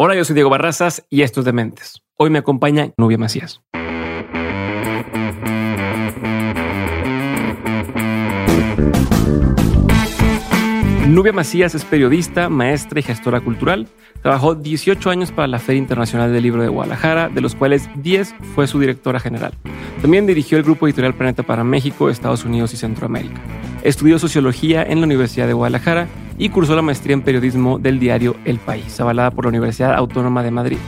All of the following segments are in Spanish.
Hola, yo soy Diego Barrazas y esto es Dementes. Hoy me acompaña Nubia Macías. Nubia Macías es periodista, maestra y gestora cultural. Trabajó 18 años para la Feria Internacional del Libro de Guadalajara, de los cuales 10 fue su directora general. También dirigió el grupo editorial Planeta para México, Estados Unidos y Centroamérica. Estudió sociología en la Universidad de Guadalajara y cursó la maestría en periodismo del diario El País, avalada por la Universidad Autónoma de Madrid.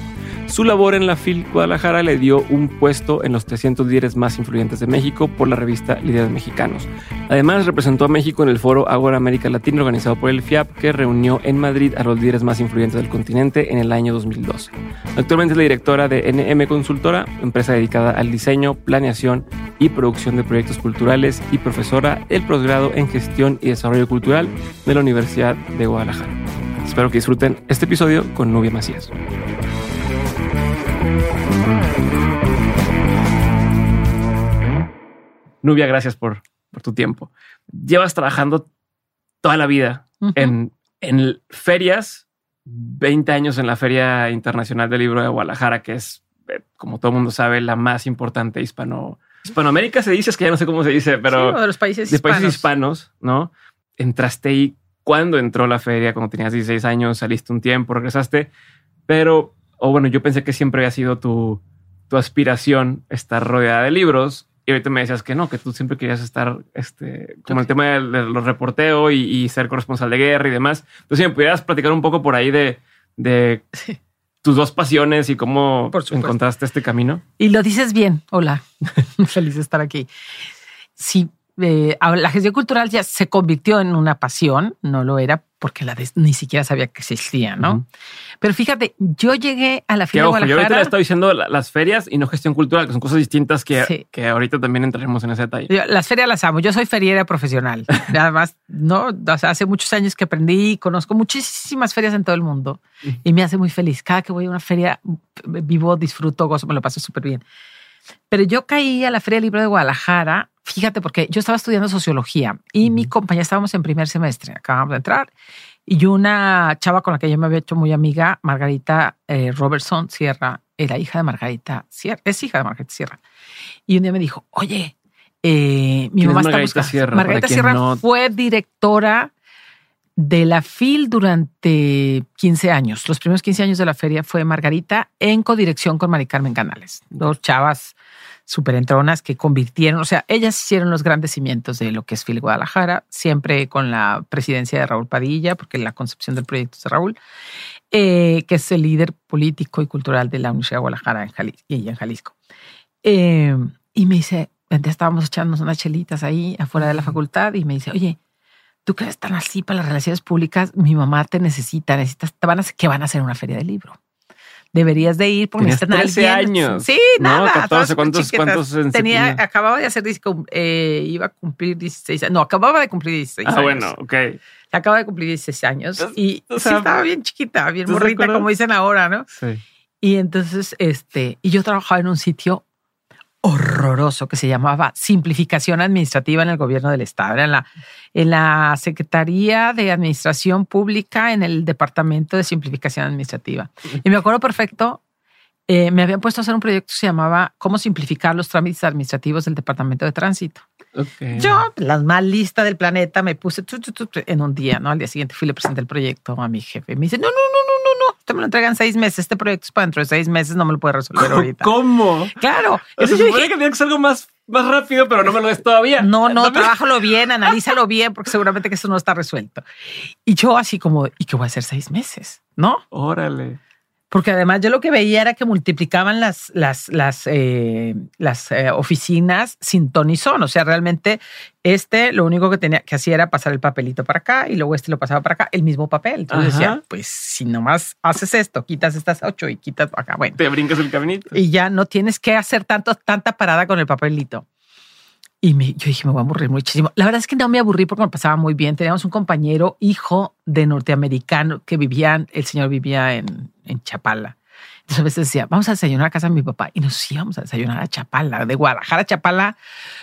Su labor en la FIL Guadalajara le dio un puesto en los 300 líderes más influyentes de México por la revista Líderes Mexicanos. Además, representó a México en el foro Agora América Latina organizado por el FIAP, que reunió en Madrid a los líderes más influyentes del continente en el año 2012. Actualmente es la directora de NM Consultora, empresa dedicada al diseño, planeación y producción de proyectos culturales y profesora del posgrado en gestión y desarrollo cultural de la Universidad de Guadalajara. Espero que disfruten este episodio con Nubia Macías. Nubia, gracias por, tu tiempo. Llevas trabajando toda la vida en, en ferias, 20 años en la Feria Internacional del Libro de Guadalajara, que es, eh, como todo el mundo sabe, la más importante hispano. Hispanoamérica se dice, es que ya no sé cómo se dice, pero de los países de países hispanos, ¿no? Entraste ahí cuando entró la feria, cuando tenías 16 años, saliste un tiempo, regresaste, pero, o bueno, yo pensé que siempre había sido tu, tu aspiración estar rodeada de libros y ahorita me decías que no, que tú siempre querías estar este, como el tema de, los reporteos y, ser corresponsal de guerra y demás. Entonces, si me pudieras platicar un poco por ahí de, de tus dos pasiones y cómo encontraste este camino. Y lo dices bien. Hola, feliz de estar aquí. Sí, eh, la gestión cultural ya se convirtió en una pasión, no lo era porque la ni siquiera sabía que existía, ¿no? Pero fíjate, yo llegué a la Feria de Guadalajara. Yo ahorita le estoy diciendo las ferias y no gestión cultural, que son cosas distintas que, que ahorita también entraremos en ese detalle. las ferias las amo. Yo soy feriera profesional. Además, no, hace muchos años que aprendí y conozco muchísimas ferias en todo el mundo y me hace muy feliz. Cada que voy a una feria, vivo, disfruto, gozo, me lo paso súper bien. Pero yo caí a la Feria del Libro de Guadalajara Fíjate, porque yo estaba estudiando sociología y mi compañía estábamos en primer semestre, acabamos de entrar, y una chava con la que yo me había hecho muy amiga, Margarita eh, Robertson Sierra, era hija de Margarita Sierra, es hija de Margarita Sierra. Y un día me dijo, oye, eh, mi mamá está Margarita Sierra, Margarita Sierra fue directora de la FIL durante 15 años. Los primeros 15 años de la feria fue Margarita en codirección con Mari Carmen Canales, dos chavas súper entronas que convirtieron, o sea, ellas hicieron los grandes cimientos de lo que es Phil Guadalajara, siempre con la presidencia de Raúl Padilla, porque la concepción del proyecto es de Raúl, eh, que es el líder político y cultural de la Universidad de Guadalajara en Jalisco, y en Jalisco. Eh, y me dice, estábamos echándonos unas chelitas ahí afuera de la facultad y me dice, oye, tú que eres tan así para las relaciones públicas, mi mamá te necesita, necesitas, te van a, que van a hacer una feria de libro deberías de ir porque necesitan 13 años. Sí, nada. 14, ¿cuántos, cuántos Tenía, acababa de hacer, eh, iba a cumplir 16 años. No, acababa de cumplir 16 ah, años. Ah, bueno, ok. Acaba de cumplir 16 años y sí, estaba bien chiquita, bien morrita, como dicen ahora, ¿no? Sí. Y entonces, este, y yo trabajaba en un sitio horroroso que se llamaba Simplificación Administrativa en el Gobierno del Estado. Era en la, en la Secretaría de Administración Pública en el Departamento de Simplificación Administrativa. Y me acuerdo perfecto, eh, me habían puesto a hacer un proyecto que se llamaba Cómo simplificar los trámites administrativos del Departamento de Tránsito. Yo, la más lista del planeta, me puse en un día, ¿no? Al día siguiente fui y le presenté el proyecto a mi jefe. Me dice, no, no, no, me lo entregan seis meses. Este proyecto es para dentro de seis meses, no me lo puede resolver ahorita. ¿Cómo? Claro. Eso supone que tiene que ser algo más, más rápido, pero no me lo des todavía. No, no, trabájalo bien, analízalo bien, porque seguramente que eso no está resuelto. Y yo así como, ¿y qué voy a hacer seis meses? ¿No? Órale. Porque además yo lo que veía era que multiplicaban las, las, las, eh, las eh, oficinas sin ton y son. O sea, realmente este lo único que tenía que hacía era pasar el papelito para acá y luego este lo pasaba para acá, el mismo papel. Entonces decía, pues si nomás haces esto, quitas estas ocho y quitas acá, bueno. Te brincas el caminito. Y ya no tienes que hacer tanto, tanta parada con el papelito. Y me, yo dije, me voy a aburrir muchísimo. La verdad es que no me aburrí porque me pasaba muy bien. Teníamos un compañero, hijo de norteamericano, que vivía, el señor vivía en, en Chapala. Entonces a veces decía, vamos a desayunar a casa de mi papá. Y nos íbamos a desayunar a Chapala. De Guadalajara a Chapala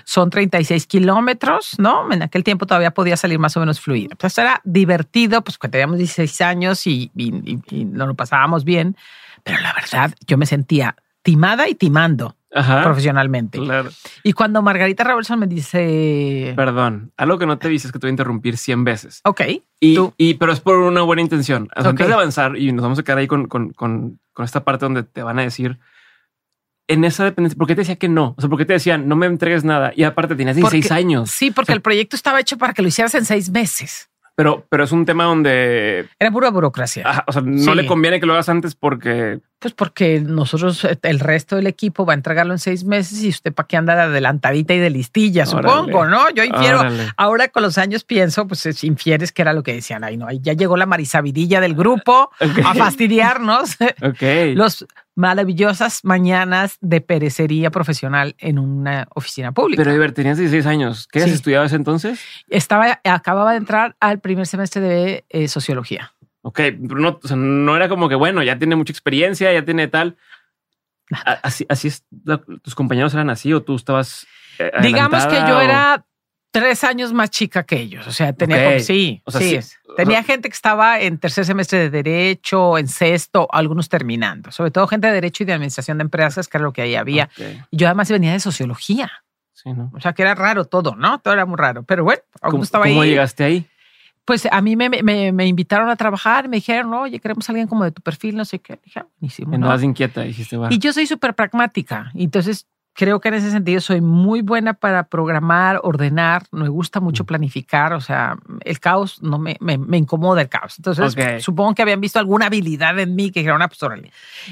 son 36 kilómetros, ¿no? En aquel tiempo todavía podía salir más o menos fluido. Entonces era divertido, pues cuando teníamos 16 años y, y, y, nos lo pasábamos bien. Pero la verdad, yo me sentía timada y timando. Profesionalmente. Claro. Y cuando Margarita Ravelson me dice... Perdón, algo que no te dices es que te voy a interrumpir 100 veces. Ok. Y, y pero es por una buena intención. O sea, Antes de avanzar y nos vamos a quedar ahí con, con, con, con, esta parte donde te van a decir en esa dependencia, ¿por qué te decía que no? O sea, ¿por qué te decían no me entregues nada? Y aparte tenías 16 años. Sí, porque el proyecto estaba hecho para que lo hicieras en seis meses. Pero, pero es un tema donde era pura burocracia. o sea, no le conviene que lo hagas antes porque pues porque nosotros, el resto del equipo va a entregarlo en seis meses y usted para qué anda de adelantadita y de listilla, supongo, ¿no? Yo infiero, ahora con los años pienso, pues infieres que era lo que decían, ahí no, ahí ya llegó la marisabidilla del grupo a fastidiarnos. Okay. Los maravillosas mañanas de perecería profesional en una oficina pública. Pero, Iber, tenías 16 años. ¿Qué sí. estudiabas entonces? Estaba, acababa de entrar al primer semestre de eh, sociología. Ok, no, no era como que, bueno, ya tiene mucha experiencia, ya tiene tal. Así, así es, tus compañeros eran así o tú estabas. Eh, Digamos que yo era tres años más chica que ellos. O sea, tenía sí, o sea, sí, tenía gente que estaba en tercer semestre de derecho, en sexto, algunos terminando, sobre todo gente de derecho y de administración de empresas, que era lo que ahí había. Yo además venía de sociología. Sí, ¿no? O sea, que era raro todo, ¿no? Todo era muy raro. Pero bueno, ¿cómo, estaba ¿cómo llegaste ahí? Pues a mí me, me, me, invitaron a trabajar me dijeron, oye, queremos a alguien como de tu perfil, no sé qué. Dije, ah, buenísimo. No, inquieta, dijiste, Y yo soy súper pragmática. Entonces, creo que en ese sentido soy muy buena para programar, ordenar. Me gusta mucho planificar. O sea, el caos no me, me, me incomoda el caos. Entonces, supongo que habían visto alguna habilidad en mí que dijeron, ah, pues órale.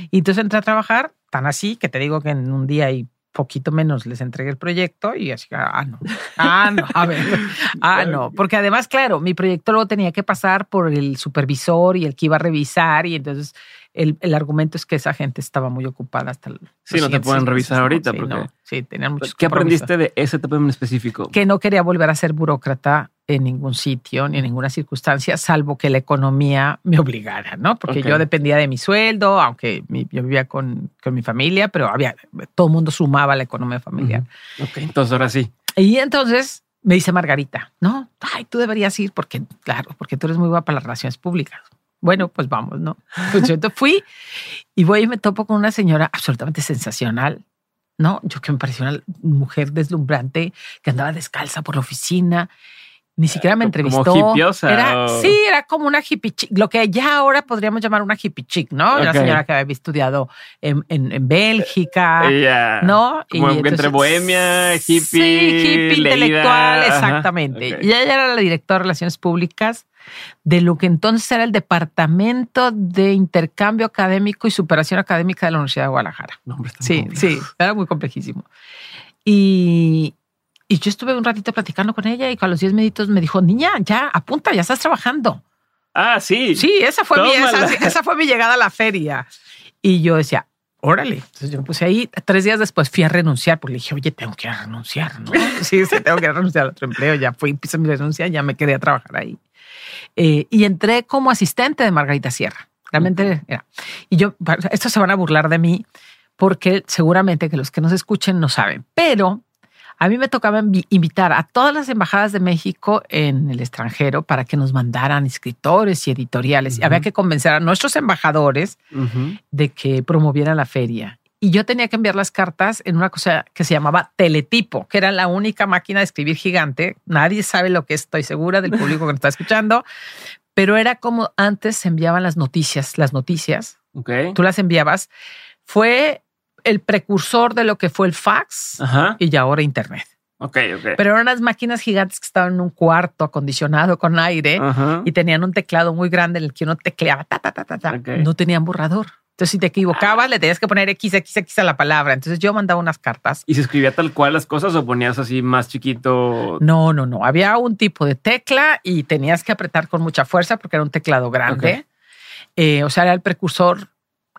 Y entonces entré a trabajar tan así que te digo que en un día y poquito menos les entregué el proyecto y así, ah, no, ah, no, a ver, ah, no, porque además, claro, mi proyecto luego tenía que pasar por el supervisor y el que iba a revisar y entonces el, el argumento es que esa gente estaba muy ocupada hasta el... Sí, no te pueden revisar ahorita. Sí, porque... sí, tenían muchos ¿Qué aprendiste de ese tema en específico? Que no quería volver a ser burócrata en ningún sitio ni en ninguna circunstancia, salvo que la economía me obligara, ¿no? Porque okay. yo dependía de mi sueldo, aunque mi, yo vivía con, con, mi familia, pero había todo el mundo sumaba la economía familiar. Uh -huh. Ok, entonces ahora sí. Y entonces me dice Margarita, no, ay, tú deberías ir porque, claro, porque tú eres muy buena para las relaciones públicas. Bueno, pues vamos, ¿no? Pues yo fui y voy y me topo con una señora absolutamente sensacional, ¿no? Yo que me pareció una mujer deslumbrante que andaba descalza por la oficina ni siquiera me entrevistó. Como hippiosa, era, o... Sí, era como una hippie chic, lo que ya ahora podríamos llamar una hippie chic, ¿no? Okay. Una señora que había estudiado en, en, en Bélgica, yeah. ¿no? Como y entonces, entre bohemia, hippie, sí, hippie leída. intelectual, exactamente. Ajá, okay. Y ella era la directora de Relaciones Públicas de lo que entonces era el Departamento de Intercambio Académico y Superación Académica de la Universidad de Guadalajara. No, hombre, sí, complejo. sí, era muy complejísimo. Y, y yo estuve un ratito platicando con ella y a los 10 minutos me dijo, niña, ya, apunta, ya estás trabajando. Ah, sí. Sí, esa fue, mi, esa, esa fue mi llegada a la feria. Y yo decía, órale. Entonces yo me puse ahí. Tres días después fui a renunciar porque le dije, oye, tengo que renunciar, ¿no? sí, sí, tengo que renunciar al otro empleo. Ya fui, puse mi renuncia, ya me quedé a trabajar ahí. Eh, y entré como asistente de Margarita Sierra. Realmente era. Y yo, estos se van a burlar de mí porque seguramente que los que nos escuchen no saben, pero a mí me tocaba invitar a todas las embajadas de México en el extranjero para que nos mandaran escritores y editoriales. Uh -huh. y había que convencer a nuestros embajadores uh -huh. de que promovieran la feria. Y yo tenía que enviar las cartas en una cosa que se llamaba teletipo, que era la única máquina de escribir gigante. Nadie sabe lo que es, estoy segura del público que nos está escuchando, pero era como antes se enviaban las noticias, las noticias. Okay. Tú las enviabas. Fue el precursor de lo que fue el fax Ajá. y ya ahora Internet. Ok, ok. Pero eran unas máquinas gigantes que estaban en un cuarto acondicionado con aire Ajá. y tenían un teclado muy grande en el que uno tecleaba. Ta, ta, ta, ta, ta. Okay. No tenían borrador. Entonces, si te equivocabas, le tenías que poner X, X, X a la palabra. Entonces, yo mandaba unas cartas. ¿Y se escribía tal cual las cosas o ponías así más chiquito? No, no, no. Había un tipo de tecla y tenías que apretar con mucha fuerza porque era un teclado grande. Okay. Eh, o sea, era el precursor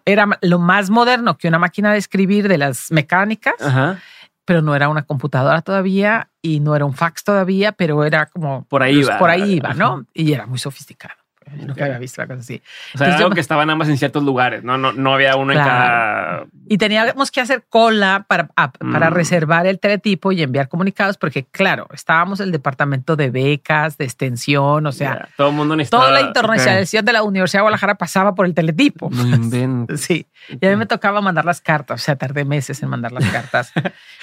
era lo más moderno que una máquina de escribir de las mecánicas, Ajá. pero no era una computadora todavía y no era un fax todavía, pero era como por ahí pues, iba. por ahí iba, ¿no? Y era muy sofisticado. Nunca había visto una cosa así. O sea, Entonces, algo yo- que estaban ambas en ciertos lugares, no, no, no había uno en cada. Y teníamos que hacer cola para, a- para Mm. reservar el teletipo y enviar comunicados, porque claro, estábamos en el departamento de becas, de extensión, o sea, todo el mundo necesitaba. toda la internacionalización de la Universidad de Guadalajara pasaba por el teletipo. No. Sí, y a mí me tocaba mandar las cartas, o sea, tardé meses en mandar las cartas,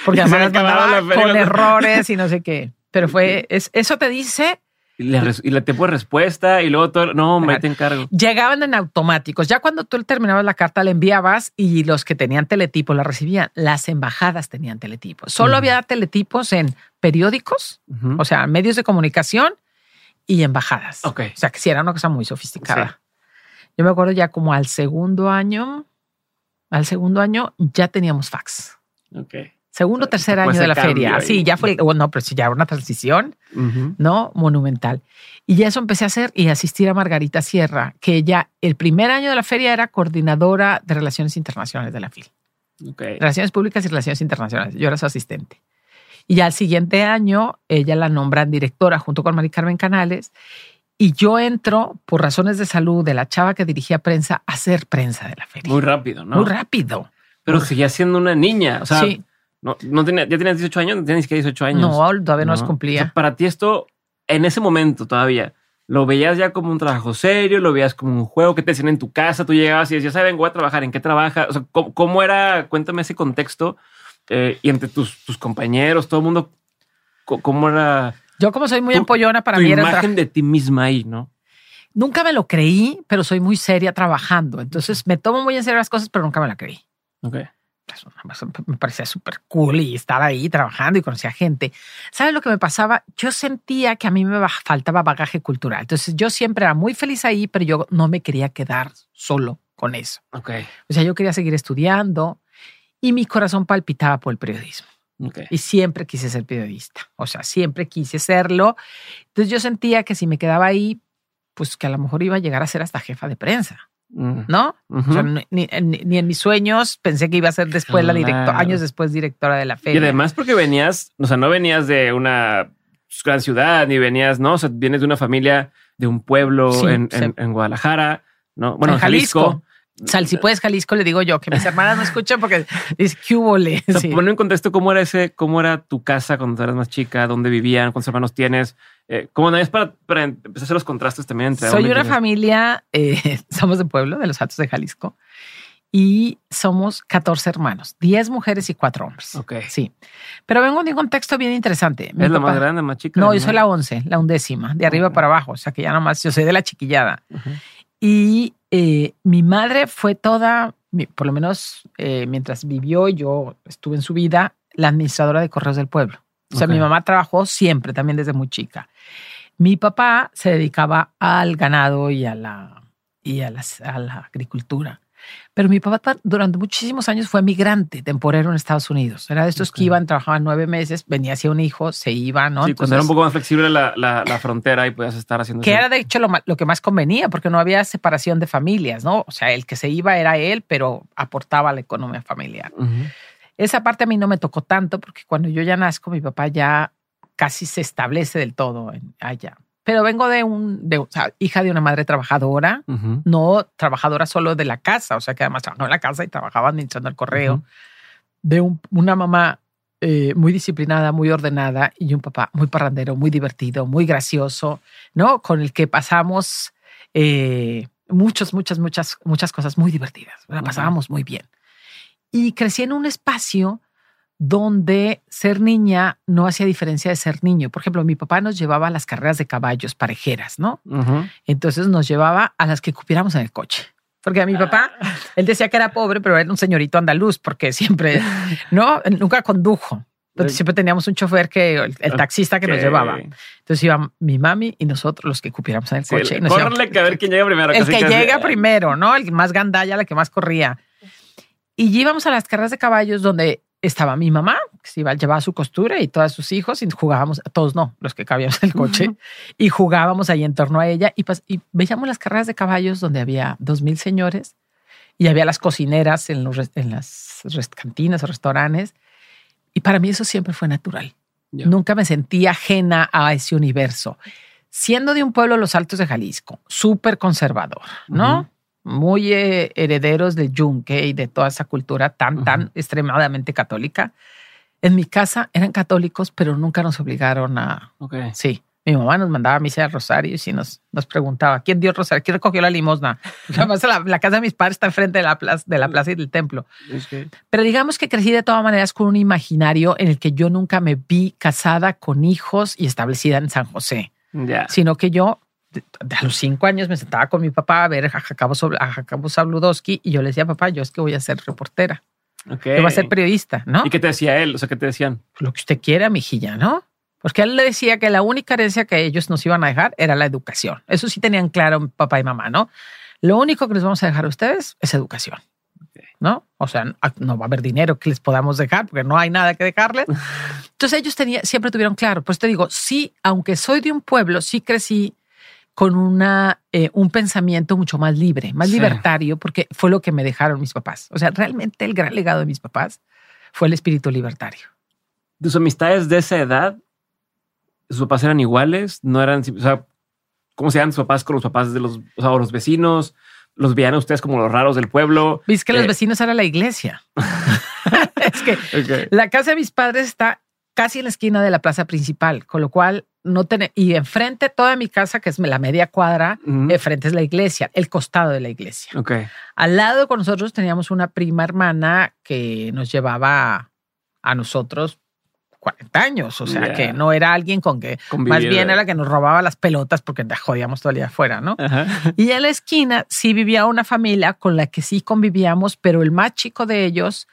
porque además las mandaba la con errores y no sé qué. Pero fue, es, eso te dice, Y, la y la tiempo de respuesta y luego todo. No, hombre, ahí te encargo. llegaban en automáticos. Ya cuando tú terminabas la carta, la enviabas y los que tenían teletipo la recibían. Las embajadas tenían teletipos. Solo había teletipos en periódicos, o sea, medios de comunicación y embajadas. Ok. O sea, que sí era una cosa muy sofisticada. Yo me acuerdo ya como al segundo año, al segundo año ya teníamos fax. Ok. Segundo, O sea, tercer año de la feria. ahí. Sí, ya fue, bueno, no, pero sí, ya una transición, Ujú. ¿no? Monumental. Y ya eso empecé a hacer y asistir a Margarita Sierra, que ella el primer año de la feria era coordinadora de relaciones internacionales de la FIL. Ok. Relaciones públicas y relaciones internacionales. Yo era su asistente. Y al siguiente año ella la nombran directora junto con Mari Carmen Canales. Y yo entro, por razones de salud de la chava que dirigía prensa, a hacer prensa de la feria. Muy rápido, ¿no? Muy rápido. Pero seguía siendo una niña. O sea, sí. No, no tenía, ya tenías 18 años, no tenías siquiera 18 años. No, todavía no, los O cumplía. sea, para ti esto, en ese momento todavía, ¿lo veías ya como un trabajo serio? ¿Lo veías como un juego que te hacían en tu casa? Tú llegabas y decías, ¿saben? Voy a trabajar. ¿En qué trabajas? O sea, ¿cómo, cómo era? Cuéntame ese contexto. eh, y entre tus, tus compañeros, todo el mundo, ¿cómo era Yo como soy muy Tu- empollona, para tu mí era imagen de ti misma ahí, no? Nunca me lo creí, pero soy muy seria trabajando. Entonces me tomo muy en serio las cosas, pero nunca me la creí. Ok. Eso me parecía súper cool y estar ahí trabajando y conocía gente. ¿Sabes lo que me pasaba? Yo sentía que a mí me ba- faltaba bagaje cultural. Entonces yo siempre era muy feliz ahí, pero yo no me quería quedar solo con eso. Ok. O sea, yo quería seguir estudiando y mi corazón palpitaba por el periodismo. Ok. Y siempre quise ser periodista. O sea, siempre quise serlo. Entonces yo sentía que si me quedaba ahí, pues que a lo mejor iba a llegar a ser hasta jefa de prensa, ¿no? Ujú. O sea, ni, ni- ni en mis sueños pensé que iba a ser después la directora, años después directora de la Y feria. además porque venías, o sea, no venías de una gran ciudad, ni venías, ¿no? O sea, vienes de una familia de un pueblo Sí, en, sí. en- en Guadalajara, ¿no? Bueno, En Jalisco. Jalisco. Sal, si puedes, Jalisco, le digo yo, que mis hermanas no escuchan porque dice, ¿qué hubo, le? O sea, Sí. poner en contexto cómo era ese, cómo era tu casa cuando eras más chica, dónde vivían, cuántos hermanos tienes, eh, cómo no es para, para empezar a hacer los contrastes también entre Soy una familia, eh, somos de pueblo, de los Altos de Jalisco, y somos 14 hermanos, 10 mujeres y 4 hombres. Ok. Sí. Pero vengo de un contexto bien interesante. Mi ¿Es la papá- más grande, más chica? No, yo soy la 11, la undécima, de arriba Ok. para abajo, o sea que ya nomás, yo soy de la chiquillada. Ujú. Y eh, mi madre fue toda, por lo menos eh, mientras vivió, yo estuve en su vida, la administradora de correos del pueblo. O sea, mi mamá trabajó siempre, también desde muy chica. Mi papá se dedicaba al ganado y a la, y a las- a la agricultura. Pero mi papá durante muchísimos años fue migrante temporero en Estados Unidos. Era de estos que iban, trabajaban nueve meses, venía hacia un hijo, se iba, ¿no? Sí, cuando era un Entonces- poco más flexible la, la, la frontera y podías estar haciendo que era de hecho lo, lo que más convenía, porque no había separación de familias, ¿no? O sea, el que se iba era él, pero aportaba a la economía familiar. Ujú. Esa parte a mí no me tocó tanto, porque cuando yo ya nazco, mi papá ya casi se establece del todo en- allá. Pero vengo de un, de, o sea, hija de una madre trabajadora, no trabajadora solo de la casa, o sea, que además trabajaba en la casa y trabajaba administrando el correo, de un- una mamá eh, muy disciplinada, muy ordenada y un papá muy parrandero, muy divertido, muy gracioso, ¿no? Con el que pasamos eh, muchas, muchas, muchas, muchas cosas muy divertidas. La pasábamos muy bien. Y crecí en un espacio donde ser niña no hacía diferencia de ser niño. Por ejemplo, mi papá nos llevaba a las carreras de caballos parejeras, ¿no? Entonces nos llevaba a las que cupiéramos en el coche. Porque a mi papá, él decía que era pobre, pero era un señorito andaluz, porque siempre, ¿no? Nunca condujo. Siempre teníamos un chofer que, el, el taxista que nos llevaba. Entonces iba mi mami y nosotros los que cupiéramos en el Sí, coche. córrele que a ver quién llega primero. el que casi. llega primero, ¿no? El más gandalla, la que más corría. Y íbamos a las carreras de caballos donde estaba mi mamá, que se iba, llevaba su costura y todos sus hijos, y jugábamos, todos no, los que cabíamos en el coche, y jugábamos ahí en torno a ella y, veíamos las carreras de caballos donde había dos mil señores y había las cocineras en, los, res- en las cantinas o restaurantes. Y para mí eso siempre fue natural. Nunca me sentí ajena a ese universo. siendo de un pueblo, los Altos de Jalisco, súper conservador, ¿no? Muy eh, herederos del yunque y de toda esa cultura tan, tan extremadamente católica. En mi casa eran católicos, pero nunca nos obligaron a... Ok. Sí. Mi mamá nos mandaba a misa de rosario y nos, nos preguntaba, ¿quién dio rosario? ¿Quién recogió la limosna? Además, la, la casa de mis padres está enfrente de la plaza, de la plaza y del templo. Que- Pero digamos que crecí de todas maneras con un imaginario en el que yo nunca me vi casada con hijos y establecida en San José, Ya. sino que yo de- de a los cinco años me sentaba con mi papá a ver a Jacobo, a Jacobo Zabludowski y yo le decía, papá, yo es que voy a ser reportera, Ok. yo voy a ser periodista, ¿no? ¿Y qué te decía él? O sea, ¿qué te decían? Lo que usted quiera, mijilla, ¿no? Porque él le decía que la única herencia que ellos nos iban a dejar era la educación. Eso sí tenían claro papá y mamá, ¿no? Lo único que les vamos a dejar a ustedes es educación. ¿No? O sea, no va a haber dinero que les podamos dejar porque no hay nada que dejarles. Entonces ellos tenían, siempre tuvieron claro. Pues te digo, sí, aunque soy de un pueblo, sí crecí con una, eh, un pensamiento mucho más libre, más Sí. libertario, porque fue lo que me dejaron mis papás. O sea, realmente el gran legado de mis papás fue el espíritu libertario. ¿Tus amistades de esa edad, sus papás eran iguales? ¿No eran, o sea, cómo se sus papás con los papás de los, o sea, los vecinos? ¿Los veían a ustedes como los raros del pueblo? Viste que los Eh. vecinos era la iglesia. es que la casa de mis padres está casi en la esquina de la plaza principal, con lo cual no tiene, y enfrente toda mi casa, que es la media cuadra, Ujú. enfrente es la iglesia, el costado de la iglesia. Ok. Al lado con nosotros teníamos una prima hermana que nos llevaba a nosotros 40 años, o sea que no era alguien con que Convivir, más bien era que nos robaba las pelotas porque te jodíamos todo el día afuera, ¿no? Ajá. Y en la esquina sí vivía una familia con la que sí convivíamos, pero el más chico de ellos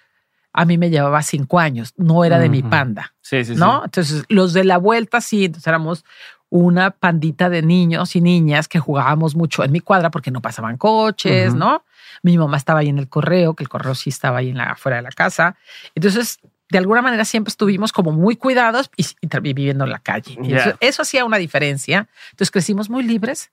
a mí me llevaba cinco años, no era de mi panda, Sí, sí, sí. ¿no? Entonces los de la vuelta sí, entonces éramos una pandita de niños y niñas que jugábamos mucho en mi cuadra porque no pasaban coches. ¿no? Mi mamá estaba ahí en el correo, que el correo sí estaba ahí en la afuera de la casa. Entonces, de alguna manera siempre estuvimos como muy cuidados y, y viviendo en la calle. Eso hacía una diferencia. Entonces crecimos muy libres.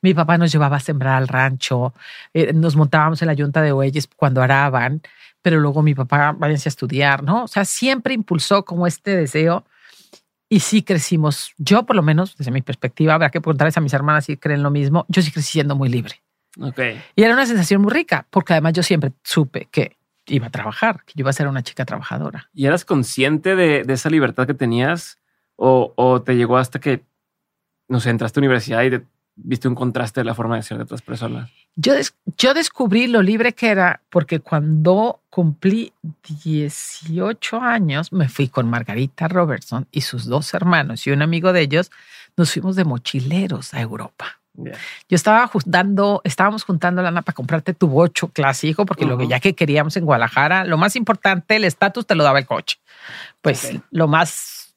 Mi papá nos llevaba a sembrar al rancho, eh, nos montábamos en la yunta de bueyes cuando araban, pero luego mi papá váyanse a estudiar, ¿no? O sea, siempre impulsó como este deseo y sí crecimos. Yo, por lo menos, desde mi perspectiva, habrá que preguntarles a mis hermanas si creen lo mismo. Yo sí crecí siendo muy libre. Ok. Y era una sensación muy rica, porque además yo siempre supe que iba a trabajar, que yo iba a ser una chica trabajadora. ¿Y eras consciente de, de esa libertad que tenías? ¿O, o te llegó hasta que, no sé, entraste a universidad y te- viste un contraste de la forma de ser de otras personas? Yo, des- yo descubrí lo libre que era porque cuando cumplí 18 años me fui con Margarita Robertson y sus dos hermanos y un amigo de ellos, nos fuimos de mochileros a Europa. Yo estaba juntando, estábamos juntando lana para comprarte tu bocho clásico, porque lo que ya que queríamos en Guadalajara, lo más importante, el estatus te lo daba el coche. Pues lo más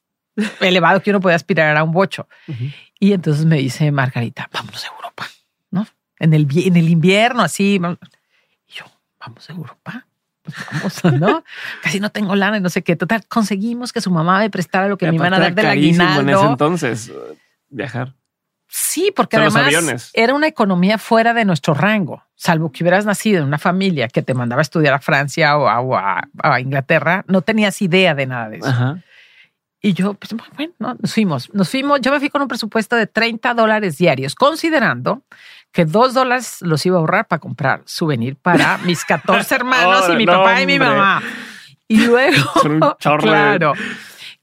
elevado que uno podía aspirar era un bocho. Y entonces me dice Margarita, vámonos a Europa, ¿no? En el, en el invierno, así. Y yo, vamos a Europa. Pues vamos, ¿no? Casi no tengo lana y no sé qué. Total, conseguimos que su mamá me prestara lo que Y me iban a dar del en ese entonces uh, viajar. Sí, porque O sea, los además aviones. era una economía fuera de nuestro rango, salvo que hubieras nacido en una familia que te mandaba a estudiar a Francia o a, o a- a Inglaterra, no tenías idea de nada de eso. Ajá. Y yo, pues bueno, ¿no? nos fuimos, nos fuimos, yo me fui con un presupuesto de 30 dólares diarios, considerando que dos dólares los iba a ahorrar para comprar souvenir para mis 14 hermanos y mi No, papá y mi hombre. mamá. Y luego, claro,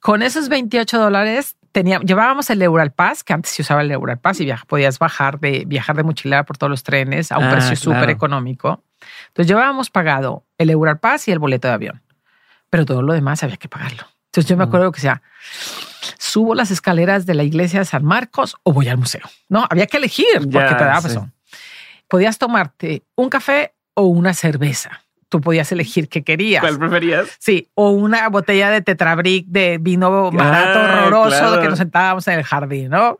con esos 28 dólares tenía, llevábamos el Euralpass, que antes se usaba el Euralpass y viaj- podías bajar de, viajar de mochilera por todos los trenes a un Ah, precio súper claro. económico. Entonces llevábamos pagado el Euralpass y el boleto de avión, pero todo lo demás había que pagarlo. Entonces yo me acuerdo que sea, subo las escaleras de la iglesia de San Marcos o voy al museo. No, había que elegir porque te daba sí. Podías tomarte un café o una cerveza. Tú podías elegir qué querías. ¿Cuál preferías? Sí, o una botella de tetrabric de vino barato, Ah, horroroso, claro. que nos sentábamos en el jardín, ¿no?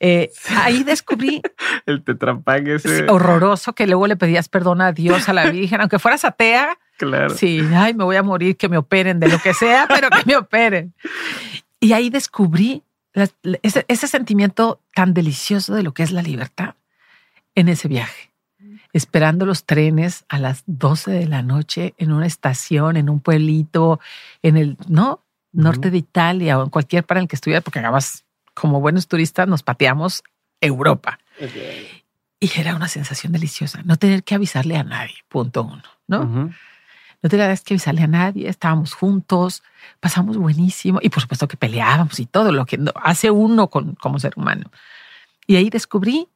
Eh, ahí descubrí El tetrapack ese. horroroso que luego le pedías perdón a Dios, a la Virgen, aunque fueras atea. Claro. Sí, ay, me voy a morir, que me operen de lo que sea, pero que me operen. Y ahí descubrí ese, ese sentimiento tan delicioso de lo que es la libertad en ese viaje, esperando los trenes a las 12 de la noche en una estación, en un pueblito, en el no norte de Italia o en cualquier para el que estuviera, porque acabas como buenos turistas, nos pateamos Europa. Ok. Y era una sensación deliciosa. No tener que avisarle a nadie, punto uno, ¿no? No tenías que avisarle a nadie, estábamos juntos, pasamos buenísimo y por supuesto que peleábamos y todo lo que hace uno como ser humano. Y ahí descubrí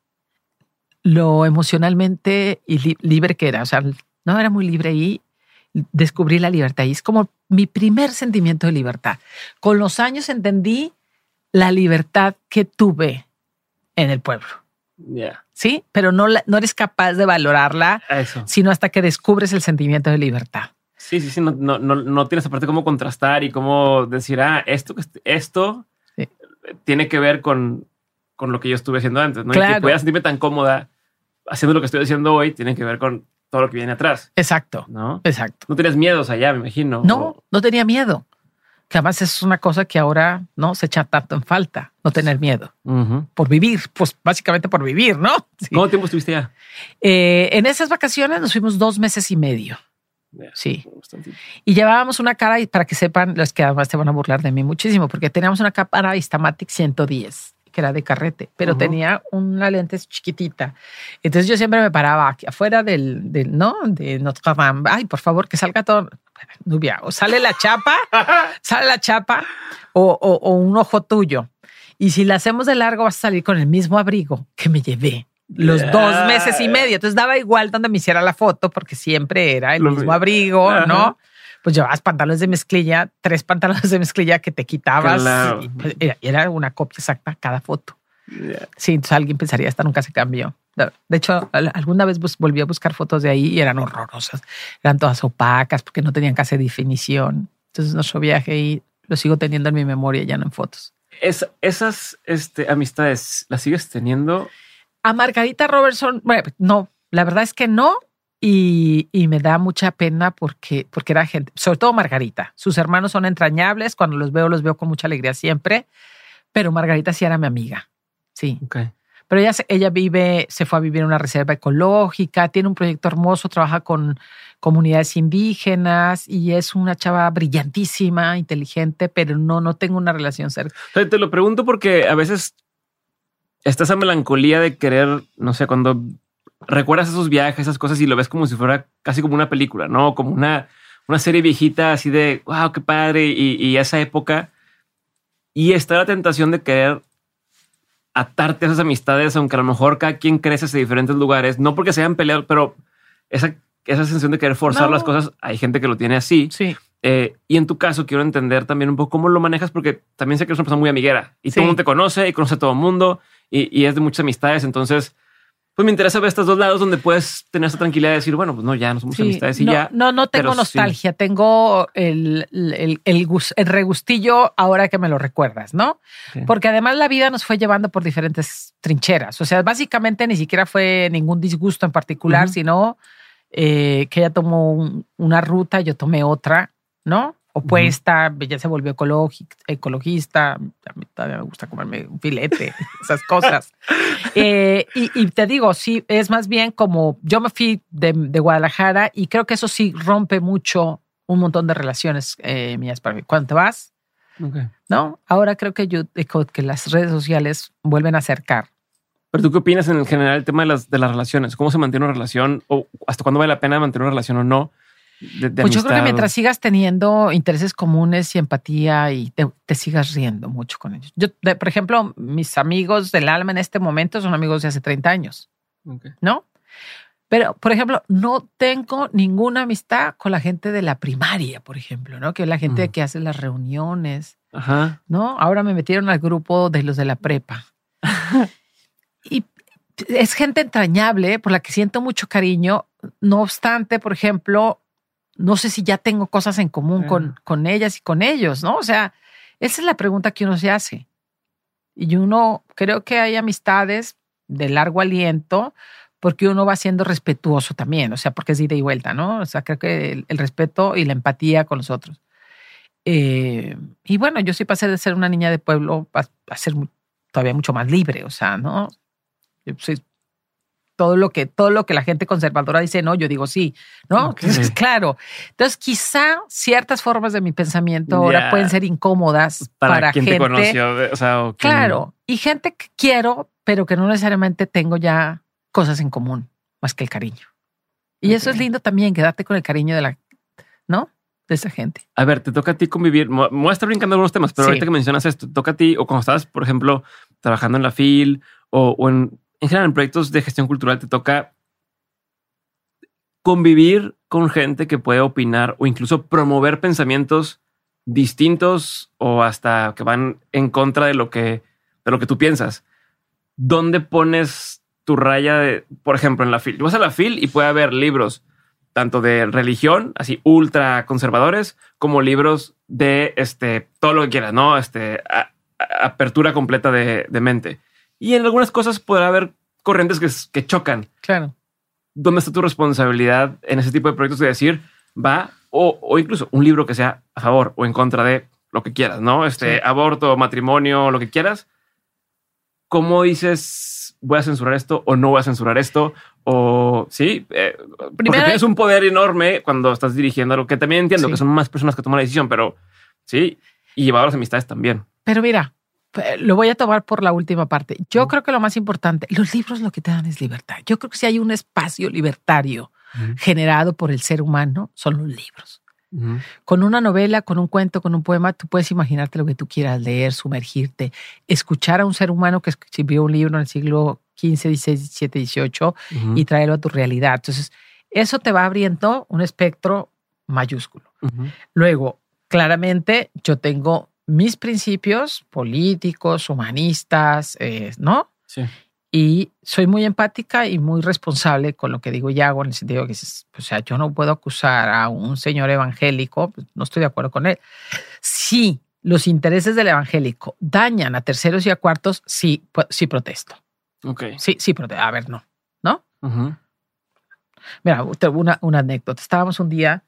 lo emocionalmente y li- libre que era. O sea, no era muy libre y descubrí la libertad. Y es como mi primer sentimiento de libertad. Con los años entendí la libertad que tuve en el pueblo, ¿sí? Pero no, la- no eres capaz de valorarla Eso. sino hasta que descubres el sentimiento de libertad. Sí, sí, sí. No, no, no, no tienes aparte cómo contrastar y cómo decir, ah, esto, esto Sí. tiene que ver con, con lo que yo estuve haciendo antes, ¿no? Y Claro. que pueda sentirme tan cómoda haciendo lo que estoy haciendo hoy tiene que ver con todo lo que viene atrás, Exacto, ¿no? exacto. No tienes miedos allá, me imagino. No, no tenía miedo. Que además es una cosa que ahora no se echa tanto en falta, no tener miedo Ujú. por vivir, pues básicamente por vivir, ¿no? Sí. ¿Cuánto tiempo estuviste allá? Eh, en esas vacaciones nos fuimos dos meses y medio. Ya, Sí. Y llevábamos una cara, y para que sepan, los que además te van a burlar de mí muchísimo, porque teníamos una cámara Instamatic 110, que era de carrete, pero Ujú. tenía una lente chiquitita. Entonces yo siempre me paraba aquí afuera del, del ¿no? De Notre Dame. Ay, por favor, que salga todo. Nubia, o sale la chapa, sale la chapa o, o- o un ojo tuyo. Y si la hacemos de largo, vas a salir con el mismo abrigo que me llevé los dos meses y medio. Entonces daba igual donde me hiciera la foto porque siempre era el Lo mismo mi- abrigo, Ajá. ¿no? Pues llevabas pantalones de mezclilla, tres pantalones de mezclilla que te quitabas. Claro. y, pues, era, era una copia exacta cada foto. Sí, entonces alguien pensaría, esta nunca se cambió. De hecho, al- alguna vez volví a buscar fotos de ahí y eran horrorosas. Eran todas opacas porque no tenían casi definición. Entonces nuestro viaje ahí lo sigo teniendo en mi memoria, ya no en fotos. Es- esas este, amistades, ¿las sigues teniendo? A Margarita Robertson, bueno, no, la verdad es que no. Y, y me da mucha pena porque, porque era gente, sobre todo Margarita. Sus hermanos son entrañables. Cuando los veo, los veo con mucha alegría siempre. Pero Margarita sí era mi amiga. Sí. Ok. Pero ella, se- ella vive, se fue a vivir en una reserva ecológica, tiene un proyecto hermoso, trabaja con comunidades indígenas y es una chava brillantísima, inteligente, pero no, no tengo una relación cerca. Te lo pregunto porque a veces está esa melancolía de querer, no sé, cuando recuerdas esos viajes, esas cosas y lo ves como si fuera casi como una película, ¿no? Como una, una serie viejita así de, wow, qué padre, y, y esa época. Y está la tentación de querer atarte a esas amistades, aunque a lo mejor cada quien crece en diferentes lugares, no porque se hayan peleado, pero esa, esa sensación de querer forzar No. las cosas, hay gente que lo tiene así. Sí, Eh, y en tu caso, quiero entender también un poco cómo lo manejas, porque también sé que eres una persona muy amiguera y Sí. todo el mundo te conoce y conoce a todo el mundo y, y es de muchas amistades. Entonces, pues me interesa ver estos dos lados donde puedes tener esa tranquilidad de decir, bueno, pues no, ya no somos sí. amistades y no, ya. no, no tengo sí. nostalgia, tengo el, el, el el regustillo ahora que me lo recuerdas, ¿no? Porque además la vida nos fue llevando por diferentes trincheras. O sea, básicamente ni siquiera fue ningún disgusto en particular, sino eh, que ella tomó un- una ruta, yo tomé otra, ¿no? Opuesta, ella se volvió ecologista, a mí todavía me gusta comerme un filete, esas cosas. Eh, y, y te digo, sí, es más bien como yo me fui de, de Guadalajara y creo que eso sí rompe mucho un montón de relaciones eh, mías para mí. Cuando te vas. ¿no? Ahora creo que, yo, que las redes sociales vuelven a acercar. Pero tú qué opinas en el general el tema de las, de las relaciones? ¿Cómo se mantiene una relación o hasta cuándo vale la pena mantener una relación o no? De, de Pues yo creo que mientras sigas teniendo intereses comunes y empatía y te, te sigas riendo mucho con ellos. Yo, de- por ejemplo, mis amigos del alma en este momento son amigos de hace 30 años. ¿no? Pero, por ejemplo, no tengo ninguna amistad con la gente de la primaria, por ejemplo, ¿no? Que es la gente Ujú. que hace las reuniones, Ajá. ¿no? Ahora me metieron al grupo de los de la prepa. y es gente entrañable por la que siento mucho cariño. No obstante, por ejemplo, no sé si ya tengo cosas en común con, con ellas y con ellos, ¿no? O sea, esa es la pregunta que uno se hace. Y uno, creo que hay amistades de largo aliento porque uno va siendo respetuoso también, o sea, porque es ida y vuelta, ¿no? O sea, creo que el, el respeto y la empatía con los otros. Eh, y bueno, yo sí pasé de ser una niña de pueblo a, a ser todavía mucho más libre, o sea, ¿no? Yo soy todo lo que todo lo que la gente conservadora dice no, yo digo sí, ¿no? Ok. Entonces, claro. Entonces, quizá ciertas formas de mi pensamiento ahora pueden ser incómodas Para, para, quien gente. te conoció, o sea, o Claro, y gente que quiero, pero que no necesariamente tengo ya cosas en común más que el cariño. Y eso es lindo también, quedarte con el cariño de la, ¿no? De esa gente. A ver, te toca a ti convivir. Me voy a estar brincando algunos temas, pero Sí. ahorita que mencionas esto, toca a ti, o cuando estás, por ejemplo, trabajando en la FIL o, o en, en general en proyectos de gestión cultural, te toca convivir con gente que puede opinar o incluso promover pensamientos distintos o hasta que van en contra de lo que, de lo que tú piensas. ¿Dónde pones tu raya de, por ejemplo, en la FIL? Vas a la FIL y puede haber libros tanto de religión, así ultra conservadores, como libros de este todo lo que quieras, no? Este apertura completa de mente. Y en algunas cosas podrá haber corrientes que, que chocan. Claro. ¿Dónde está tu responsabilidad en ese tipo de proyectos de decir va o, o incluso un libro que sea a favor o en contra de lo que quieras, no? Este Sí. aborto, matrimonio, lo que quieras. ¿Cómo dices voy a censurar esto o no voy a censurar esto? O sí, eh, porque tienes un poder enorme cuando estás dirigiendo algo que también entiendo Sí. que son más personas que toman la decisión, pero sí, y llevar las amistades también. Pero mira, lo voy a tomar por la última parte. Yo creo que lo más importante, los libros lo que te dan es libertad. Yo creo que si hay un espacio libertario generado por el ser humano, son los libros. Con una novela, con un cuento, con un poema, tú puedes imaginarte lo que tú quieras leer, sumergirte, escuchar a un ser humano que escribió un libro en el siglo XV, XVI, XVII, XVIII Ujú. y traerlo a tu realidad. Entonces, eso te va abriendo un espectro mayúsculo. Luego, claramente, yo tengo mis principios políticos, humanistas, eh, ¿no? Sí. Y soy muy empática y muy responsable con lo que digo y hago, en el sentido que, o sea, yo no puedo acusar a un señor evangélico, pues, no estoy de acuerdo con él. Si los intereses del evangélico dañan a terceros y a cuartos, sí, sí protesto. Ok. Sí, sí protesto. A ver, no, ¿no? Mira, una, una anécdota. Estábamos un día,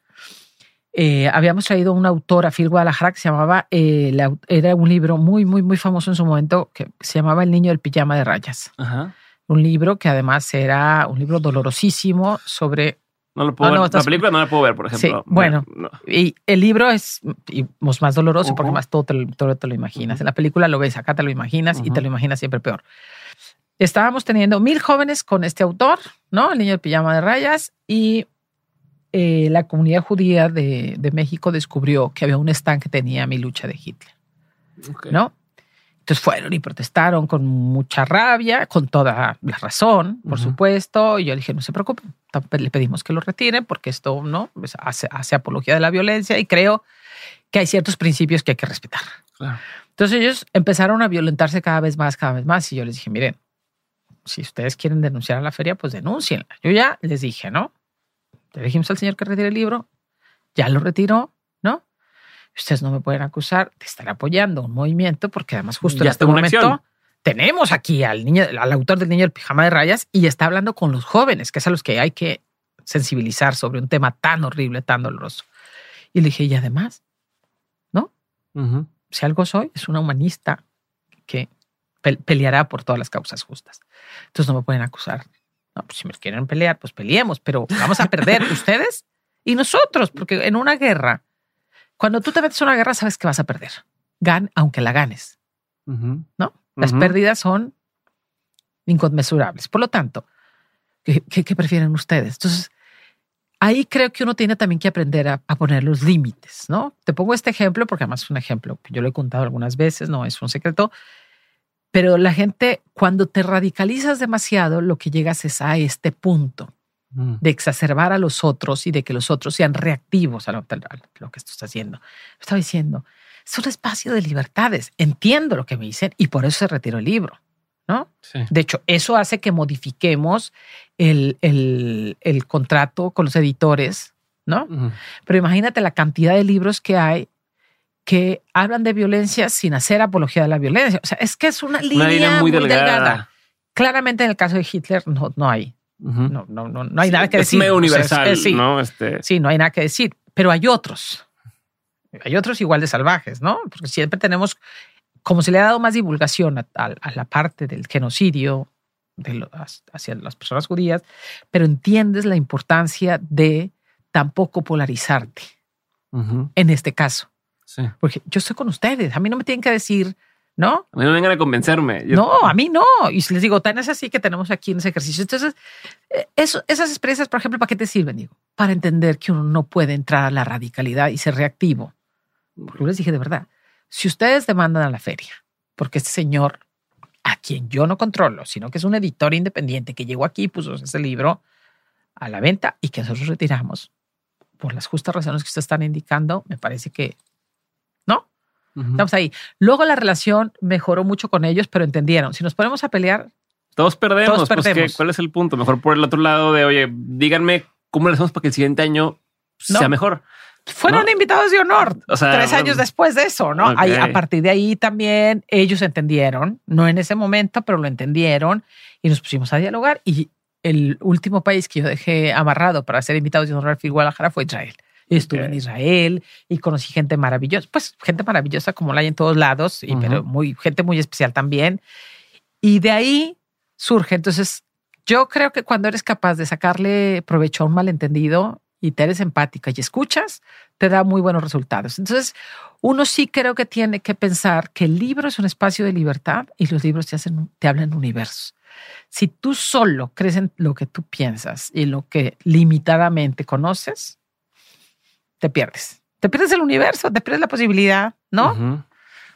eh, habíamos traído un autor a Phil Guadalajara que se llamaba, eh, la- era un libro muy, muy, muy famoso en su momento que se llamaba El niño del pijama de rayas. Ajá. Un libro que además era un libro dolorosísimo sobre... No lo puedo Ah, no, ver. estás- La película no la puedo ver, por ejemplo. Sí, bueno. No. Y el libro es y, pues, más doloroso porque Ujú. más todo te, lo- todo te lo imaginas. Ujú. En la película lo ves, acá te lo imaginas y Ujú. te lo imaginas siempre peor. Estábamos teniendo mil jóvenes con este autor, ¿no? El niño del pijama de rayas y eh, la comunidad judía de, de México descubrió que había un stand que tenía mi lucha de Hitler. ¿no? Entonces fueron y protestaron con mucha rabia, con toda la razón, por supuesto. Y yo dije, no se preocupen, le pedimos que lo retiren porque esto no Pues, hace, hace apología de la violencia y creo que hay ciertos principios que hay que respetar. Claro. Entonces ellos empezaron a violentarse cada vez más, cada vez más. Y yo les dije, miren, si ustedes quieren denunciar a la feria, pues denúncienla. Yo ya les dije, ¿no? Le dijimos al señor que retire el libro, ya lo retiró, ¿no? Ustedes no me pueden acusar de estar apoyando un movimiento porque además justo Ya en este momento acción. tenemos aquí al niño, al autor del niño del pijama de rayas y está hablando con los jóvenes, que es a los que hay que sensibilizar sobre un tema tan horrible, tan doloroso. Y le dije, y además, Ujú. si algo soy, es una humanista que pe- peleará por todas las causas justas. Entonces no me pueden acusar. No, pues si me quieren pelear, pues peleemos, pero vamos a perder ustedes y nosotros, porque en una guerra, cuando tú te metes en una guerra, sabes que vas a perder. Gan, aunque la ganes, Ujú. ¿no? Las Ujú. pérdidas son inconmensurables. Por lo tanto, ¿qué, qué- qué prefieren ustedes? Entonces, ahí creo que uno tiene también que aprender a, a poner los límites, ¿no? Te pongo este ejemplo porque además es un ejemplo que yo lo he contado algunas veces, no es un secreto, pero la gente, cuando te radicalizas demasiado, lo que llegas es a este punto Ujú. de exacerbar a los otros y de que los otros sean reactivos a lo, a lo que tú estás haciendo. Estaba diciendo, es un espacio de libertades. Entiendo lo que me dicen y por eso se retiró el libro, ¿no? Sí. De hecho, eso hace que modifiquemos el, el- el contrato con los editores, ¿no? Pero imagínate la cantidad de libros que hay que hablan de violencia sin hacer apología de la violencia. O sea, es que es una línea, Una línea muy delgada. Claramente en el caso de Hitler no, no hay, no, no, no, no hay Sí, nada que es decir. medio O sea, es- universal, ¿no? Este, sí, no hay nada que decir. Pero hay otros. Hay otros igual de salvajes, ¿no? Porque siempre tenemos, como se le ha dado más divulgación a, a- a la parte del genocidio de lo- hacia las personas judías, pero entiendes la importancia de tampoco polarizarte en este caso. Sí. Porque yo estoy con ustedes. A mí no me tienen que decir ¿no? A mí no vengan a convencerme. Yo- No, a mí no. Y les digo, tan es así que tenemos aquí en ese ejercicio. Entonces, eh, eso, esas experiencias, por ejemplo, ¿para qué te sirven? Digo, para entender que uno no puede entrar a la radicalidad y ser reactivo. Porque yo les dije de verdad, si ustedes demandan a la feria, porque este señor, a quien yo no controlo, sino que es un editor independiente que llegó aquí y puso ese libro a la venta y que nosotros retiramos por las justas razones que ustedes están indicando, me parece que Estamos ahí. Luego la relación mejoró mucho con ellos, pero entendieron. Si nos ponemos a pelear, Todos perdemos. Todos pues, ¿qué- perdemos. ¿Cuál es el punto? Mejor por el otro lado de, oye, díganme cómo le hacemos para que el siguiente año No. sea mejor. fueron No. invitados de honor. O sea, tres años después de eso, ¿no? Ok. Ahí, a partir de ahí también ellos entendieron, no en ese momento, pero lo entendieron y nos pusimos a dialogar. Y el último país que yo dejé amarrado para ser invitados de honor al FIL Guadalajara fue Israel. Estuve Ok. en Israel y conocí gente maravillosa, pues gente maravillosa como la hay en todos lados, y, pero muy, gente muy especial también. Y de ahí surge. Entonces, yo creo que cuando eres capaz de sacarle provecho a un malentendido y te eres empática y escuchas, te da muy buenos resultados. Entonces, uno sí creo que tiene que pensar que el libro es un espacio de libertad y los libros te, hacen, te hablan universos. Si tú solo crees en lo que tú piensas y lo que limitadamente conoces, te pierdes. Te pierdes el universo, te pierdes la posibilidad, ¿no?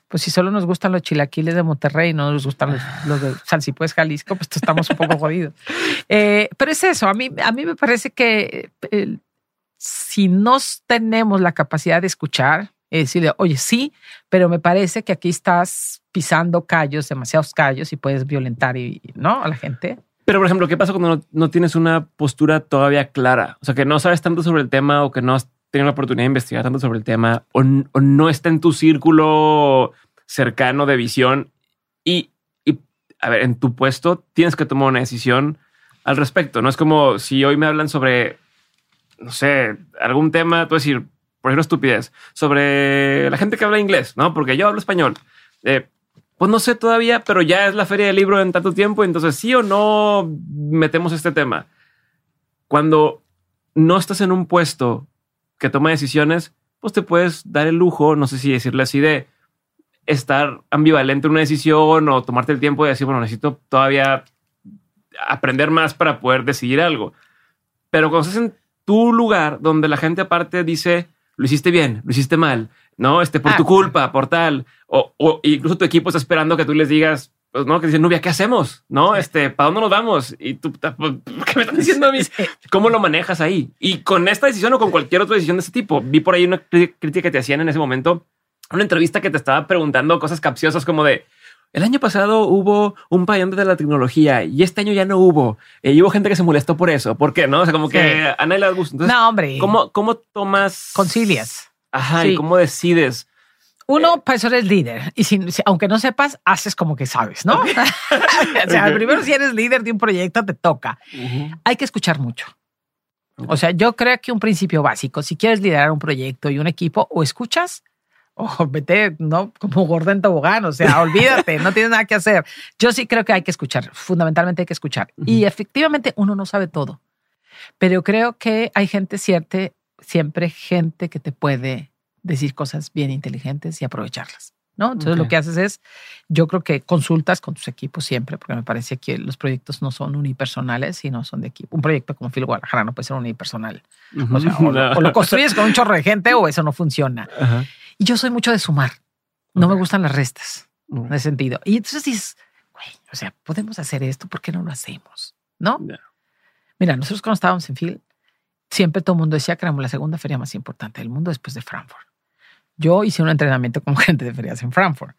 Pues si solo nos gustan los chilaquiles de Monterrey y no nos gustan los, los de Salsipues Jalisco, pues estamos un poco jodidos. Eh, pero es eso, a mí, a mí me parece que eh, si no tenemos la capacidad de escuchar, es decirle, oye, sí, pero me parece que aquí estás pisando callos, demasiados callos y puedes violentar y, ¿no? a la gente. Pero, por ejemplo, ¿qué pasa cuando no, no tienes una postura todavía clara? O sea, que no sabes tanto sobre el tema o que no has tenido la oportunidad de investigar tanto sobre el tema o, o no está en tu círculo cercano de visión y, y, a ver, en tu puesto tienes que tomar una decisión al respecto. No es como si hoy me hablan sobre, no sé, algún tema, tú decir, por ejemplo, estupidez, sobre la gente que habla inglés, ¿no? Porque yo hablo español. Eh, pues no sé todavía, pero ya es la feria del libro en tanto tiempo, entonces sí o no metemos este tema. Cuando no estás en un puesto que toma decisiones, pues te puedes dar el lujo, no sé si decirle así, de estar ambivalente en una decisión o tomarte el tiempo de decir, bueno, necesito todavía aprender más para poder decidir algo. Pero cuando estás en tu lugar donde la gente aparte dice, lo hiciste bien, lo hiciste mal, no, este por Ah, tu culpa, por tal, o, o incluso tu equipo está esperando que tú les digas, pues no, que dicen, Nubia, ¿qué hacemos? No, este, ¿para dónde nos vamos? Y tú, "Pues, ¿qué me estás diciendo a mí? ¿Cómo lo manejas ahí? Y con esta decisión o con cualquier otra decisión de ese tipo, vi por ahí una crítica que te hacían en ese momento, una entrevista que te estaba preguntando cosas capciosas como de, el año pasado hubo un pabellón de la tecnología y este año ya no hubo. Eh, y hubo gente que se molestó por eso. ¿Por qué? No, o sea, como Sí. que a nadie le gusta. Entonces, no, hombre. ¿cómo, ¿cómo tomas? concilias? Ajá, Sí. y cómo decides. Uno, eso eres líder. Y si, si- aunque no sepas, haces como que sabes, ¿no? o sea, Ok. primero si eres líder de un proyecto, te toca. Hay que escuchar mucho. O sea, yo creo que un principio básico, si quieres liderar un proyecto y un equipo, o escuchas o vete, ¿no? Como gordo en tobogán, o sea, olvídate, no tienes nada que hacer. Yo sí creo que hay que escuchar, fundamentalmente hay que escuchar. Y efectivamente uno no sabe todo, pero creo que hay gente cierta, siempre gente que te puede decir cosas bien inteligentes y aprovecharlas. ¿no? Entonces lo que haces es, yo creo que consultas con tus equipos siempre, porque me parece que los proyectos no son unipersonales, sino son de equipo. Un proyecto como Phil Guadalajara no puede ser unipersonal. O, sea, o, lo, o lo construyes con un chorro de gente o eso no funciona. Y yo soy mucho de sumar. No me gustan las restas Ok. en ese sentido. Y entonces dices, güey, o sea, podemos hacer esto, ¿por qué no lo hacemos? ¿No? Ya. Mira, nosotros cuando estábamos en Phil, siempre todo el mundo decía que éramos la segunda feria más importante del mundo después de Frankfurt. Yo hice un entrenamiento con gente de ferias en Frankfurt.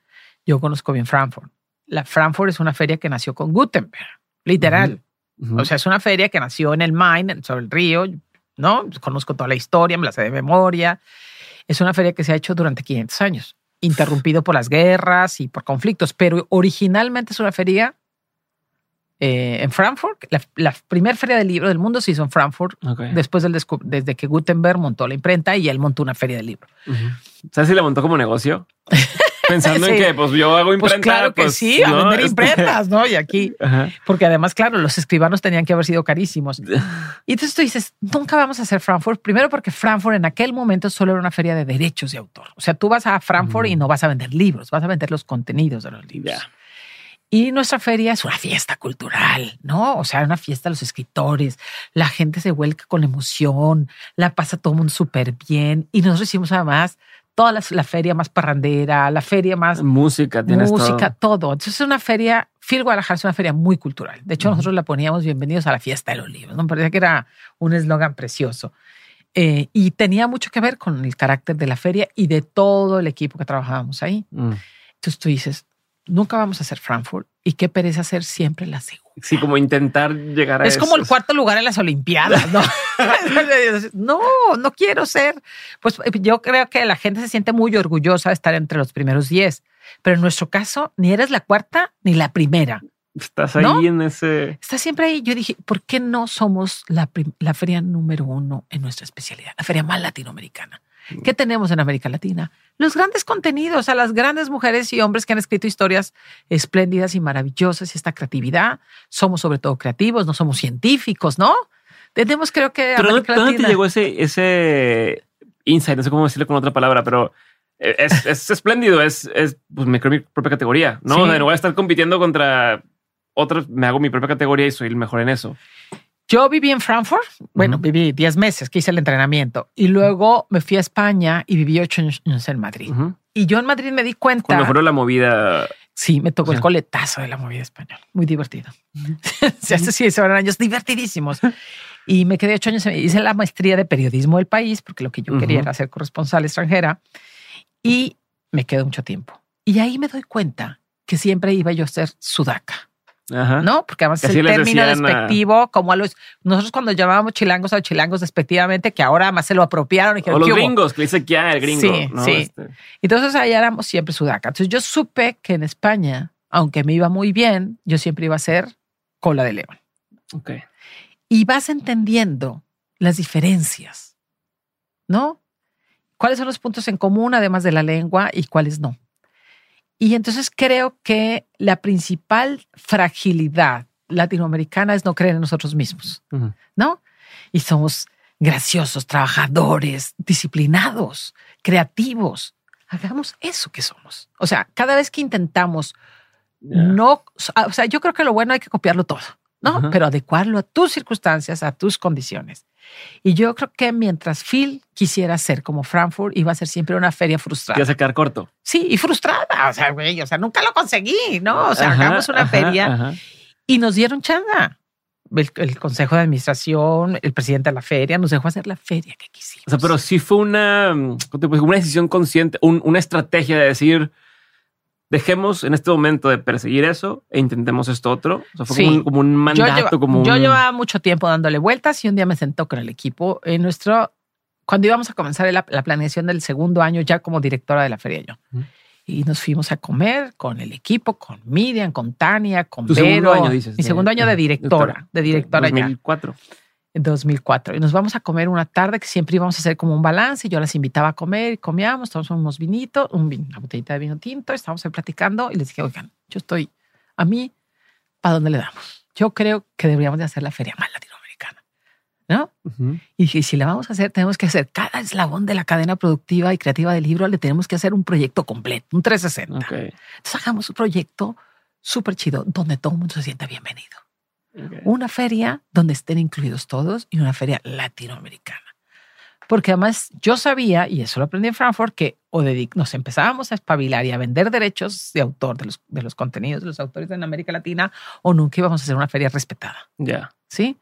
Yo conozco bien Frankfurt. La Frankfurt es una feria que nació con Gutenberg, literal. O sea, es una feria que nació en el Main, sobre el río, ¿no? Conozco toda la historia, me la sé de memoria. Es una feria que se ha hecho durante 500 años, interrumpido por las guerras y por conflictos, pero originalmente es una feria eh, en Frankfurt. La, la primera feria del libro del mundo se hizo en Frankfurt después del desde que Gutenberg montó la imprenta y él montó una feria del libro. ¿Sabes si la montó como negocio? Pensando en que, pues yo hago Pues imprenta. claro que pues, sí, a vender Este- imprentas, ¿no? Y aquí, Ajá. porque además, claro, los escribanos tenían que haber sido carísimos. Y entonces tú dices, nunca vamos a hacer Frankfurt. Primero porque Frankfurt en aquel momento solo era una feria de derechos de autor. O sea, tú vas a Frankfurt y no vas a vender libros, vas a vender los contenidos de los libros. Ya. Y nuestra feria es una fiesta cultural, ¿no? O sea, una fiesta de los escritores. La gente se vuelca con emoción, la pasa todo el mundo súper bien. Y nosotros hicimos además toda la, la feria más parrandera, la feria más Música, tienes música, todo. todo. Entonces es una feria, Phil Guadalajara es una feria muy cultural. De hecho, nosotros la poníamos bienvenidos a la fiesta de los libros. ¿no? Me parecía que era un eslogan precioso. Eh, y tenía mucho que ver con el carácter de la feria y de todo el equipo que trabajábamos ahí. Mm. Entonces tú dices, nunca vamos a hacer Frankfurt y qué pereza hacer siempre la segunda. Sí, como intentar llegar a Es como el cuarto lugar en las Olimpiadas, ¿no? no, no quiero ser. Pues yo creo que la gente se siente muy orgullosa de estar entre los primeros 10, pero en nuestro caso ni eres la cuarta ni la primera. Estás ahí ¿No? en ese. Está siempre ahí. Yo dije, ¿por qué no somos la, la feria número uno en nuestra especialidad? La feria más latinoamericana. ¿Qué tenemos en América Latina? Los grandes contenidos, a las grandes mujeres y hombres que han escrito historias espléndidas y maravillosas y esta creatividad. Somos sobre todo creativos, no somos científicos, ¿no? Tenemos, creo que Pero ¿dónde, América dónde te llegó ese, ese insight? No sé cómo decirlo con otra palabra, pero es, es espléndido. Es, es pues me creo mi propia categoría, ¿no? Sí. O sea, no voy a estar compitiendo contra otros. Me hago mi propia categoría y soy el mejor en eso. Yo viví en Frankfurt, bueno, Ujú. viví 10 meses que hice el entrenamiento y luego me fui a España y viví 8 años en Madrid. Ujú. Y yo en Madrid me di cuenta. Cuando fueron la movida. Sí, me tocó O el sea. coletazo de la movida española. Muy divertido. sí, estos sí, fueron años divertidísimos. Y me quedé ocho años. Hice la maestría de periodismo del país, porque lo que yo quería era ser corresponsal extranjera. Y me quedé mucho tiempo. Y ahí me doy cuenta que siempre iba yo a ser sudaca, Ajá. ¿no? Porque además es el término decían a- despectivo, como a los. Nosotros cuando llamábamos chilangos a chilangos despectivamente, que ahora más se lo apropiaron y O dijeron, los "¿Qué hubo?". gringos, que dice que el gringo. Sí, ¿no? sí. Este, Entonces allá éramos siempre sudaca. Entonces yo supe que en España, aunque me iba muy bien, yo siempre iba a ser cola de león. ok. Y vas entendiendo las diferencias, ¿no? ¿Cuáles son los puntos en común además de la lengua y cuáles no? Y entonces creo que la principal fragilidad latinoamericana es no creer en nosotros mismos. ¿no? Y somos graciosos, trabajadores, disciplinados, creativos. Hagamos eso que somos. O sea, cada vez que intentamos no, o sea, yo creo que lo bueno hay que copiarlo todo, ¿no? Pero adecuarlo a tus circunstancias, a tus condiciones. Y yo creo que mientras Phil quisiera ser como Frankfurt, iba a ser siempre una feria frustrada. Quiero sacar corto. Sí, y frustrada. O sea, güey, o sea, nunca lo conseguí, ¿no? O sea, Ajá, hagamos una ajá, feria ajá. y nos dieron changa. El, el consejo de administración, el presidente de la feria, nos dejó hacer la feria que quisimos. O sea, pero sí fue una, una decisión consciente, un- una estrategia de decir, dejemos en este momento de perseguir eso e intentemos esto otro. O sea, fue Sí. como, un, como un yo, mandato, lleva- como yo un- llevaba mucho tiempo dándole vueltas y un día me sentó con el equipo en nuestro, cuando íbamos a comenzar la, la planeación del segundo año ya como directora de la feria yo. Y nos fuimos a comer con el equipo, con Miriam, con Tania, con Tu Vero. segundo año, dices. Mi segundo año de directora, de directora ya. 2004. en 2004. Y nos vamos a comer una tarde que siempre íbamos a hacer como un balance. Yo las invitaba a comer y comíamos, tomamos unos vinitos, un vin- una botellita de vino tinto, estábamos ahí platicando y les dije, oigan, yo estoy, a mí, ¿para dónde le damos? Yo creo que deberíamos de hacer la feria más latinoamericana, ¿no? Ujú. Y dije, si la vamos a hacer, tenemos que hacer cada eslabón de la cadena productiva y creativa del libro, le tenemos que hacer un proyecto completo, un 360. Ok, Entonces hagamos un proyecto súper chido donde todo el mundo se sienta bienvenido una feria donde estén incluidos todos y una feria latinoamericana. Porque además yo sabía, y eso lo aprendí en Frankfurt, que o dedic- nos empezábamos a espabilar y a vender derechos de autor de los, de los contenidos de los autores en América Latina, o nunca íbamos a hacer una feria respetada. Ya. ¿Sí?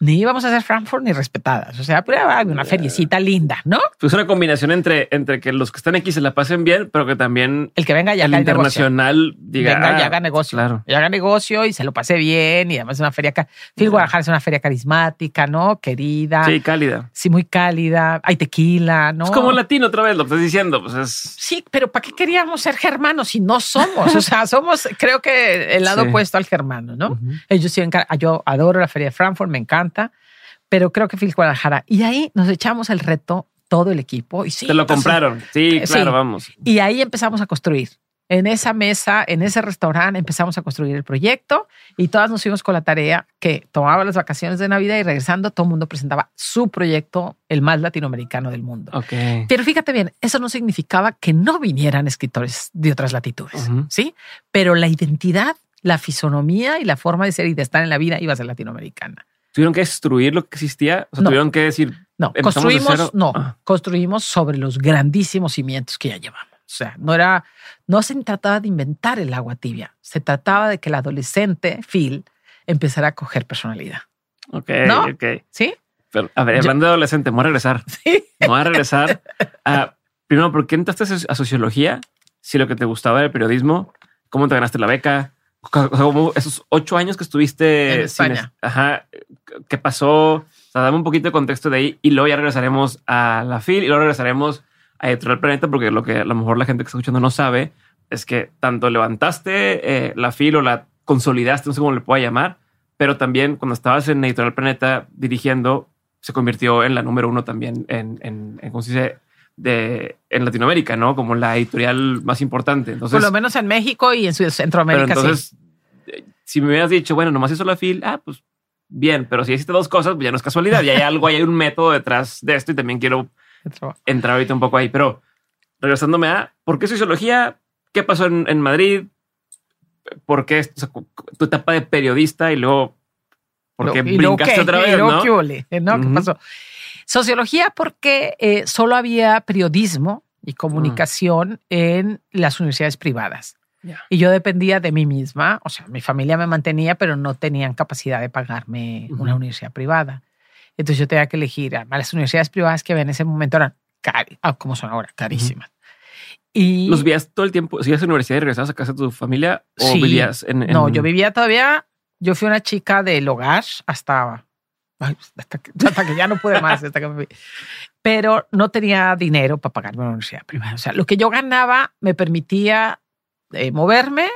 Ni íbamos a hacer Frankfurt ni respetadas. O sea, era una feriecita linda, ¿no? Pues una combinación entre, entre que los que están aquí se la pasen bien, pero que también El que venga ya el haga el negocio. internacional diga. venga ah, y haga negocio. Claro. Y haga negocio y se lo pase bien. Y además es una feria. Phil Guadalajara es una feria carismática, ¿no? Querida. Sí, cálida. Sí, muy cálida. Hay tequila, ¿no? Es como latino otra vez, lo que estás diciendo. Pues es. Sí, pero ¿para qué queríamos ser germanos si no somos? O sea, somos, creo que el lado Sí. opuesto al germano, ¿no? Ellos sí, yo adoro la feria de Frankfurt, me encanta, pero creo que Phil Guadalajara. Y ahí nos echamos el reto todo el equipo. Y sí, Te lo entonces- compraron. Sí, Eh, claro, sí. vamos. Y ahí empezamos a construir. En esa mesa, en ese restaurante, empezamos a construir el proyecto y todas nos fuimos con la tarea que tomaba las vacaciones de Navidad y regresando, todo el mundo presentaba su proyecto, el más latinoamericano del mundo. Ok. Pero fíjate bien, eso no significaba que no vinieran escritores de otras latitudes, Ujú. ¿sí? Pero la identidad, la fisonomía y la forma de ser y de estar en la vida iba a ser latinoamericana. ¿Tuvieron que destruir lo que existía? O sea, No. tuvieron que decir, No, ¿Empezamos de construimos, no, Ah. construimos sobre los grandísimos cimientos que ya llevamos. O sea, no era, no se trataba de inventar el agua tibia, se trataba de que el adolescente Phil empezara a coger personalidad. ok, ¿No? ok. ¿Sí? Pero, a ver, Yo- hablando de adolescente, me voy a regresar. Sí. Me voy a regresar a, primero, ¿por qué entraste a sociología? Si lo que te gustaba era el periodismo, ¿cómo te ganaste la beca? O sea, ¿cómo esos ocho años que estuviste En España. es- ajá, ¿qué pasó? O sea, dame un poquito de contexto de ahí y luego ya regresaremos a la FIL y luego regresaremos a Editorial Planeta porque lo que a lo mejor la gente que está escuchando no sabe es que tanto levantaste eh, la FIL o la consolidaste, no sé cómo le pueda llamar, pero también cuando estabas en Editorial Planeta dirigiendo, se convirtió en la número uno también en, en, en, ¿cómo se dice? De, en Latinoamérica, ¿no? Como la editorial más importante. Entonces, Por lo menos en México y en pero Centroamérica. sí. entonces, eh, si me hubieras dicho, bueno, nomás hizo la fil, ah, pues bien, pero si hiciste dos cosas, pues ya no es casualidad, ya hay algo, hay un método detrás de esto y también quiero entrar ahorita un poco ahí. Pero regresándome a por qué sociología, qué pasó en, en Madrid, por qué o sea, cu- tu etapa de periodista y luego por qué luego brincaste qué, otra vez, ¿no? qué ¿no? ¿Qué Ujú. pasó? Sociología porque eh, solo había periodismo y comunicación en las universidades privadas. Y yo dependía de mí misma, o sea, mi familia me mantenía, pero no tenían capacidad de pagarme una universidad privada. Entonces yo tenía que elegir, además las universidades privadas que había en ese momento eran cari ah, como son ahora, carísimas. Y ¿Los vías todo el tiempo? ¿Sigues a la universidad y regresabas a casa de tu familia o Sí. vivías en, en- No, yo vivía todavía, yo fui una chica del hogar hasta, hasta, que, hasta que ya no pude más, hasta que me. Pero no tenía dinero para pagarme una universidad privada. O sea, lo que yo ganaba me permitía eh, moverme,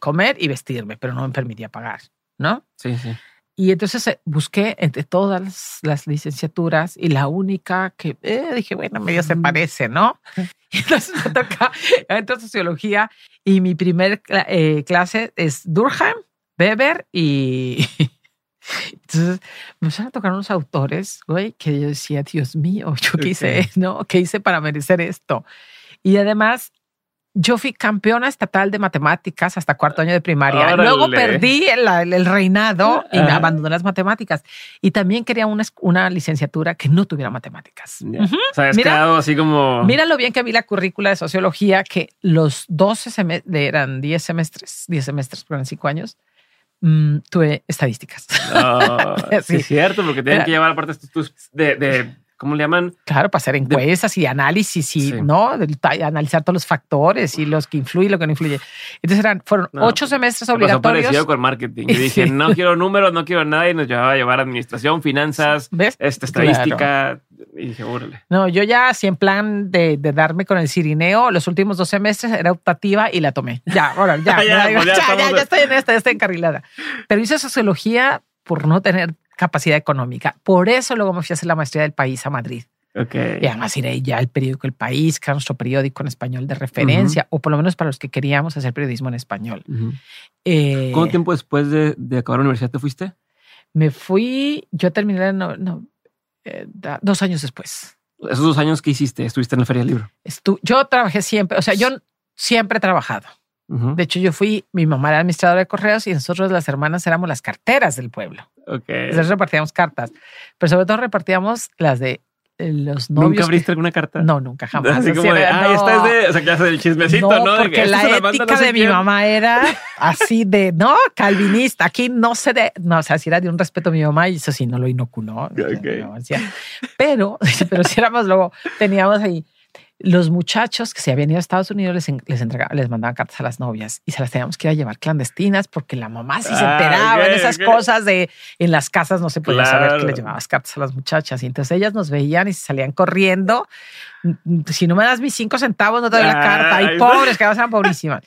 comer y vestirme, pero no me permitía pagar, ¿no? Sí, sí. Y entonces eh, busqué entre todas las, las licenciaturas y la única que eh, dije, bueno, medio se Ujú. parece, ¿no? Y entonces me toca, entro a sociología y mi primer eh, clase es Durkheim, Weber y... Entonces me empezaron a tocar unos autores, güey, que yo decía, Dios mío, ¿yo qué hice, Ok. no? ¿Qué hice para merecer esto? Y además, yo fui campeona estatal de matemáticas hasta cuarto año de primaria. Luego Órale. perdí el, el reinado y me Ajá. abandoné las matemáticas. Y también quería una, es- una licenciatura que no tuviera matemáticas. Ya. Ujú. O sea, has Mira- quedado así como... Mira lo bien que vi la currícula de sociología, que los 12 semestres, eran 10 semestres, 10 semestres, pero eran 5 años, mm, tuve estadísticas. Ah, sí, es cierto, porque tienen Era- que llevar aparte de, de ¿cómo le llaman? Claro, para hacer encuestas y análisis y Sí. no ta- analizar todos los factores y los que influyen y lo que no influye. Entonces eran, fueron No, ocho semestres Me pasó obligatorios. parecido con marketing. Yo dije, Sí. no quiero números, no quiero nada y nos llevaba a llevar administración, finanzas, ¿Ves? Claro. estadística. Y dije, órale. No, yo ya así en plan de, de darme con el cirineo, los últimos dos semestres era optativa y la tomé. Ya, ya, Ya, ya, pues ya ya, ya, estamos- ya estoy en esta, ya estoy encarrilada. Pero hice sociología por no tener capacidad económica. Por eso luego me fui a hacer la maestría del país a Madrid. Y además iré ya al periódico El País, que era nuestro periódico en español de referencia, o por lo menos para los que queríamos hacer periodismo en español. Eh, ¿Cuánto tiempo después de, de acabar la universidad te fuiste? Me fui, yo terminé no, no, eh, da- dos años después. Esos dos años que hiciste, estuviste en la Feria del Libro. Estu- yo trabajé siempre, o sea, yo siempre he trabajado. Ujú. De hecho, yo fui, mi mamá era administradora de correos y nosotros las hermanas éramos las carteras del pueblo. Ok. Entonces repartíamos cartas, pero sobre todo repartíamos las de eh, los novios. ¿Nunca abriste que- alguna carta? No, nunca jamás. Así O como sea, de, ah, esta es no. de, o sea, clase del chismecito, ¿no? No, que porque la ética no sé de mi quién. mamá era así de, no, calvinista, aquí no se de, no, o sea, si era de un respeto a mi mamá y eso sí, no lo inoculó. O sea, Ok. mi mamá decía, Pero, pero si éramos luego, teníamos ahí los muchachos que se habían ido a Estados Unidos les, en- les, entregaba- les mandaban cartas a las novias y se las teníamos que ir a llevar clandestinas porque la mamá sí se Ah, enteraba ok, de esas cosas de en las casas no se podía saber que le llevabas cartas a las muchachas y entonces ellas nos veían y se salían corriendo. Mm, Si no me das mis cinco centavos, no te doy la carta. Y pobres, que eran pobrísimas.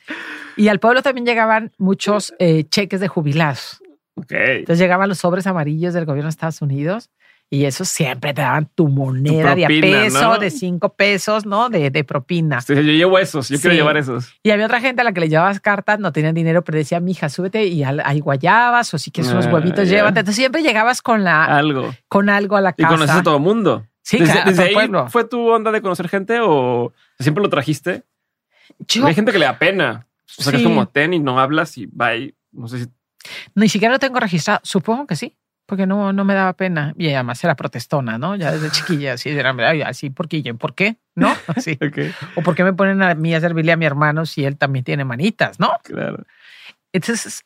Y al pueblo también llegaban muchos eh, cheques de jubilados. Ok. Entonces llegaban los sobres amarillos del gobierno de Estados Unidos Y eso siempre te daban tu moneda de a peso, ¿no? de cinco pesos, ¿no? De, de propina. Entonces, yo llevo esos, yo quiero Sí. llevar esos. Y había otra gente a la que le llevabas cartas, no tenían dinero, pero decía, mija, súbete y hay guayabas o si quieres unos Ah, huevitos, llévate. Entonces siempre llegabas con, la, Algo. con algo a la Y casa. conoces a todo el mundo. Sí, desde, claro, desde ahí pueblo. fue tu onda de conocer gente o siempre lo trajiste. Yo Hay gente que le da pena. O sea, que es Sí. como ten y no hablas y bye. No sé si. ni siquiera lo tengo registrado. Supongo que sí, porque no, no me daba pena. Y además era protestona, ¿no? Ya desde chiquilla, así, era, ay, así, porque yo, ¿por qué? ¿No? Así. Ok, O por qué me ponen a mí a servirle a mi hermano si él también tiene manitas, ¿no? claro. Entonces,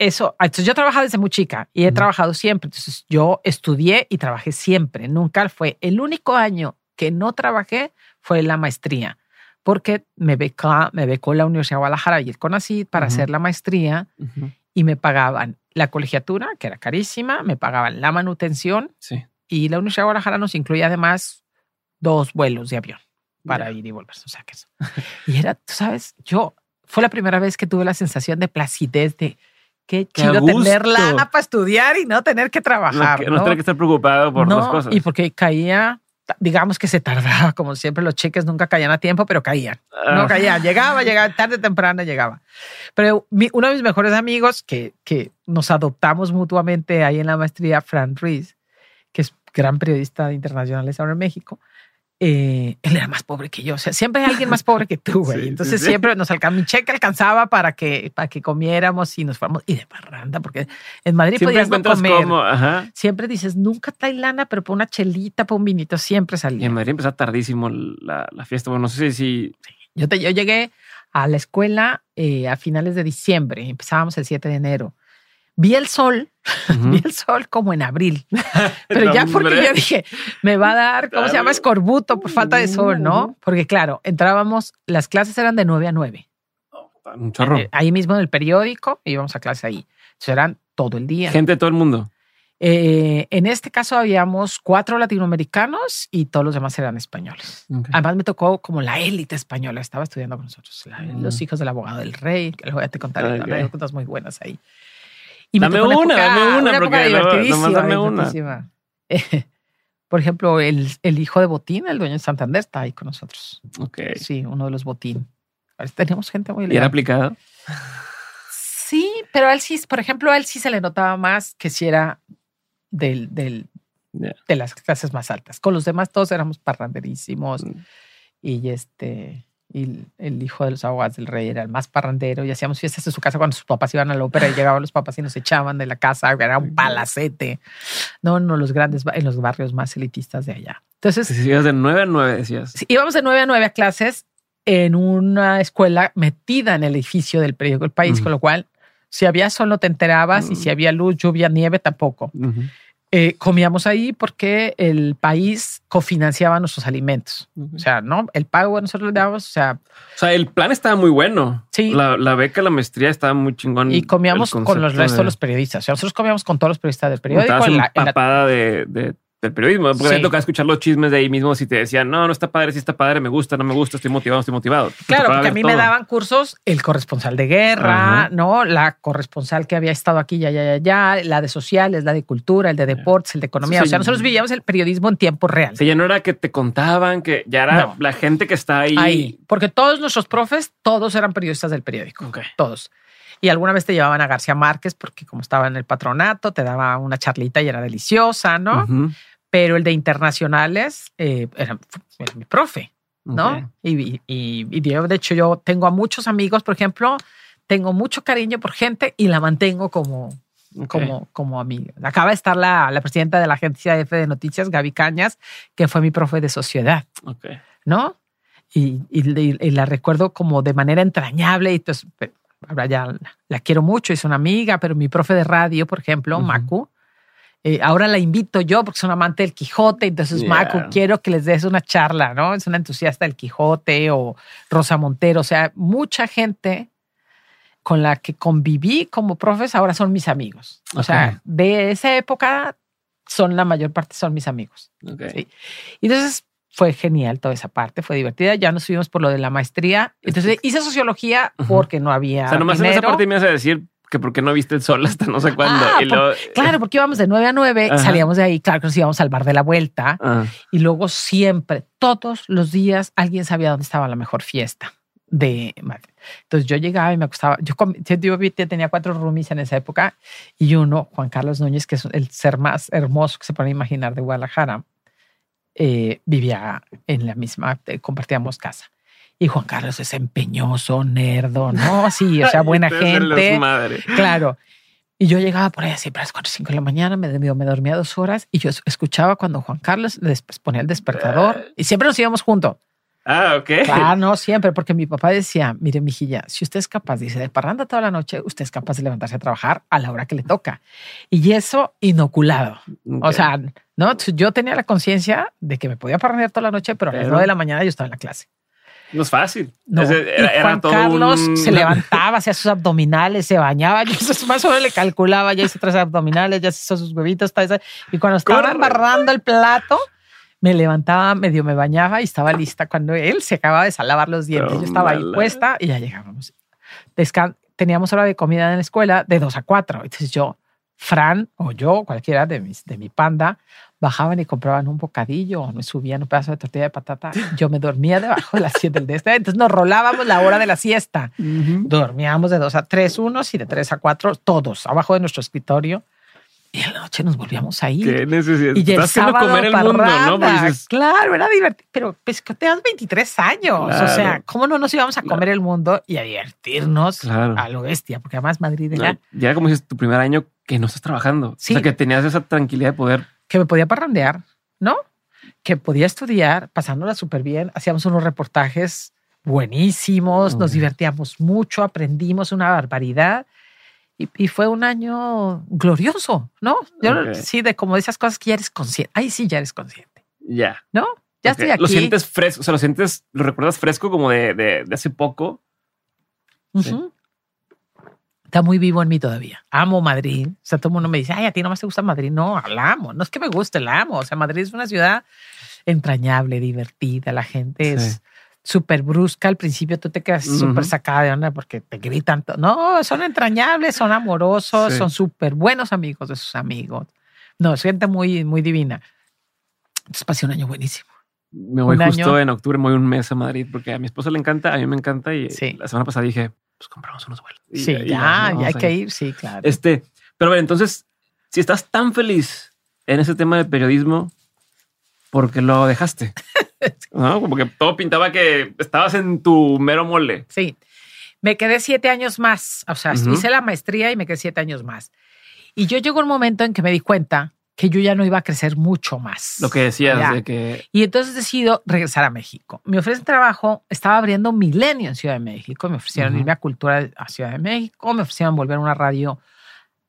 eso, ah, entonces yo trabajaba desde muy chica y he trabajado siempre. Entonces yo estudié y trabajé siempre. Nunca fue el único año que no trabajé fue la maestría, porque me becó, me becó la Universidad de Guadalajara y el CONACYT para Ujú. hacer la maestría Ujú. y me pagaban la colegiatura, que era carísima, me pagaban la manutención Sí. y la Universidad de Guadalajara nos incluía además dos vuelos de avión para Ya. ir y volver. O sea que eso. Y era, tú sabes, yo fue la primera vez que tuve la sensación de placidez de qué Qué chido tener gusto. lana para estudiar y no tener que No, trabajar. que- No, no tener que estar preocupado por No, las cosas. Y porque caía, digamos que se tardaba, como siempre, los cheques nunca caían a tiempo, pero caían. No Ah, caían, llegaba, llegaba, tarde o temprano llegaba. Pero mi- uno de mis mejores amigos, que, que nos adoptamos mutuamente ahí en la maestría, Fran Ruiz, que es gran periodista de internacionales ahora en México, eh, él era más pobre que yo. O sea, siempre hay alguien más pobre que tú, güey. Sí, Entonces sí. siempre nos alcanzaba, mi cheque alcanzaba para que, para que comiéramos y nos fuéramos. Y de parranda, porque en Madrid Siempre podías no comer. como. Ajá. Siempre dices, nunca trae lana, pero por una chelita, por un vinito, siempre Y salía. en Madrid empezó tardísimo la, la fiesta. Bueno, no sé si. Yo, te- yo llegué a la escuela eh, a finales de diciembre, empezábamos el 7 de enero. Vi el sol, vi el sol como en abril, pero ya porque yo dije, me va a dar, ¿cómo se llama? Escorbuto por falta de sol, ¿no? Porque claro, entrábamos, las clases eran de 9 a 9. Un chorro. Eh, ahí mismo en el periódico íbamos a clase ahí. Eso eran todo el día. Gente de todo el mundo. Eh, en este caso habíamos cuatro latinoamericanos y todos los demás eran españoles. Además me tocó como la élite española, estaba estudiando con nosotros, la- Mm. los hijos del abogado del rey, que luego ya te contaré Ok. anécdotas muy buenas ahí. Y me Dame tocó una, dame una, época porque no- nomás dame una. Eh, por ejemplo, el, el hijo de Botín, el dueño de Santander, está ahí con nosotros. Ok. Sí, uno de los Botín. Teníamos gente muy ¿Y era legal. aplicado? Sí, pero él sí, por ejemplo, a él sí se le notaba más que si era del, del, Ya. de las clases más altas. Con los demás todos éramos parranderísimos Mm. y este y el, hijo de los abogados del rey era el más parrandero y hacíamos fiestas en su casa cuando sus papás iban a la ópera y llegaban los papás y nos echaban de la casa, era un palacete. No, no, los grandes, en los barrios más elitistas de allá. Entonces, Si ibas de 9 a 9, decías. Sí, íbamos de 9 a 9 a clases en una escuela metida en el edificio del periódico El País, con lo cual si había sol no te enterabas y Mm. si había luz, lluvia, nieve tampoco. Eh, comíamos ahí porque el país cofinanciaba nuestros alimentos. O sea, ¿no? El pago nosotros le dábamos, o sea, O sea, el plan estaba muy bueno. Sí. La, la beca, la maestría estaba muy chingón. y comíamos con los restos de los periodistas. O sea, nosotros comíamos con todos los periodistas del periódico. En la- en la- empapada de, de- del periodismo. Porque Sí. me tocaba escuchar los chismes de ahí mismo. Si te decían, no, no está padre, sí está padre, me gusta, no me gusta, estoy motivado, estoy motivado. Claro, porque a mí me daban cursos el corresponsal de guerra, Ajá. ¿no? La corresponsal que había estado aquí, ya, ya, ya, ya, la de sociales, la de cultura, el de deportes, el de economía. Sí, o sea, sí. nosotros vivíamos el periodismo en tiempo real. Sea, ya no era que te contaban, que ya era No. la gente que está ahí. Ahí. Porque todos nuestros profes, todos eran periodistas del periódico. Todos. Y alguna vez te llevaban a García Márquez porque como estaba en el patronato, te daba una charlita y era deliciosa, ¿no? Pero el de internacionales eh, era, era mi profe. ¿no? Ok. Y, y, y de hecho, yo tengo a muchos amigos, por ejemplo, tengo mucho cariño por gente y la mantengo como, Ok. como, como amiga. Acaba de estar la, la presidenta de la agencia F de noticias, Gaby Cañas, que fue mi profe de sociedad, Ok. ¿no? Y, y- la recuerdo como de manera entrañable y entonces, pe- ahora ya la, la quiero mucho, es una amiga, pero mi profe de radio, por ejemplo, Ujú. Macu, eh, ahora la invito yo porque es un amante del Quijote, entonces Yeah. Macu, quiero que les des una charla, ¿no? Es una entusiasta del Quijote o Rosa Montero, o sea, mucha gente con la que conviví como profes ahora son mis amigos. O sea, de esa época son la mayor parte son mis amigos. Ok. Sí. Y entonces fue genial toda esa parte, fue divertida. Ya nos subimos por lo de la maestría. Entonces hice sociología porque no había O sea, nomás en esa parte me a decir que por qué no viste el sol hasta no sé cuándo. Ah, y por- luego, Claro, porque íbamos de 9 a 9, Ajá. salíamos de ahí, claro que nos íbamos al bar de la vuelta Ah, y luego siempre, todos los días, alguien sabía dónde estaba la mejor fiesta de Madrid. Entonces yo llegaba y me acostaba. Yo, yo, tenía cuatro roomies en esa época y uno, Juan Carlos Núñez, que es el ser más hermoso que se puede imaginar de Guadalajara, eh, vivía en la misma, eh, compartíamos casa. Y Juan Carlos es empeñoso, nerdo, ¿no? Sí, o sea, buena gente. madre. Claro. Y yo llegaba por ahí siempre a las 4 o 5 de la mañana, me, me dormía dos horas y yo es- escuchaba cuando Juan Carlos les ponía el despertador y siempre nos íbamos juntos. Ah, ok. Claro, no siempre, porque mi papá decía, mire, mijilla, si usted es capaz, dice, de parranda toda la noche, usted es capaz de levantarse a trabajar a la hora que le toca. Y eso inoculado. O Ok. sea, no, yo tenía la conciencia de que me podía parrandear toda la noche, pero a las Pero- 9 de la mañana yo estaba en la clase. No es fácil. No. Y era Juan todo Carlos un- se levantaba, hacía sus abdominales, se bañaba, yo más o menos le calculaba, ya hizo tres abdominales, ya hizo sus huevitos, tal, y cuando estaba Corre. embarrando el plato, me levantaba, medio me bañaba y estaba lista cuando él se acababa de lavar los dientes. Yo estaba ahí Tómala. puesta y ya llegábamos. Descan- Teníamos hora de comida en la escuela de dos a cuatro. Entonces yo, Fran o yo, cualquiera de, mis, de mi panda, bajaban y compraban un bocadillo o me subían un pedazo de tortilla de patata. Yo me dormía debajo de las siete del de este. Entonces nos rolábamos la hora de la siesta. Ujú. Dormíamos de dos a tres unos y de tres a cuatro todos abajo de nuestro escritorio. Y en la noche nos volvíamos a ir. Qué necesidad. Y el sábado comer el mundo, ¿no? dices, Claro, era divertido. Pero pues que tenías 23 años. O Claro. sea, ¿cómo no nos íbamos a Claro. comer el mundo y a divertirnos Claro. a lo bestia? Porque además Madrid era no, ya como dices, tu primer año que no estás trabajando. Sí. O sea, que tenías esa tranquilidad de poder. Que me podía parrandear, ¿no? Que podía estudiar, pasándola súper bien. Hacíamos unos reportajes buenísimos, nos divertíamos mucho, aprendimos una barbaridad. Y, y fue un año glorioso, ¿no? Yo sí, de como de esas cosas que ya eres consciente. Ahí sí ya eres consciente, Ya. ¿no? Ya estoy aquí. Lo sientes fresco, o sea, lo sientes, lo recuerdas fresco como de, de, de hace poco. Está muy vivo en mí todavía. Amo Madrid. O sea, todo el mundo me dice, ay, a ti nomás te gusta Madrid. No, la amo. No es que me guste, la amo. O sea, Madrid es una ciudad entrañable, divertida. La gente Sí. es súper brusca. Al principio tú te quedas Ujú. súper sacada de onda porque te gritan. No, son entrañables, son amorosos, Sí. son súper buenos amigos de sus amigos. No, es gente muy, muy divina. Entonces pasé un año buenísimo. Me voy Un justo año. en octubre, me voy un mes a Madrid porque a mi esposa le encanta, a mí me encanta y Sí. la semana pasada dije, pues compramos unos vuelos. Y- sí, y ya, ya hay que ir, sí, claro. Este, pero a ver, entonces, si estás tan feliz en ese tema de periodismo, ¿por qué lo dejaste? ¿No? Como que todo pintaba que estabas en tu mero mole. Sí. Me quedé siete años más. O sea, hice la maestría y me quedé siete años más. Y yo llegó un momento en que me di cuenta que yo ya no iba a crecer mucho más. Lo que decías de que Y entonces decido regresar a México. Me ofrecen trabajo, estaba abriendo Milenio en Ciudad de México, me ofrecieron irme a Cultura a Ciudad de México, me ofrecieron volver a una radio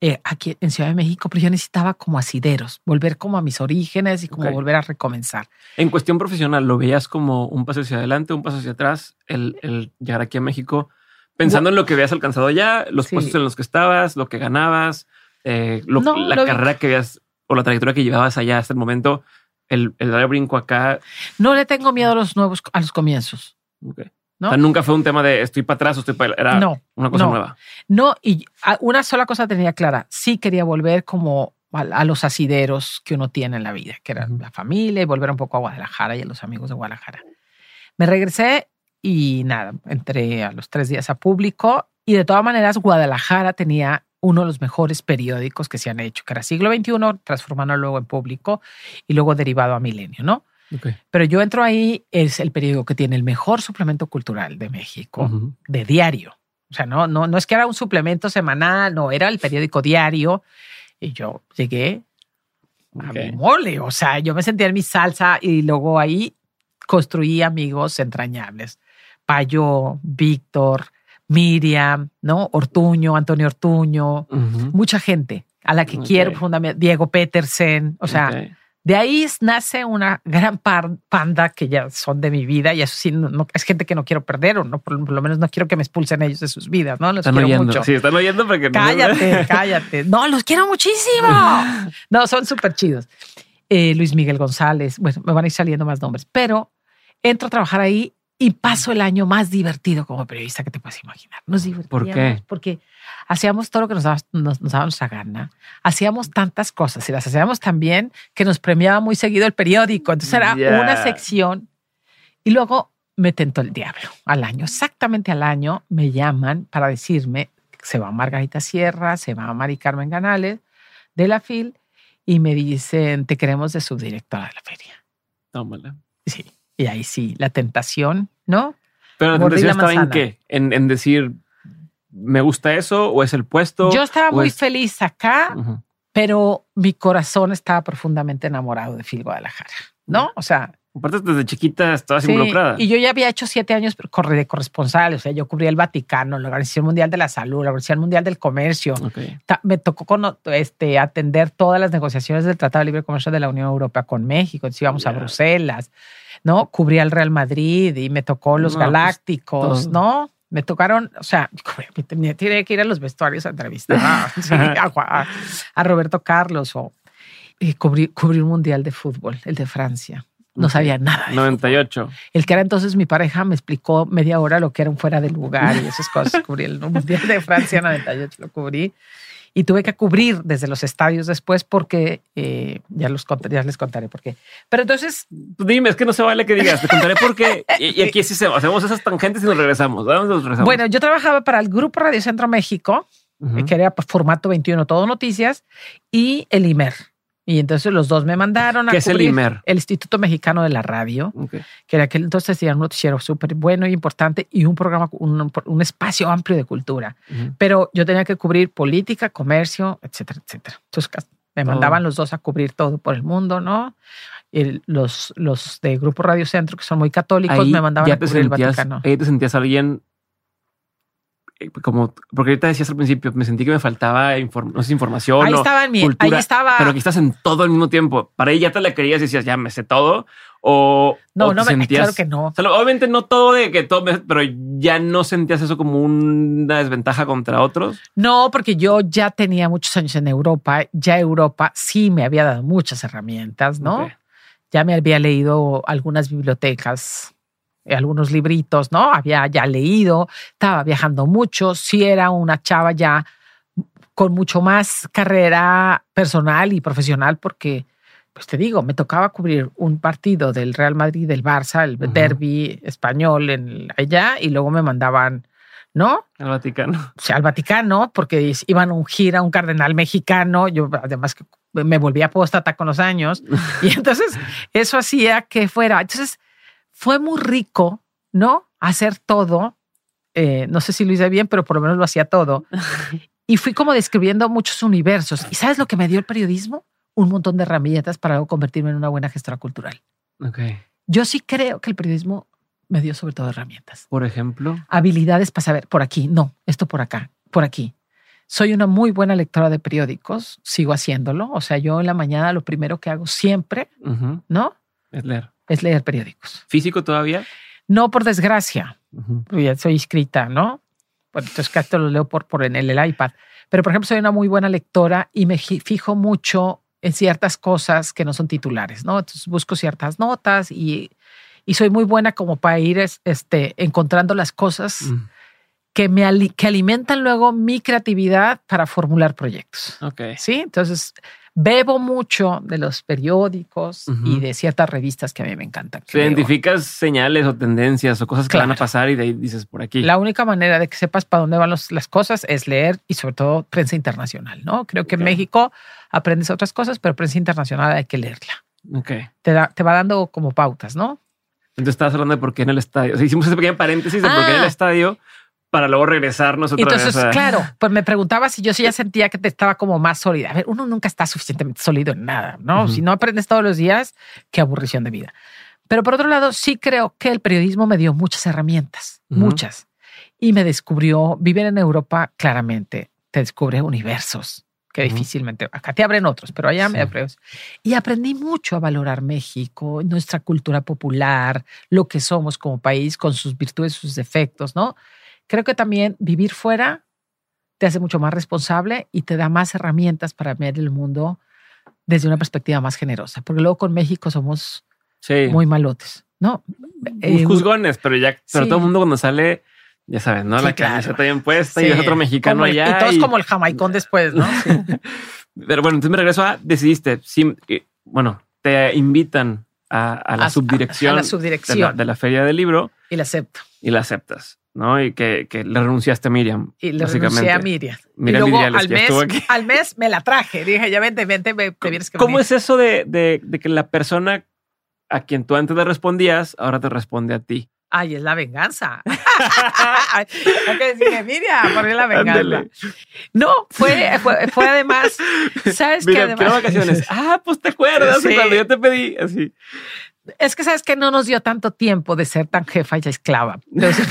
eh, aquí en Ciudad de México, pero yo necesitaba como asideros, volver como a mis orígenes y como volver a recomenzar. en cuestión profesional lo veías como un paso hacia adelante, un paso hacia atrás, el, el llegar aquí a México, pensando en lo que habías alcanzado ya, los Sí. puestos en los que estabas, lo que ganabas, eh, lo- No, la lo vi- carrera que habías o la trayectoria que llevabas allá hasta el momento, el, el dar el brinco acá. No le tengo miedo a los nuevos, a los comienzos. ¿No? O sea, nunca fue un tema de estoy para atrás o estoy para Era No, una cosa no. nueva. No, y una sola cosa tenía clara, sí quería volver como a, a los asideros que uno tiene en la vida, que eran Ujú. la familia y volver un poco a Guadalajara y a los amigos de Guadalajara. Me regresé y nada, entré a los tres días a público y de todas maneras Guadalajara tenía uno de los mejores periódicos que se han hecho, que era Siglo XXI, transformando luego en público y luego derivado a Milenio, ¿no? Pero yo entro ahí, es el periódico que tiene el mejor suplemento cultural de México de diario. O sea, no, no, no es que era un suplemento semanal, no, era el periódico diario. Y yo llegué a mi mole. O sea, yo me sentía en mi salsa y luego ahí construí amigos entrañables. Payo, Víctor, Miriam, ¿no? Ortuño, Antonio Ortuño, mucha gente a la que quiero profundamente. Diego Petersen. O sea, de ahí nace una gran panda que ya son de mi vida y eso sí, no, no- es gente que no quiero perder o no, por, por lo menos no quiero que me expulsen ellos de sus vidas, ¿no? Los Están quiero oyendo. mucho. Sí, están oyendo porque no- Cállate, cállate. No, los quiero muchísimo. No, son súper chidos. Eh, Luis Miguel González, bueno, me van a ir saliendo más nombres, pero entro a trabajar ahí y paso el año más divertido como periodista que te puedes imaginar. Nos divertíamos. ¿Por qué? Porque hacíamos todo lo que nos daba, nos, nos daba nuestra gana. Hacíamos tantas cosas y las hacíamos tan bien que nos premiaba muy seguido el periódico. Entonces era Ya. una sección y luego me tentó el diablo al año. Exactamente al año me llaman para decirme que se va Margarita Sierra, se va Mari Carmen Ganales de la FIL y me dicen, te queremos de subdirectora de la feria. Tómala. Sí. Y ahí sí, la tentación, ¿no? Pero la tentación estaba en qué? En, en decir, ¿me gusta eso? ¿O es el puesto? Yo estaba muy es- feliz acá, pero mi corazón estaba profundamente enamorado de Phil Guadalajara, ¿no? O sea, Aparte, desde chiquita estabas sí, involucrada. y yo ya había hecho siete años de corresponsal, o sea, yo cubría el Vaticano, la Organización Mundial de la Salud, la Organización Mundial del Comercio. Me tocó con, este, atender todas las negociaciones del Tratado de Libre Comercio de la Unión Europea con México. Entonces íbamos a. Bruselas, ¿no? Cubría el Real Madrid y me tocó los No, pues, Galácticos. ¿no? Me tocaron, o sea, tenía, tenía que ir a los vestuarios a entrevistar a, sí, a Juan- a- a Roberto Carlos o cubrir, cubrir un mundial de fútbol, el de Francia. No sabía nada. de 98. el que era entonces mi pareja me explicó media hora lo que era un fuera de lugar y esas cosas. Cubrí el Mundial de Francia 98, lo cubrí. Y tuve que cubrir desde los estadios después porque eh, ya, los ya les contaré por qué. Pero entonces, Tú Dime, es que no se vale que digas, te contaré por qué. Y, y aquí sí se, hacemos esas tangentes y nos regresamos. ¿Dónde nos regresamos? bueno, yo trabajaba para el Grupo Radio Centro México, Ujú. que era formato 21, todo noticias, y el IMER. Y entonces los dos me mandaron a ¿Qué es el IMER? el Instituto Mexicano de la Radio. Que era aquel entonces tenía un noticiero súper bueno y importante y un programa, un, un espacio amplio de cultura. Pero yo tenía que cubrir política, comercio, etcétera, etcétera. Entonces me Todo. mandaban los dos a cubrir todo por el mundo, ¿no? El- los, los de Grupo Radio Centro, que son muy católicos, Ahí me mandaban a cubrir el Vaticano. ahí te sentías alguien como, porque ahorita decías al principio, me sentí que me faltaba inform- no sé, información Ahí o estaba en mi, cultura, ahí estaba. pero que estás en todo al mismo tiempo. Para ella ya te la creías y decías, ya me sé todo. O, no, o no, me, sentías, claro que no. o sea, obviamente no todo de que todo, me- pero ya no sentías eso como una desventaja contra otros. No, porque yo ya tenía muchos años en Europa, ya Europa sí me había dado muchas herramientas, ¿no? Ya me había leído algunas bibliotecas, algunos libritos, ¿no? Había ya leído, estaba viajando mucho, sí era una chava ya con mucho más carrera personal y profesional porque, pues te digo, me tocaba cubrir un partido del Real Madrid, del Barça, el Ujú. derby español en allá y luego me mandaban, ¿no? Al Vaticano. o sea, al Vaticano, porque iban a ungir a un cardenal mexicano. Yo, además, que me volví apóstata con los años. Y entonces, eso hacía que fuera. Entonces, fue muy rico, ¿no? Hacer todo. Eh, no sé si lo hice bien, pero por lo menos lo hacía todo. Y fui como describiendo muchos universos. ¿Y sabes lo que me dio el periodismo? Un montón de herramientas para convertirme en una buena gestora cultural. Ok. Yo sí creo que el periodismo me dio sobre todo herramientas Por ejemplo. habilidades para saber por aquí, no, esto por acá, por aquí. Soy una muy buena lectora de periódicos, sigo haciéndolo. O sea, yo en la mañana lo primero que hago siempre, ¿no? Es leer. Es leer periódicos. ¿Físico todavía? No por desgracia, Ujú. porque ya soy inscrita, ¿no? Bueno, entonces casi lo leo por, por en el, el iPad. Pero, por ejemplo, soy una muy buena lectora y me fijo mucho en ciertas cosas que no son titulares, ¿no? Entonces busco ciertas notas y, y soy muy buena como para ir es- este, encontrando las cosas Mm, que me que alimentan luego mi creatividad para formular proyectos. Ok. Sí, entonces bebo mucho de los periódicos y de ciertas revistas que a mí me encantan. leo. identificas señales o tendencias o cosas que van a pasar y de ahí dices por aquí. La única manera de que sepas para dónde van los- las cosas es leer y sobre todo prensa internacional, ¿no? Creo que en México aprendes otras cosas, pero prensa internacional hay que leerla. Ok. Te, da- te va dando como pautas, ¿no? Entonces estabas hablando de por qué en el estadio. O sea, hicimos ese pequeño paréntesis de por qué en el Ah. estadio para luego regresarnos otra Entonces, vez. a- claro, pues me preguntaba si yo sí ya sentía que te estaba como más sólida. A ver, uno nunca está suficientemente sólido en nada, ¿no? Si no aprendes todos los días, qué aburrición de vida. Pero por otro lado, sí creo que el periodismo me dio muchas herramientas, muchas. Y me descubrió, vivir en Europa claramente, te descubre universos que Ujú. difícilmente, acá te abren otros, pero allá me abren. Y aprendí mucho a valorar México, nuestra cultura popular, lo que somos como país, con sus virtudes, sus defectos, ¿no? Creo que también vivir fuera te hace mucho más responsable y te da más herramientas para ver el mundo desde una perspectiva más generosa, porque luego con México somos Sí. muy malotes, ¿no? Eh, juzgones, pero ya, pero sí. todo el mundo cuando sale, ya sabes, ¿no? Sí, la claro. camiseta bien puesta y es otro mexicano Como allá. Y todos y- como el jamaicón después, ¿no? Pero bueno, entonces me regreso a, decidiste, sí, eh, bueno, te invitan a, a la A- subdirección, a la De, subdirección. la, de la feria del libro Y la acepto. y la aceptas, ¿no? Y que, que le renunciaste a Miriam. Y le básicamente. renuncié a Miriam. Miriam y luego Vidriales, al mes, aquí. al mes me la traje. Dije, ya vente, vente, ve- te vienes que ¿Cómo venir. es eso de, de- de que la persona a quien tú antes le respondías, ahora te responde a ti? Ay, es la venganza. Hay que decirle, Miriam, por la venganza. Ándale. No, fue, fue, fue además, ¿sabes qué? Mira, Además, quiero vacaciones. Ah, pues te acuerdas de Sí. cuando yo te pedí así. Es que sabes que no nos dio tanto tiempo de ser tan jefa y esclava. Entonces,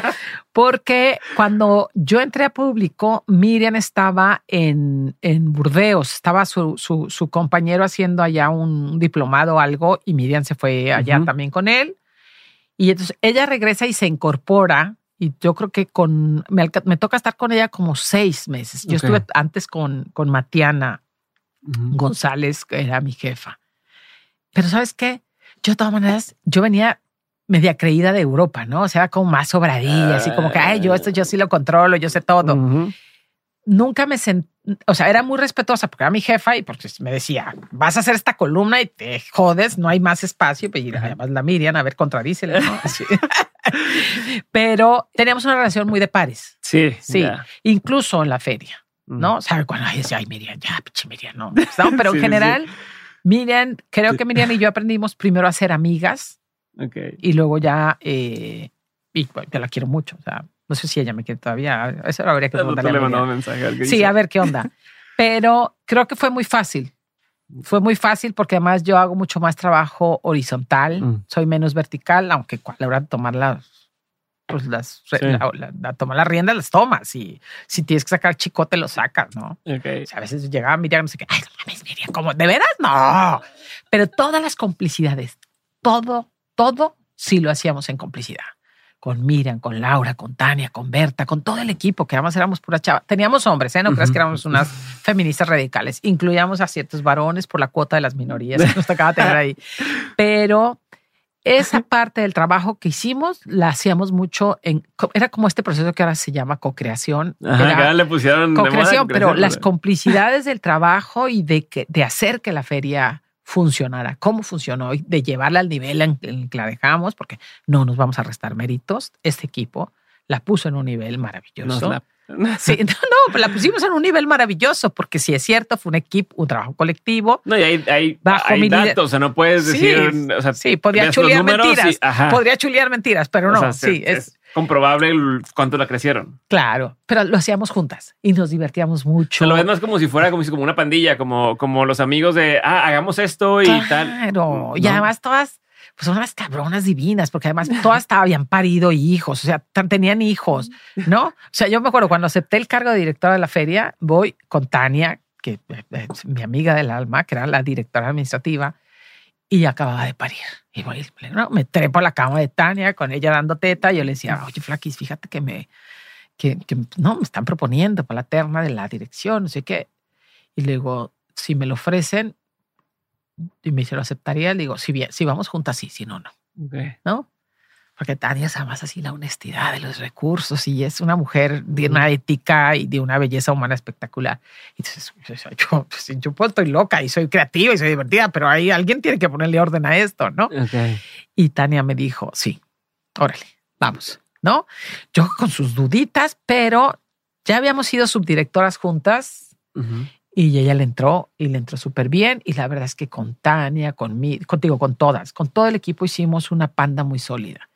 porque cuando yo entré a público, Miriam estaba en, en Burdeos, estaba su, su, su compañero haciendo allá un diplomado o algo y Miriam se fue allá también con él. Y entonces ella regresa y se incorpora. Y yo creo que con me, toca estar con ella como seis meses. Yo estuve antes con, con Matiana. González, que era mi jefa. Pero ¿sabes qué? Yo de todas maneras, yo venía media creída de Europa, ¿no? O sea, como más sobradilla, así como que, ay, yo esto yo sí lo controlo, yo sé todo. Nunca me sentí, o sea, era muy respetuosa porque era mi jefa y porque me decía, vas a hacer esta columna y te jodes, no hay más espacio. Y además la Miriam, a ver. Así. Pero teníamos una relación muy de pares, Sí, sí, ya. incluso en la feria. ¿no? ¿Sabe cuando ay, decía, ay, Miriam, ya, pinche Miriam, no. No, pero Sí, en sí, general, Miriam, creo que Miriam y yo aprendimos primero a ser amigas Ok. y luego ya, eh, y yo la quiero mucho, o sea, no sé si ella me quiere todavía, eso habría que preguntarle mensaje. Sí, a ver qué onda. Pero creo que fue muy fácil. Fue muy fácil porque además yo hago mucho más trabajo horizontal, Mm. soy menos vertical, aunque a la hora de tomar las, pues las, Sí. la, la- la- tomar las riendas las tomas y si tienes que sacar chicote lo sacas, ¿no? Ok. O sea, a veces llegaba Miriam, no sé qué, ay, no mames, Miriam, ¿cómo? ¿De veras? No. Pero todas las complicidades, todo, todo sí lo hacíamos en complicidad. Con Miriam, con Laura, con Tania, con Berta, con todo el equipo, que además éramos pura chava. Teníamos hombres, ¿eh? No creas que éramos unas feministas radicales. Incluíamos a ciertos varones por la cuota de las minorías que nos tocaba tener ahí. Pero esa parte del trabajo que hicimos la hacíamos mucho en. Era como este proceso que ahora se llama co-creación. Ajá, le pusieron co-creación, pero las complicidades del trabajo y de, que, de hacer que la feria funcionara, cómo funcionó y de llevarla al nivel en, en el que la dejamos, porque no nos vamos a restar méritos. Este equipo la puso en un nivel Nos maravilloso. la- Sí, no, no, la pusimos en un nivel maravilloso, porque si es cierto, fue un equipo, un trabajo colectivo. No, y hay, hay, Bajo hay datos, o sea, no puedes Sí, decir, o sea, Sí, podría chulear números mentiras. Podría chulear mentiras, pero O no, sea, sí, se- es, comprobable cuánto la crecieron. claro. Pero lo hacíamos juntas y nos divertíamos O mucho. sea, lo ves más como si fuera como, si- como una pandilla, como, como los amigos de, ah, hagamos esto y tal. Claro, y además todas, pues son unas cabronas divinas, porque además todas habían parido hijos, o sea, tenían hijos, ¿no? O sea, yo me acuerdo cuando acepté el cargo de directora de la feria, voy con Tania, que eh, es mi amiga del alma, que era la directora administrativa, y acababa de parir. Y voy, ¿no? me trepo a la cama de Tania con ella dando teta, y yo le decía, oye, Flaquis, fíjate que me, que, que, no, me están proponiendo para la terna de la dirección, no sé qué. Y le digo, si me lo ofrecen, y me dice, ¿lo aceptaría? Le digo, si, bien, si vamos juntas, sí, si no, no, Ok. ¿no? Porque Tania es además así la honestidad de los recursos y es una mujer de una ética y de una belleza humana espectacular. Y entonces, pues, yo, pues, yo estoy loca y soy creativa y soy divertida, pero ahí alguien tiene que ponerle orden a esto, ¿no? Ok. Y Tania me dijo, sí, órale, vamos, ¿no? Yo con sus duditas, pero ya habíamos sido subdirectoras juntas Ujú. Y ella le entró y le entró súper bien. Y la verdad es que con Tania, con mí, contigo, con todas, con todo el equipo hicimos una panda muy sólida.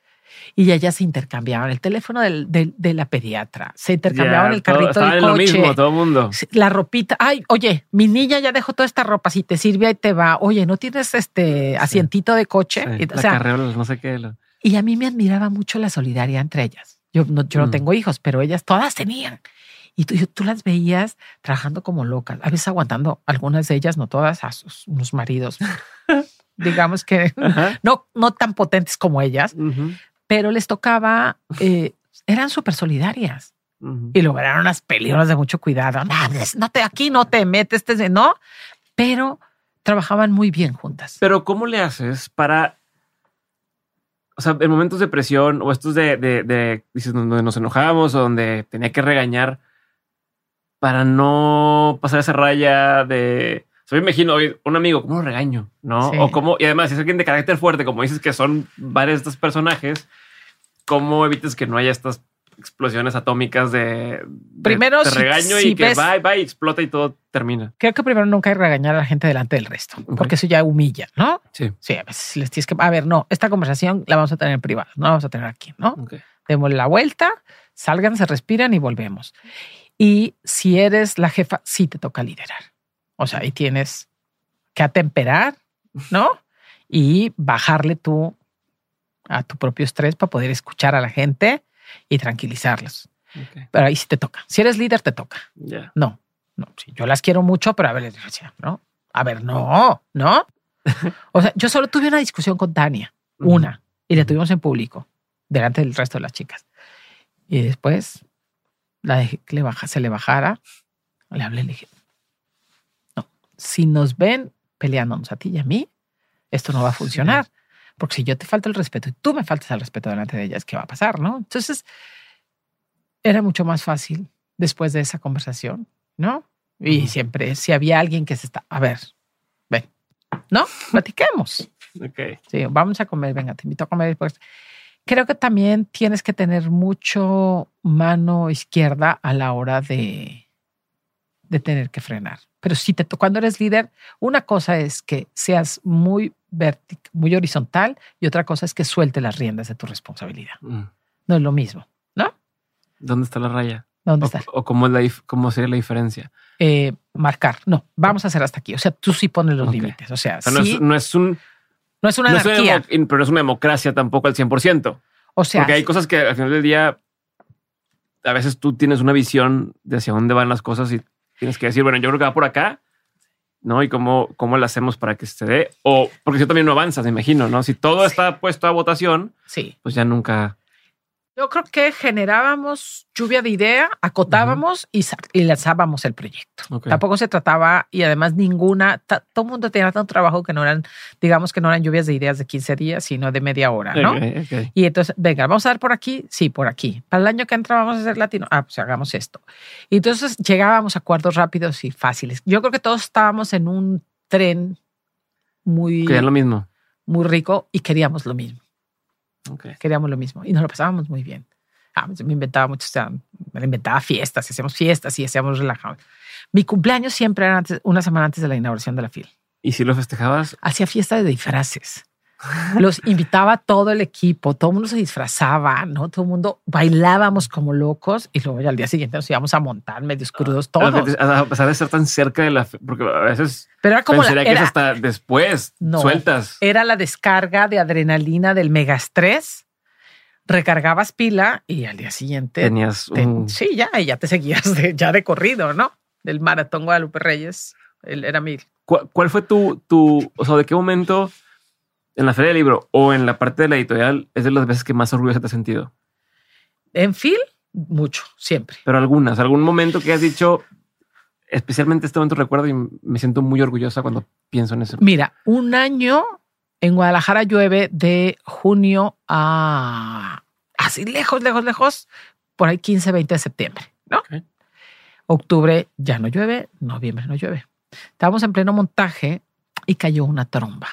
Y ellas se intercambiaban el teléfono del- del- de la pediatra, se intercambiaban Ya, el todo- carrito estaban del en lo coche, mismo, todo mundo. la ropita. Ay, oye, mi niña ya dejó toda esta ropa, si te sirve ahí te va. Oye, ¿no tienes este asientito de coche? Sí, Y, o sea, no sé qué. lo- y a mí me admiraba mucho la solidaridad entre ellas. Yo no, yo no Mm. tengo hijos, pero ellas todas tenían. Y tú, tú las veías trabajando como locas, a veces aguantando, algunas de ellas, no todas, a sus unos maridos, digamos que Ajá. no, no tan potentes como ellas, pero les tocaba, eh, eran súper solidarias. Y eran unas peleonas de mucho cuidado. No, no te, aquí no te metes, te- no, pero trabajaban muy bien juntas. Pero ¿cómo le haces para o sea, en momentos de presión o estos de, de, de dices, donde nos enojábamos o donde tenía que regañar para no pasar esa raya de. O sea, me imagino un amigo, ¿cómo lo regaño? ¿No? Sí. O como, y además, si es alguien de carácter fuerte, como dices que son varios de estos personajes, ¿cómo evitas que no haya estas explosiones atómicas de, de- Primero, te regaño si y que va, va y explota y todo termina? Creo que primero nunca hay que regañar a la gente delante del resto, porque eso ya humilla, ¿no? Sí. Sí, a veces les tienes que, a ver, no, esta conversación la vamos a tener en privado, no la vamos a tener aquí, ¿no? Ok. Démosle la vuelta, salgan, se respiran y volvemos. Y si eres la jefa, sí te toca liderar. O sea, ahí tienes que atemperar, ¿no? Y bajarle tú a tu propio estrés para poder escuchar a la gente y tranquilizarlos. Pero ahí sí te toca. Si eres líder, te toca. No, no, yo las quiero mucho, pero a ver, ¿no? A ver, no, ¿no? O sea, yo solo tuve una discusión con Tania, una, y la tuvimos en público, delante del resto de las chicas. Y después la dejé que le baja, se le bajara, le hablé, le dije, no, si nos ven peleándonos a ti y a mí, esto no va a funcionar. Porque si yo te falto el respeto y tú me faltas el respeto delante de ellas, ¿qué va a pasar? ¿No? Entonces, era mucho más fácil después de esa conversación, ¿no? Y siempre, si había alguien que se está, a ver, ven, ¿no? Platiquemos. Ok. Sí, vamos a comer, venga, te invito a comer después. Creo que también tienes que tener mucho mano izquierda a la hora de, de tener que frenar. Pero si te cuando eres líder, una cosa es que seas muy vertic- muy horizontal y otra cosa es que suelte las riendas de tu responsabilidad. Mm. No es lo mismo, ¿no? ¿Dónde está la raya? ¿Dónde O, está? o cómo, es la cómo sería la diferencia. Eh, marcar. No, vamos a hacer hasta aquí. O sea, tú sí pones los límites. O sea, O sea, no, sí, es, no es un, no es una no es una pero no es una democracia tampoco al 100%. o sea, porque hay cosas que al final del día, a veces tú tienes una visión de hacia dónde van las cosas y tienes que decir, bueno, yo creo que va por acá, ¿no? Y cómo, cómo lo hacemos para que se dé. O porque si también no avanzas, me imagino, ¿no? Si todo está puesto a votación, sí. pues ya nunca. Yo creo que generábamos lluvia de idea, acotábamos y, lanzábamos el proyecto. Tampoco se trataba, y además ninguna, todo el mundo tenía tanto trabajo que no eran, digamos que no eran lluvias de ideas de 15 días, sino de media hora, ¿no? Y entonces, venga, vamos a dar por aquí, sí, por aquí. Para el año que entra vamos a hacer latino, ah, pues hagamos esto. Y entonces llegábamos a acuerdos rápidos y fáciles. Yo creo que todos estábamos en un tren muy, Que es lo mismo. muy rico y queríamos lo mismo Ok. queríamos lo mismo y nos lo pasábamos muy bien. Ah, pues, me inventaba mucho, o sea, me inventaba fiestas, hacíamos fiestas y hacíamos relajados. Mi cumpleaños siempre era antes, una semana antes de la inauguración de la FIL. Y si lo festejabas, Hacía fiesta de disfraces. Los invitaba todo el equipo, todo el mundo se disfrazaba, ¿no? Todo el mundo bailábamos como locos y luego ya al día siguiente nos íbamos a montar medios crudos, a todos. a pesar de estar tan cerca de la. fe- Porque a veces Pero era como la, que es hasta después No. sueltas. era la descarga de adrenalina del megastrés. Recargabas pila y al día siguiente Tenías Te- un. sí, ya, y ya te seguías de, ya de corrido, ¿no? Del maratón Guadalupe Reyes. Él era mil. ¿Cuál, cuál fue tu, tu, o sea, de qué momento en la feria del libro o en la parte de la editorial es de las veces que más orgulloso te has sentido? En Phil, mucho, siempre. Pero algunas, algún momento que has dicho, especialmente este momento recuerdo y me siento muy orgullosa cuando pienso en eso. Mira, un año en Guadalajara llueve de junio a así lejos, lejos, lejos, por ahí 15, 20 de septiembre, ¿no? Octubre ya no llueve, noviembre no llueve. Estábamos en pleno montaje y cayó una tromba.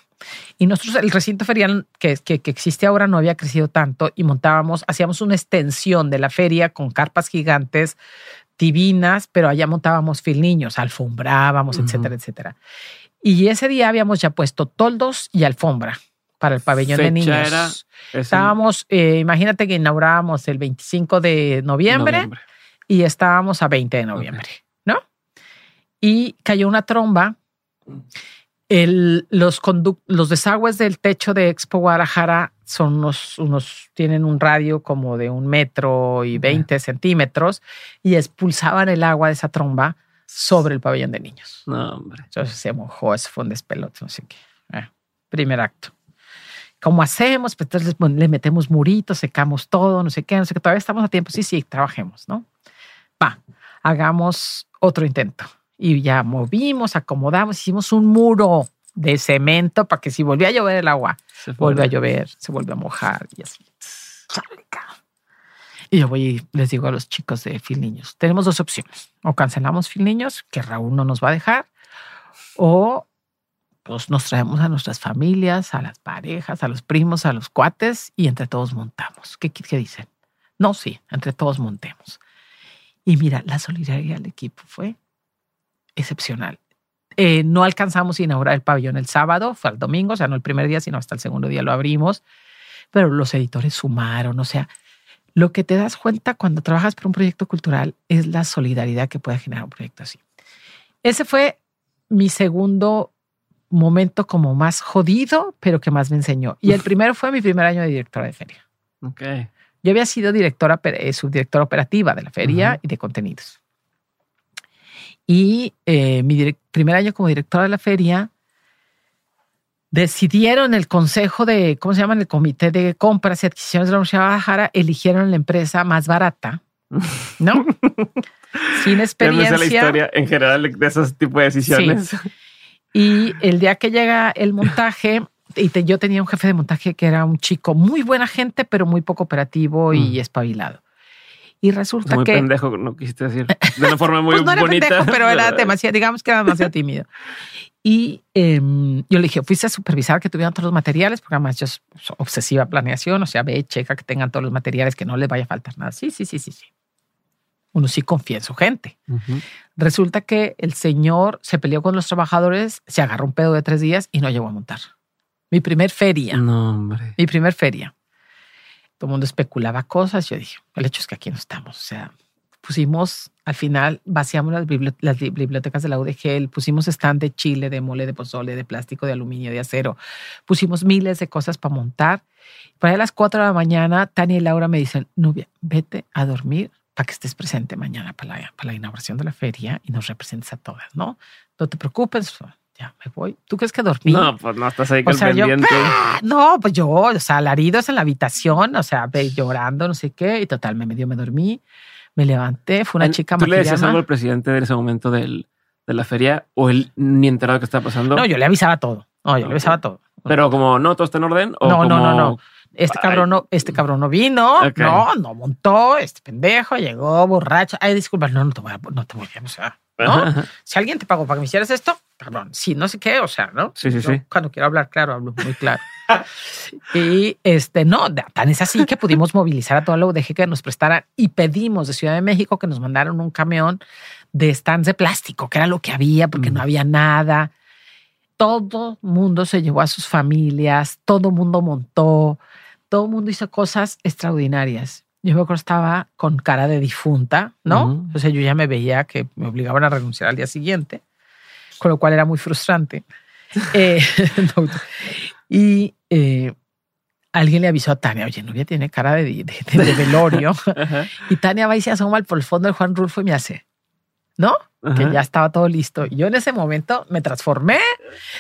Y nosotros, el recinto ferial que, que, que existe ahora no había crecido tanto y montábamos, hacíamos una extensión de la feria con carpas gigantes divinas, pero allá montábamos fil niños, alfombrábamos, etcétera, etcétera. Y ese día habíamos ya puesto toldos y alfombra para el pabellón de niños. Estábamos, eh, imagínate que inaugurábamos el 25 de noviembre, noviembre. y estábamos a 20 de noviembre, ¿no? Y cayó una tromba. El- los, los desagües del techo de Expo Guadalajara son unos, unos, tienen un radio como de un metro y Ok. 20 centímetros y expulsaban el agua de esa tromba sobre el pabellón de niños. No, hombre. Entonces se mojó, eso fue un despelote, no sé qué. Ah, primer acto. ¿Cómo hacemos? Pues entonces bueno, le metemos muritos, secamos todo, no sé qué, no sé qué. Todavía estamos a tiempo. Sí, sí, trabajemos, ¿no? Va, hagamos otro intento. Y ya movimos, acomodamos, hicimos un muro de cemento para que si volvía a llover el agua, vuelve a llover, se vuelve a mojar y así. Y yo voy y les digo a los chicos de Fil Niños, tenemos dos opciones. O cancelamos Fil Niños, que Raúl no nos va a dejar, o pues nos traemos a nuestras familias, a las parejas, a los primos, a los cuates y entre todos montamos. ¿Qué, qué dicen? No, sí, entre todos montemos. Y mira, la solidaridad del equipo fue excepcional. Eh, no alcanzamos a inaugurar el pabellón el sábado, fue el domingo, o sea, no el primer día, sino hasta el segundo día lo abrimos, pero los editores sumaron, o sea, lo que te das cuenta cuando trabajas por un proyecto cultural es la solidaridad que puede generar un proyecto así. Ese fue mi segundo momento como más jodido, pero que más me enseñó. Y el primero fue mi primer año de directora de feria. Ok. Yo había sido directora, eh, subdirectora operativa de la feria y de contenidos. Y eh, mi primer año como directora de la feria, decidieron el consejo de, ¿cómo se llama? El comité de compras y adquisiciones de la Universidad de Guadalajara, eligieron la empresa más barata, ¿no? Sin sé la experiencia. historia en general de esos tipos de decisiones. Y el día que llega el montaje, y te- yo tenía un jefe de montaje que era un chico muy buena gente, pero muy poco operativo y Mm. espabilado. Y resulta Muy que pendejo, no quisiste decir. De una forma muy pues no era bonita. pendejo, pero era demasiado, digamos que era demasiado tímido. Y em, yo le dije, fuiste a supervisar que tuvieran todos los materiales, porque además yo soy obsesiva planeación, o sea, ve, checa que tengan todos los materiales, que no les vaya a faltar nada. Sí, sí, sí, sí, sí. Uno sí confía en su gente. Ujú. Resulta que el señor se peleó con los trabajadores, se agarró un pedo de tres días y no llegó a montar. Mi primer feria, No, hombre. mi primer feria. Todo el mundo especulaba cosas. Yo dije, el hecho es que aquí no estamos. O sea, pusimos, al final, vaciamos las, bibli- las li- bibliotecas de la UDG, pusimos stand de chile, de mole, de pozole, de plástico, de aluminio, de acero. Pusimos miles de cosas para montar. Para a las 4 de la mañana, Tania y Laura me dicen, Nubia, vete a dormir para que estés presente mañana para la, para la inauguración de la feria y nos representes a todas, ¿no? No te preocupes, ya me voy. ¿Tú crees que dormí? No, pues no estás ahí O con sea, el yo, pendiente. ¡ah! no, pues yo, o sea, alaridos en la habitación, o sea, llorando, no sé qué, y total, me medio me dormí, me levanté, fue una En- chica ¿Tú le decías algo al presidente de ese momento del, de la feria o él ni enterado que estaba pasando? No, yo le avisaba todo. No, yo le avisaba todo. Pero como no, todo está en orden. O No, no, no, no. Este cabrón no, este cabrón no vino, no, no montó, este pendejo llegó borracho. Ay, disculpa, no, no te voy a, no te voy a, o sea, ¿no? Si alguien te pagó para que me hicieras esto, cabrón, sí, no sé qué, o sea, ¿no? Sí, sí, Yo sí. Cuando quiero hablar claro, hablo muy claro. y este, no, tan es así que pudimos movilizar a todo lo UDG que nos prestara y pedimos de Ciudad de México que nos mandaron un camión de stands de plástico, que era lo que había, porque Mm. no había nada. Todo mundo se llevó a sus familias, todo mundo montó, todo mundo hizo cosas extraordinarias. Yo me acuerdo estaba con cara de difunta, ¿no? Ujú. O sea, yo ya me veía que me obligaban a renunciar al día siguiente, con lo cual era muy frustrante. Eh, no, y eh, alguien le avisó a Tania, oye, Nubia tiene cara de, de- de- de velorio. Y Tania va y se asoma por el fondo del Juan Rulfo y me hace, ¿no? Que ajá. ya estaba todo listo. Y yo en ese momento me transformé,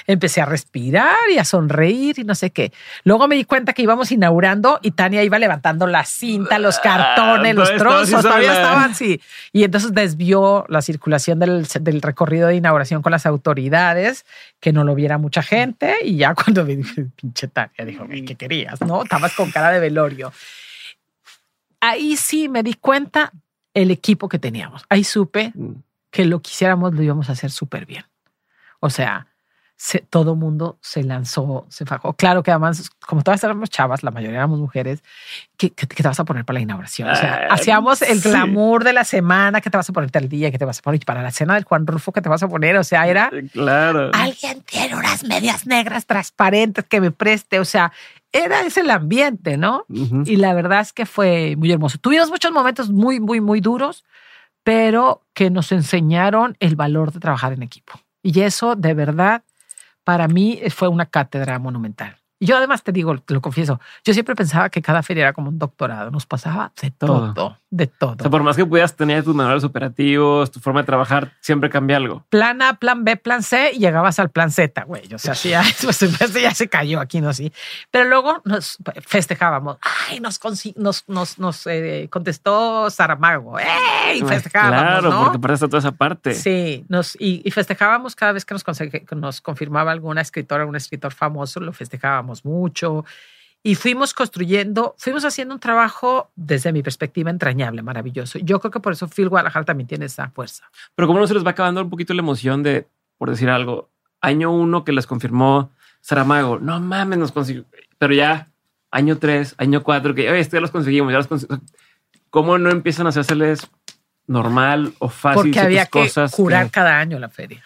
empecé a respirar y a sonreír y no sé qué. Luego me di cuenta que íbamos inaugurando y Tania iba levantando la cinta, los cartones, Ah, los trozos, todavía estaban así. Y entonces desvió la circulación del, del recorrido de inauguración con las autoridades, que no lo viera mucha gente. Y ya cuando me dije, pinche Tania, dijo, ¿qué querías? ¿No? Estabas con cara de velorio. Ahí sí me di cuenta el equipo que teníamos. Ahí supe Mm. Que lo quisiéramos, lo íbamos a hacer súper bien. O sea, se- todo mundo se lanzó, se fajó. Claro que además, como todas éramos chavas, la mayoría éramos mujeres, ¿qué, qué- qué te vas a poner para la inauguración? O sea, Ah, hacíamos el glamour de la semana, ¿qué te vas a poner tal día? ¿Qué te vas a poner? Y para la cena del Juan Rulfo, ¿qué te vas a poner? O sea, era Claro. alguien tiene unas medias negras transparentes que me preste. O sea, era ese el ambiente, ¿no? Y la verdad es que fue muy hermoso. Tuvimos muchos momentos muy, muy, muy duros, pero que nos enseñaron el valor de trabajar en equipo. Y eso, de verdad, para mí fue una cátedra monumental. Y yo además te digo, te lo confieso, yo siempre pensaba que cada feria era como un doctorado, nos pasaba de todo, Todo. De todo. O sea, por más que pudieras tener tus manuales operativos, tu forma de trabajar, siempre cambia algo. plan A, plan B, plan C y llegabas al plan Z, güey. O sea, sí, ya, pues, este ya se cayó aquí, ¿no? Sí. Pero luego nos festejábamos. Ay, nos, nos, nos, nos eh, contestó Saramago. ¡Ey! Y festejábamos, Claro, ¿no? porque está toda esa parte. Sí, nos, y, y festejábamos cada vez que nos, nos confirmaba alguna escritora, un escritor famoso, lo festejábamos mucho. Y fuimos construyendo, fuimos haciendo un trabajo desde mi perspectiva entrañable, maravilloso. Yo creo que por eso Phil Guadalajara también tiene esa fuerza. Pero como no se les va acabando un poquito la emoción de, por decir algo, año uno que les confirmó Saramago, no mames, nos consiguió. Pero ya, año tres, año cuatro, que, oye, esto ya los conseguimos, ya los conseguimos. ¿Cómo no empiezan a hacérseles normal o fácil Porque había que cosas curar que- cada año la feria.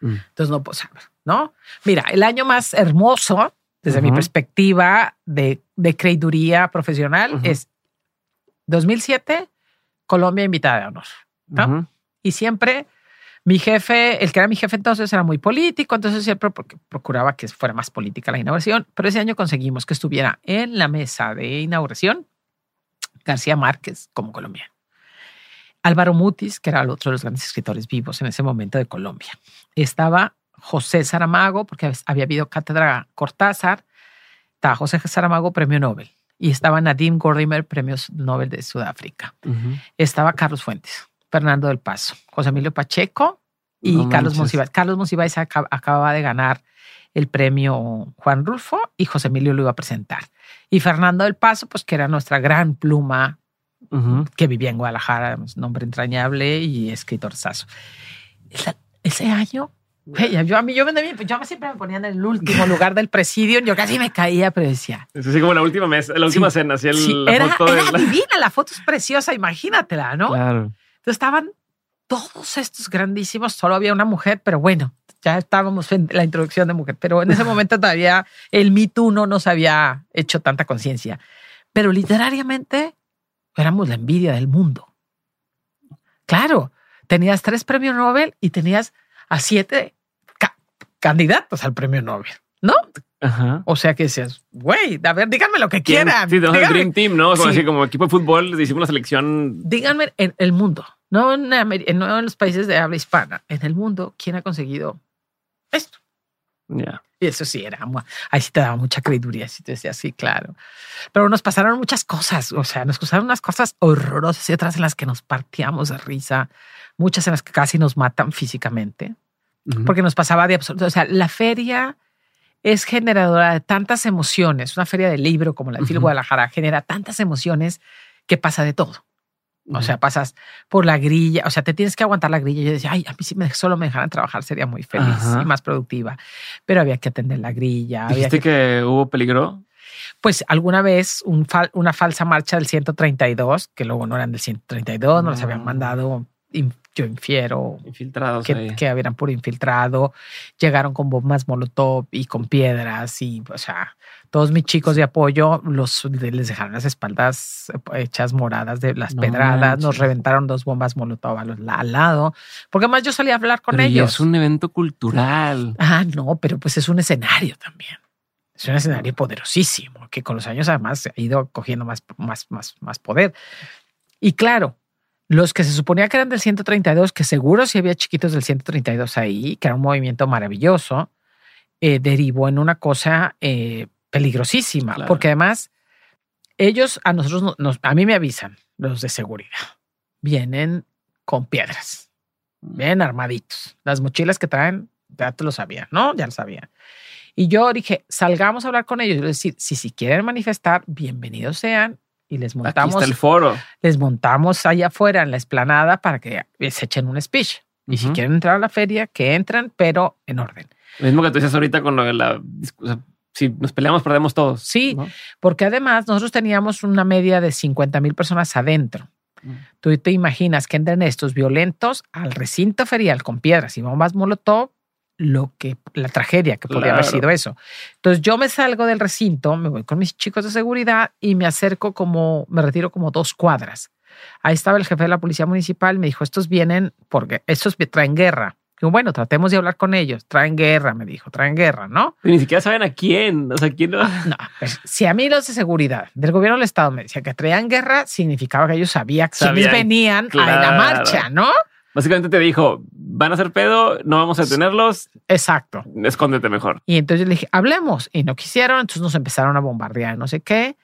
Mm. Entonces no saber, ¿no? Mira, el año más hermoso, desde mi perspectiva de, de creiduría profesional, es 2007, Colombia invitada de honor. Y siempre mi jefe, el que era mi jefe entonces era muy político, entonces siempre procuraba que fuera más política la inauguración, pero ese año conseguimos que estuviera en la mesa de inauguración García Márquez como colombiano. Álvaro Mutis, que era el otro de los grandes escritores vivos en ese momento de Colombia. Estaba José Saramago, porque había habido cátedra Cortázar. Estaba José Saramago, premio Nobel. Y estaba Nadim Gordimer, premios Nobel de Sudáfrica. Estaba Carlos Fuentes, Fernando del Paso, José Emilio Pacheco y No Carlos. Monsiváis. Carlos Monsiváis aca- acababa de ganar el premio Juan Rulfo y José Emilio lo iba a presentar. Y Fernando del Paso, pues que era nuestra gran pluma que vivía en Guadalajara, nombre entrañable y escritor saso. Ese año, güey, yo a mí yo, me- yo siempre me ponía en el último lugar del presidio, yo casi me caía, pero decía, Es así como la última mesa, la última Sí, cena, así el, sí, la era, foto de era la- divina, la foto es preciosa, imagínatela, ¿no? Claro. Entonces estaban todos estos grandísimos, solo había una mujer, pero bueno, ya estábamos en la introducción de mujer, pero en ese momento todavía el Me Too no nos había hecho tanta conciencia. Pero literariamente éramos la envidia del mundo. Claro, tenías tres premios Nobel y tenías a siete candidatos al premio Nobel, ¿no? Ajá. O sea que decías, güey, a ver, díganme lo que quieran. Sí, tenemos el Dream Team, ¿no? Como Sí. así como equipo de fútbol, hicimos una selección. díganme en el mundo, no en, Ameri- no en los países de habla hispana, en el mundo, ¿quién ha conseguido esto? Ya. Y eso sí era, ahí sí te daba mucha crediduría, si te decía, sí, claro. Pero nos pasaron muchas cosas, o sea, nos pasaron unas cosas horrorosas y otras en las que nos partíamos de risa, muchas en las que casi nos matan físicamente, Porque nos pasaba de absoluto, o sea, la feria es generadora de tantas emociones, una feria de libro como la de Phil Ujú. Guadalajara genera tantas emociones que pasa de todo. O Ujú. sea, pasas por la grilla, o sea, te tienes que aguantar la grilla. Yo decía, ay, a mí si me, solo me dejaran trabajar sería muy feliz Ajá. y más productiva. Pero había que atender la grilla. ¿Dijiste que, que hubo peligro? pues alguna vez un fal- una falsa marcha del 132, que luego no eran del 132, no les habían mandado, yo infiero, Infiltrados que, eran puro infiltrado, llegaron con bombas molotov y con piedras y, o sea, todos mis chicos de apoyo los les dejaron las espaldas hechas moradas de las No pedradas, nos reventaron dos bombas molotov a los- al lado, porque además yo salí a hablar con Pero ellos. Es un evento cultural. Ah, no, pero pues es un escenario también. Es un escenario poderosísimo, que con los años además ha ido cogiendo más, más, más, más poder. Y claro, los que se suponía que eran del 132, que seguro sí había chiquitos del 132 ahí, que era un movimiento maravilloso, eh, derivó en una cosa eh, peligrosísima, Claro. porque además ellos a nosotros, no- nos, a mí me avisan, los de seguridad, vienen con piedras, bien armaditos. Las mochilas que traen, ya te lo sabían, ¿no? Ya lo sabían. Y yo dije, salgamos a hablar con ellos. Es decir, si, si quieren manifestar, bienvenidos sean. Y les Aquí montamos, está el foro. les montamos allá afuera en la esplanada para que se echen un speech. Y si Ujú. quieren entrar a la feria, que entren, pero en orden. Lo mismo que tú decías ahorita con lo de la. si nos peleamos, perdemos todos. Sí. ¿no? Porque además nosotros teníamos una media de 50 mil personas adentro. Mm. Tú te imaginas que entren estos violentos al recinto ferial con piedras y bombas molotov, lo que la tragedia que podría haber Claro. sido eso. Entonces yo me salgo del recinto, me voy con mis chicos de seguridad y me acerco como, me retiro como dos cuadras. Ahí estaba el jefe de la policía municipal, me dijo, estos vienen porque estos traen guerra. Digo, bueno, tratemos de hablar con ellos. Traen guerra, me dijo, traen guerra, ¿no? Y ni siquiera saben a quién. O sea, quién no. No, pues, si a mí los de seguridad del gobierno del Estado me decían que traían guerra, significaba que ellos sabían quiénes Sabían, venían a claro. la marcha, ¿no? Básicamente te dijo, van a hacer pedo, no vamos a detenerlos, Exacto. escóndete mejor. Y entonces le dije, hablemos. Y no quisieron, entonces nos empezaron a bombardear, no sé qué.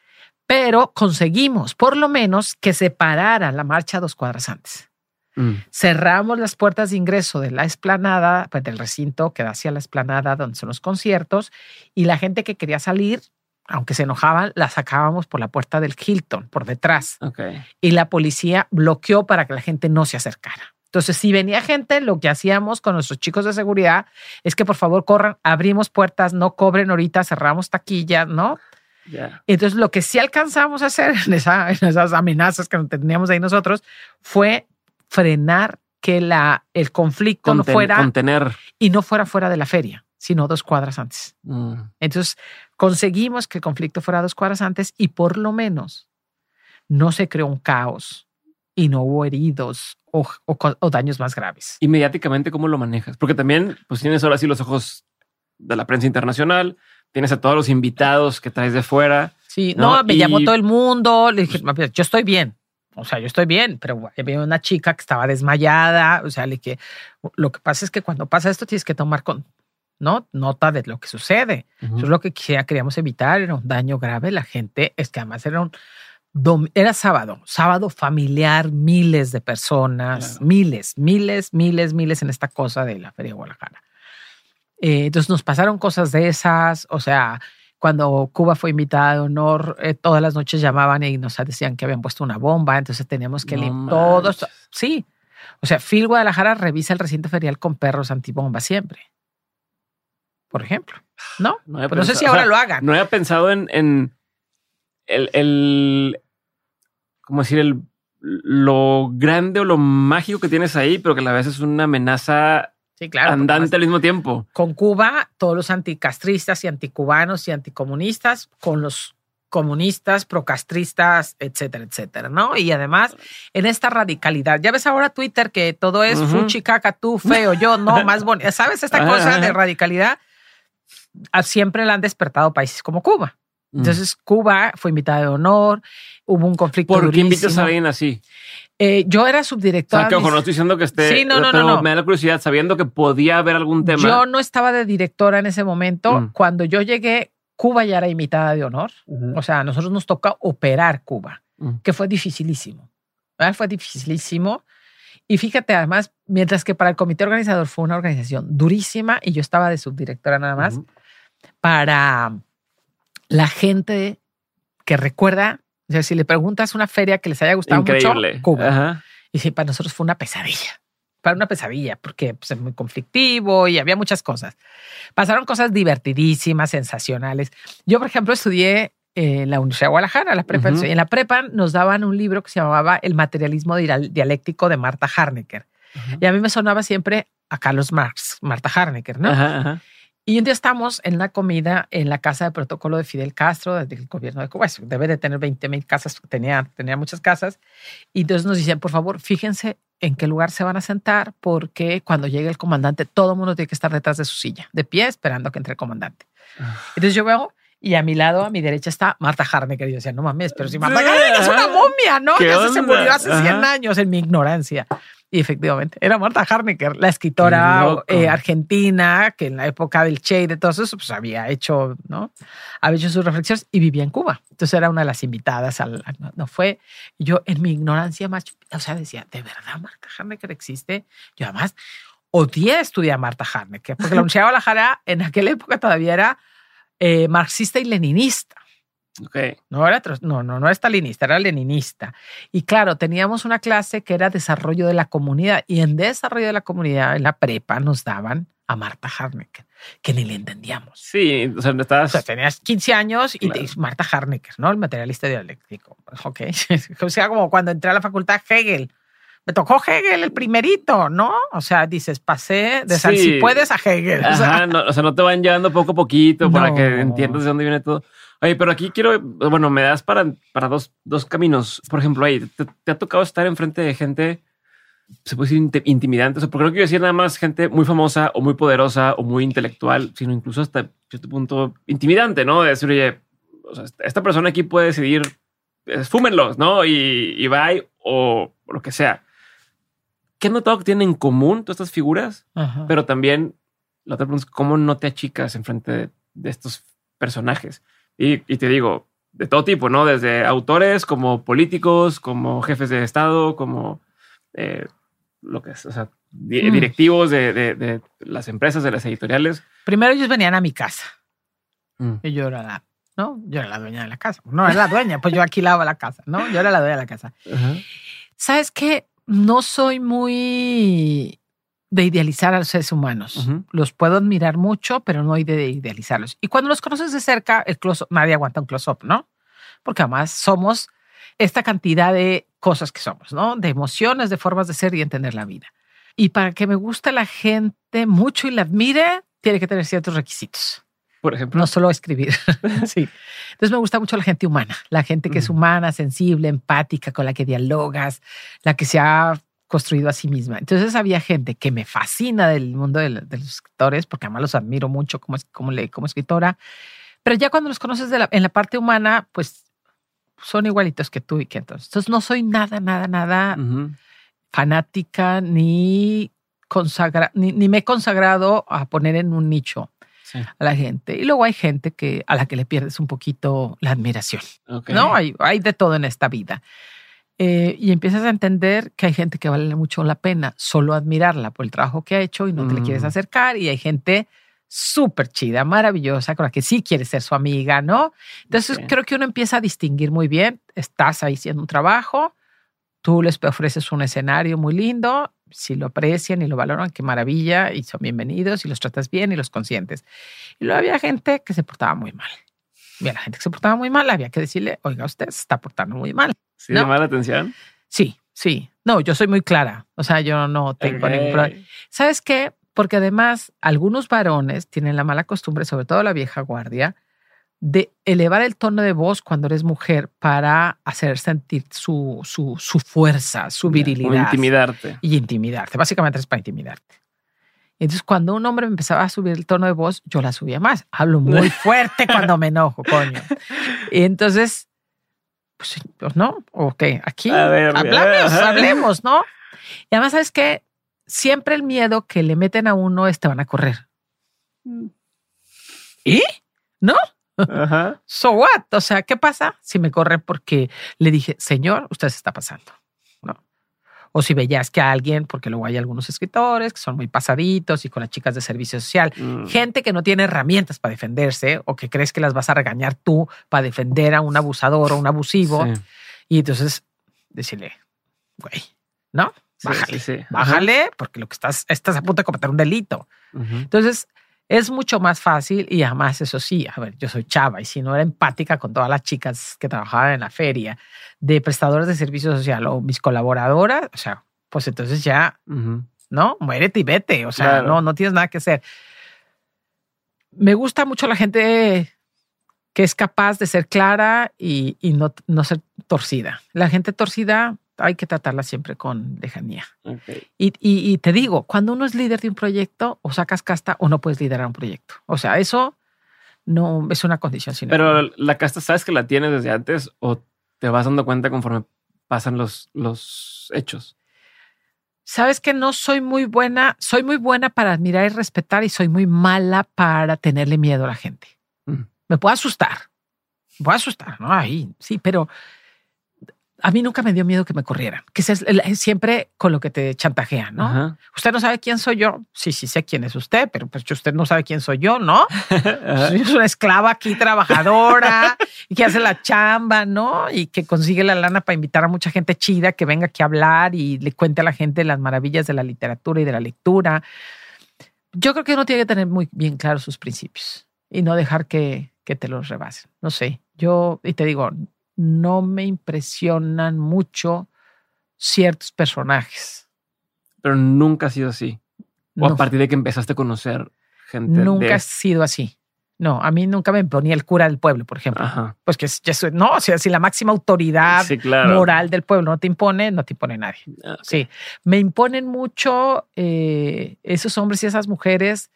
Pero conseguimos, por lo menos, que se parara la marcha dos cuadras antes. Mm. Cerramos las puertas de ingreso de la esplanada, pues del recinto que da hacia la esplanada donde son los conciertos, y la gente que quería salir, aunque se enojaban, la sacábamos por la puerta del Hilton, por detrás. Ok. Y la policía bloqueó para que la gente no se acercara. Entonces, si venía gente, lo que hacíamos con nuestros chicos de seguridad es que por favor corran, abrimos puertas, no cobren ahorita, cerramos taquillas, ¿no? Ya. Entonces, lo que sí alcanzamos a hacer en, esa- en esas amenazas que teníamos ahí nosotros fue frenar que la, el conflicto no fuera Contener. y no fuera fuera de la feria, sino dos cuadras antes. Mm. Entonces, conseguimos que el conflicto fuera dos cuadras antes y por lo menos no se creó un caos y no hubo heridos o, o co- o daños más graves. Y mediáticamente, ¿cómo lo manejas? Porque también, pues tienes ahora sí los ojos de la prensa internacional, tienes a todos los invitados que traes de fuera. Sí, No, no, me y- llamó todo el mundo, le dije, "Mira, yo estoy bien. O sea, yo estoy bien, pero había una chica que estaba desmayada. O sea, le dije, lo que pasa es que cuando pasa esto tienes que tomar con, ¿no? nota de lo que sucede. Eso es lo que quería- queríamos evitar, era un daño grave. La gente, es que además era un, era sábado, sábado familiar, miles de personas, Claro. miles, miles, miles, miles en esta cosa de la Feria de Guadalajara. Eh, entonces nos pasaron cosas de esas, o sea, cuando Cuba fue invitada de honor, eh, todas las noches llamaban y nos decían que habían puesto una bomba, entonces teníamos que No limpiar todos. Sí, o sea, Phil Guadalajara revisa el recinto ferial con perros antibomba siempre. Por ejemplo, ¿no? No Pues no sé si o ahora sea, lo hagan. No había pensado en, en el, el, ¿cómo decir? El, lo grande o lo mágico que tienes ahí, pero que a la vez es una amenaza Sí, claro. andante al mismo tiempo. Con Cuba, todos los anticastristas y anticubanos y anticomunistas, con los comunistas, procastristas, etcétera, etcétera, ¿no? Y además, en esta radicalidad, ya ves ahora Twitter que todo es Ujú. fuchi, caca, tú, feo, yo, no, más bonito. ¿Sabes esta cosa de radicalidad? Ah, Siempre la han despertado países como Cuba. Mm. Entonces, Cuba fue invitada de honor, hubo un conflicto ¿Por qué invitas a alguien así? Eh, yo era O subdirectora. sea, que ojo, no estoy diciendo que esté, Sí, no, no, pero no. me da la curiosidad sabiendo que podía haber algún tema. Yo no estaba de directora en ese momento. Mm. Cuando yo llegué, Cuba ya era invitada de honor. O sea, a nosotros nos toca operar Cuba, Mm. que fue dificilísimo. ¿verdad? Fue dificilísimo. Y fíjate, además, mientras que para el comité organizador fue una organización durísima y yo estaba de subdirectora nada más, para la gente que recuerda, o sea, si le preguntas una feria que les haya gustado Increíble. mucho, Cuba. Ajá. Y sí, para nosotros fue una pesadilla. Para una pesadilla, porque pues, es muy conflictivo y había muchas cosas. Pasaron cosas divertidísimas, sensacionales. Yo, por ejemplo, estudié en la Universidad de Guadalajara, la prepa. Ujú. En la prepa nos daban un libro que se llamaba El materialismo dial- dialéctico de Marta Harnecker. Ajá. Y a mí me sonaba siempre a Carlos Marx, Marta Harnecker, ¿no? Ajá, ajá. Y un día estamos en una comida en la casa de protocolo de Fidel Castro, del gobierno de Cuba. Eso debe de tener 20 mil casas, tenía, tenía muchas casas. Y entonces nos dicen, por favor, fíjense en qué lugar se van a sentar, porque cuando llegue el comandante, todo el mundo tiene que estar detrás de su silla, de pie, esperando que entre el comandante. Ah. Entonces yo veo, y a mi lado, a mi derecha, está Marta Harnecker. Y yo decía, no mames, pero si Marta Harnecker es una momia, ¿no? ¿Qué Ya se- murió hace 100 Ajá. años en mi ignorancia. Y efectivamente, era Marta Harnecker, la escritora eh, argentina que en la época del Che y de todo eso, pues había hecho, ¿no? Había hecho sus reflexiones y vivía en Cuba. Entonces era una de las invitadas al, no, no fue. Yo en mi ignorancia más, o sea, decía, ¿de verdad Marta Harnecker existe? Yo además odié estudiar a Marta Harnecker, porque la Universidad de Guadalajara en aquella época todavía era eh, marxista y leninista. Ok. No era, no, no, no era stalinista, era leninista. Y claro, teníamos una clase que era desarrollo de la comunidad. Y en desarrollo de la comunidad, en la prepa, nos daban a Marta Harnecker, que ni le entendíamos. Sí, o sea, O estás. sea, tenías 15 años y Claro. te, Marta Harnecker, ¿no? El materialista dialéctico. Ok. O sea, como cuando entré a la facultad Hegel. Me tocó Hegel el primerito, ¿no? O sea, dices, pasé de si puedes a Hegel. O sea, Ajá, no, o sea, no te van llevando poco a poquito para que entiendas de dónde viene todo. Oye, pero aquí quiero, bueno, me das para, para dos, dos caminos. Por ejemplo, ahí te, te ha tocado estar enfrente de gente se puede decir intimidantes, porque no quiero decir nada más gente muy famosa o muy poderosa o muy intelectual, sino incluso hasta cierto punto intimidante, ¿no? De decir, oye, esta persona aquí puede decidir, fúmenlos, ¿no? Y, y bye, o lo que sea. ¿Qué he notado que tienen en común todas estas figuras? Pero también la otra pregunta es cómo no te achicas en frente de, estos personajes. Y, te digo, de todo tipo, ¿no? Desde autores como políticos, como jefes de Estado, como eh, lo que es, o sea, mm. directivos de, las empresas, de las editoriales. Primero ellos venían a mi casa. Mm. Y yo era la, ¿no? Yo era la dueña de la casa. No era la dueña, pues yo alquilaba la casa, ¿no? Yo era la dueña de la casa. ¿Sabes qué? No soy muy de idealizar a los seres humanos. Los puedo admirar mucho, pero no hay de idealizarlos. Y cuando los conoces de cerca, el close nadie aguanta un close-up, ¿no? Porque además somos esta cantidad de cosas que somos, ¿no? De emociones, de formas de ser y entender la vida. Y para que me guste la gente mucho y la admire, tiene que tener ciertos requisitos por ejemplo. No solo escribir. sí. Entonces me gusta mucho la gente humana, la gente que es humana, sensible, empática, con la que dialogas, la que se ha construido a sí misma. Entonces había gente que me fascina del mundo de, los escritores, porque además los admiro mucho como, como, como escritora, pero ya cuando los conoces en la parte humana, pues son igualitos que tú y que entonces. Entonces no soy nada, nada, nada fanática ni, consagra, ni, ni me he consagrado a poner en un nicho a la gente. Y luego hay gente que, a la que le pierdes un poquito la admiración. No, hay, hay de todo en esta vida. Eh, y empiezas a entender que hay gente que vale mucho la pena solo admirarla por el trabajo que ha hecho y no te le quieres mm. acercar. Y hay gente súper chida, maravillosa, con la que sí quieres ser su amiga, ¿no? Entonces creo que uno empieza a distinguir muy bien. Estás ahí haciendo un trabajo, tú les ofreces un escenario muy lindo si lo aprecian y lo valoran, qué maravilla, y son bienvenidos y los tratas bien y los consientes. Y luego había gente que se portaba muy mal. Había la gente que se portaba muy mal, había que decirle, oiga, usted se está portando muy mal. ¿Sí ¿no? mala atención? Sí, sí. No, yo soy muy clara. O sea, yo no tengo ningún problema. ¿Sabes qué? Porque además algunos varones tienen la mala costumbre, sobre todo la vieja guardia, de elevar el tono de voz cuando eres mujer para hacer sentir su, su, su fuerza, su virilidad. O intimidarte. Y intimidarte. Básicamente es para intimidarte. Entonces, cuando un hombre me empezaba a subir el tono de voz, yo la subía más. Hablo muy fuerte cuando me enojo, coño. Y entonces, pues, pues no, ok, aquí hablamos, hablemos, ¿no? Y además, ¿sabes qué? Siempre el miedo que le meten a uno es te van a correr. Mm. ¿Y? ¿No? Ajá. So what? O sea, ¿qué pasa si me corre porque le dije, señor, usted se está pasando? ¿No? O si veías que alguien, porque luego hay algunos escritores que son muy pasaditos y con las chicas de servicio social, mm. gente que no tiene herramientas para defenderse o que crees que las vas a regañar tú para defender a un abusador o un abusivo. Y entonces decirle, güey, ¿no? Bájale, bájale, porque lo que estás, estás a punto de cometer un delito. Entonces, es mucho más fácil y además, eso sí, a ver, yo soy chava y si no era empática con todas las chicas que trabajaban en la feria de prestadores de servicio social o mis colaboradoras, o sea, pues entonces ya, ¿no? Muérete y vete, o sea, no, no tienes nada que hacer. Me gusta mucho la gente que es capaz de ser clara y, y no, no ser torcida. La gente torcida hay que tratarla siempre con lejanía. Y, te digo, cuando uno es líder de un proyecto, o sacas casta o no puedes liderar un proyecto. O sea, eso no es una condición. Sino Pero la casta, ¿sabes que la tienes desde antes o te vas dando cuenta conforme pasan los, los hechos? Sabes que no soy muy buena, soy muy buena para admirar y respetar y soy muy mala para tenerle miedo a la gente. Mm. Me puedo asustar, me puedo asustar, ¿no? Ahí, sí, pero a mí nunca me dio miedo que me corrieran, que es siempre con lo que te chantajean, ¿no? Usted no sabe quién soy yo. Sí, sí sé quién es usted, pero pues usted no sabe quién soy yo, ¿no? soy una esclava aquí trabajadora y que hace la chamba, ¿no? Y que consigue la lana para invitar a mucha gente chida que venga aquí a hablar y le cuente a la gente las maravillas de la literatura y de la lectura. Yo creo que uno tiene que tener muy bien claros sus principios y no dejar que, que te los rebasen. No sé, yo, y te digo, no me impresionan mucho ciertos personajes. Pero nunca ha sido así. O a partir de que empezaste a conocer gente. Nunca ha sido así. No, a mí nunca me imponía el cura del pueblo, por ejemplo. Ajá. Pues que es- no, o sea, si la máxima autoridad Sí, claro. moral del pueblo no te impone, no te impone nadie. Ah. Sí, me imponen mucho eh, esos hombres y esas mujeres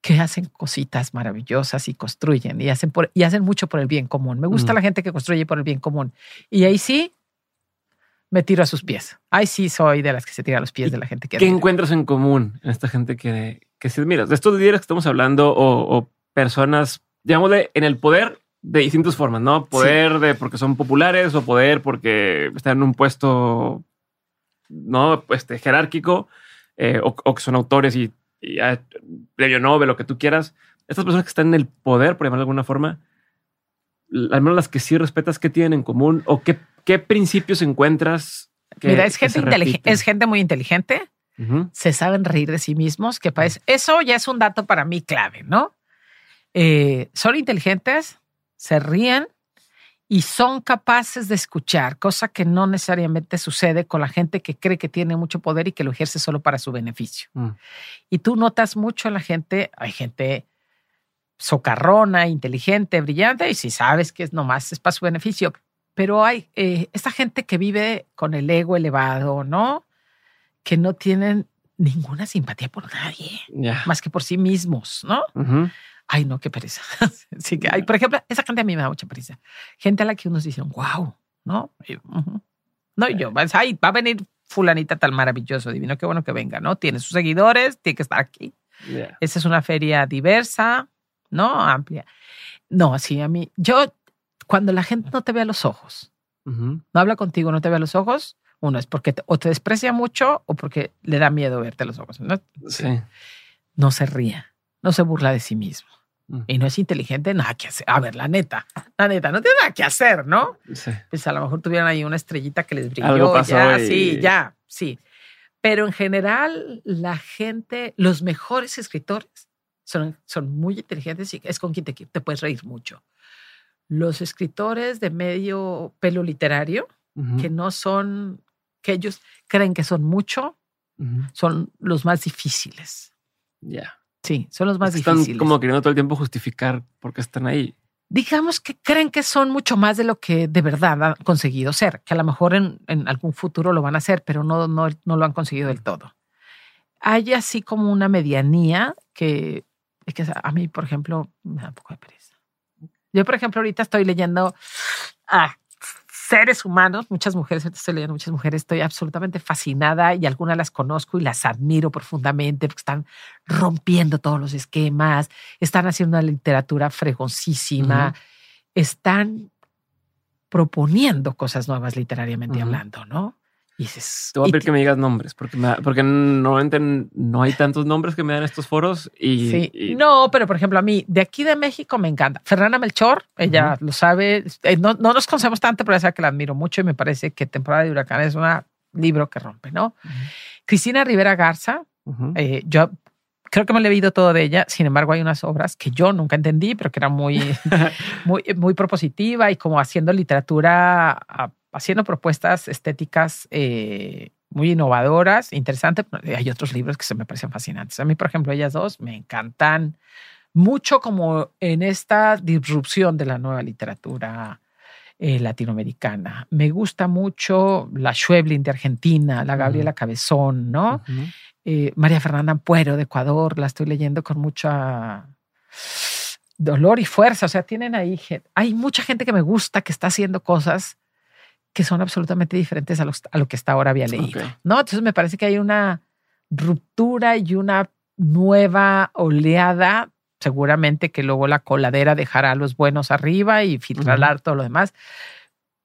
que hacen cositas maravillosas y construyen y hacen, por, y hacen mucho por el bien común. Me gusta Mm. la gente que construye por el bien común. Y ahí sí me tiro a sus pies. Ahí sí soy de las que se tira a los pies de la gente que ¿Qué admiro. encuentras en común en esta gente que, que si miras de estos líderes que estamos hablando o, o personas, digámosle, en el poder de distintas formas, ¿no? Poder de porque son populares o poder porque están en un puesto, ¿no? Este, jerárquico eh, o, o que son autores y, y ah, premio Nobel, lo que tú quieras. Estas personas que están en el poder, por llamarlo de alguna forma, al menos las que sí respetas, ¿qué tienen en común o qué, qué principios encuentras? que- Mira, es gente, es gente muy inteligente, se saben reír de sí mismos, que parece, eso ya es un dato para mí clave, ¿no? Eh, son inteligentes, se ríen y son capaces de escuchar, cosa que no necesariamente sucede con la gente que cree que tiene mucho poder y que lo ejerce solo para su beneficio. Mm. Y tú notas mucho a la gente, hay gente socarrona, inteligente, brillante, y si sabes que es nomás es para su beneficio, pero hay eh, esta gente que vive con el ego elevado, ¿no? Que no tienen ninguna simpatía por nadie, más que por sí mismos, ¿no? Ujú. Ay, no, qué pereza. sí que hay, por ejemplo, esa gente a mí me da mucha pereza. Gente a la que unos dicen, wow, ¿no? Y. No, y yo, pues, ay, va a venir fulanita tan maravilloso, divino, qué bueno que venga, ¿no? Tiene sus seguidores, tiene que estar aquí. Ya. Esta es una feria diversa, ¿no? Amplia. No, sí, a mí, yo, cuando la gente no te ve a los ojos, no habla contigo, no te ve a los ojos, uno es porque te- o te desprecia mucho o porque le da miedo verte a los ojos. No, Sí. no se ría, no se burla de sí mismo. Y no es inteligente, nada que hacer. A ver, la neta, la neta, no tiene nada que hacer, ¿no? Sí. Pues a lo mejor tuvieran ahí una estrellita que les brilló. Algo pasó ya, y- sí, ya, sí. Pero en general, la gente, los mejores escritores son, son muy inteligentes y es con quien te, te puedes reír mucho. Los escritores de medio pelo literario, que no son, que ellos creen que son mucho, son los más difíciles. Ya. Sí, son los más Están difíciles. como queriendo todo el tiempo justificar por qué están ahí. digamos que creen que son mucho más de lo que de verdad han conseguido ser, que a lo mejor en, en algún futuro lo van a hacer, pero no, no, no lo han conseguido del todo. Hay así como una medianía que, es que a mí, por ejemplo, me da un poco de pereza. Yo, por ejemplo, ahorita estoy leyendo a seres humanos, muchas mujeres, estoy leyendo muchas mujeres, estoy absolutamente fascinada y algunas las conozco y las admiro profundamente porque están rompiendo todos los esquemas, están haciendo una literatura fregoncísima, están proponiendo cosas nuevas literariamente hablando, ¿no? Y dices, Te voy a pedir que me digas nombres, porque, me porque normalmente no hay tantos nombres que me dan estos foros y, Sí. y- No, pero por ejemplo, a mí de aquí de México me encanta. Fernanda Melchor, ella lo sabe. eh, No, no nos conocemos tanto, pero sabe que la admiro mucho y me parece que Temporada de Huracán es un libro que rompe, ¿no? Cristina Rivera Garza, eh, yo creo que me he leído todo de ella. Sin embargo, hay unas obras que yo nunca entendí, pero que era muy, muy, muy propositiva y como haciendo literatura, haciendo propuestas estéticas eh, muy innovadoras, interesantes. Hay otros libros que se me parecen fascinantes. A mí, por ejemplo, ellas dos me encantan mucho como en esta disrupción de la nueva literatura eh, latinoamericana. Me gusta mucho la Schweblin de Argentina, la Gabriela Cabezón, ¿no? Eh, María Fernanda Ampuero de Ecuador, la estoy leyendo con mucha dolor y fuerza. O sea, tienen ahí, hay mucha gente que me gusta que está haciendo cosas que son absolutamente diferentes a, los- a lo que hasta ahora había leído. ¿no? Entonces me parece que hay una ruptura y una nueva oleada. Seguramente que luego la coladera dejará a los buenos arriba y filtrará todo lo demás.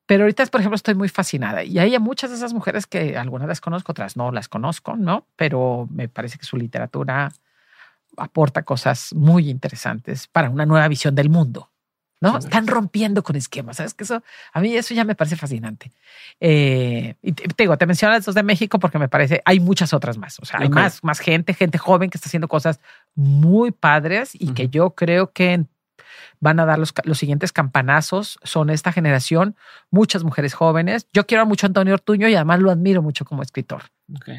Pero ahorita, por ejemplo, estoy muy fascinada. Y hay muchas de esas mujeres que algunas las conozco, otras no las conozco, ¿no? Pero me parece que su literatura aporta cosas muy interesantes para una nueva visión del mundo, ¿no? Están rompiendo con esquemas, ¿sabes? Que eso, a mí eso ya me parece fascinante. Eh, y te, te digo, te menciono las dos de México porque me parece, hay muchas otras más, o sea, hay más, más gente, gente joven que está haciendo cosas muy padres y que yo creo que van a dar los, los siguientes campanazos son esta generación, muchas mujeres jóvenes. Yo quiero mucho a Antonio Ortuño y además lo admiro mucho como escritor.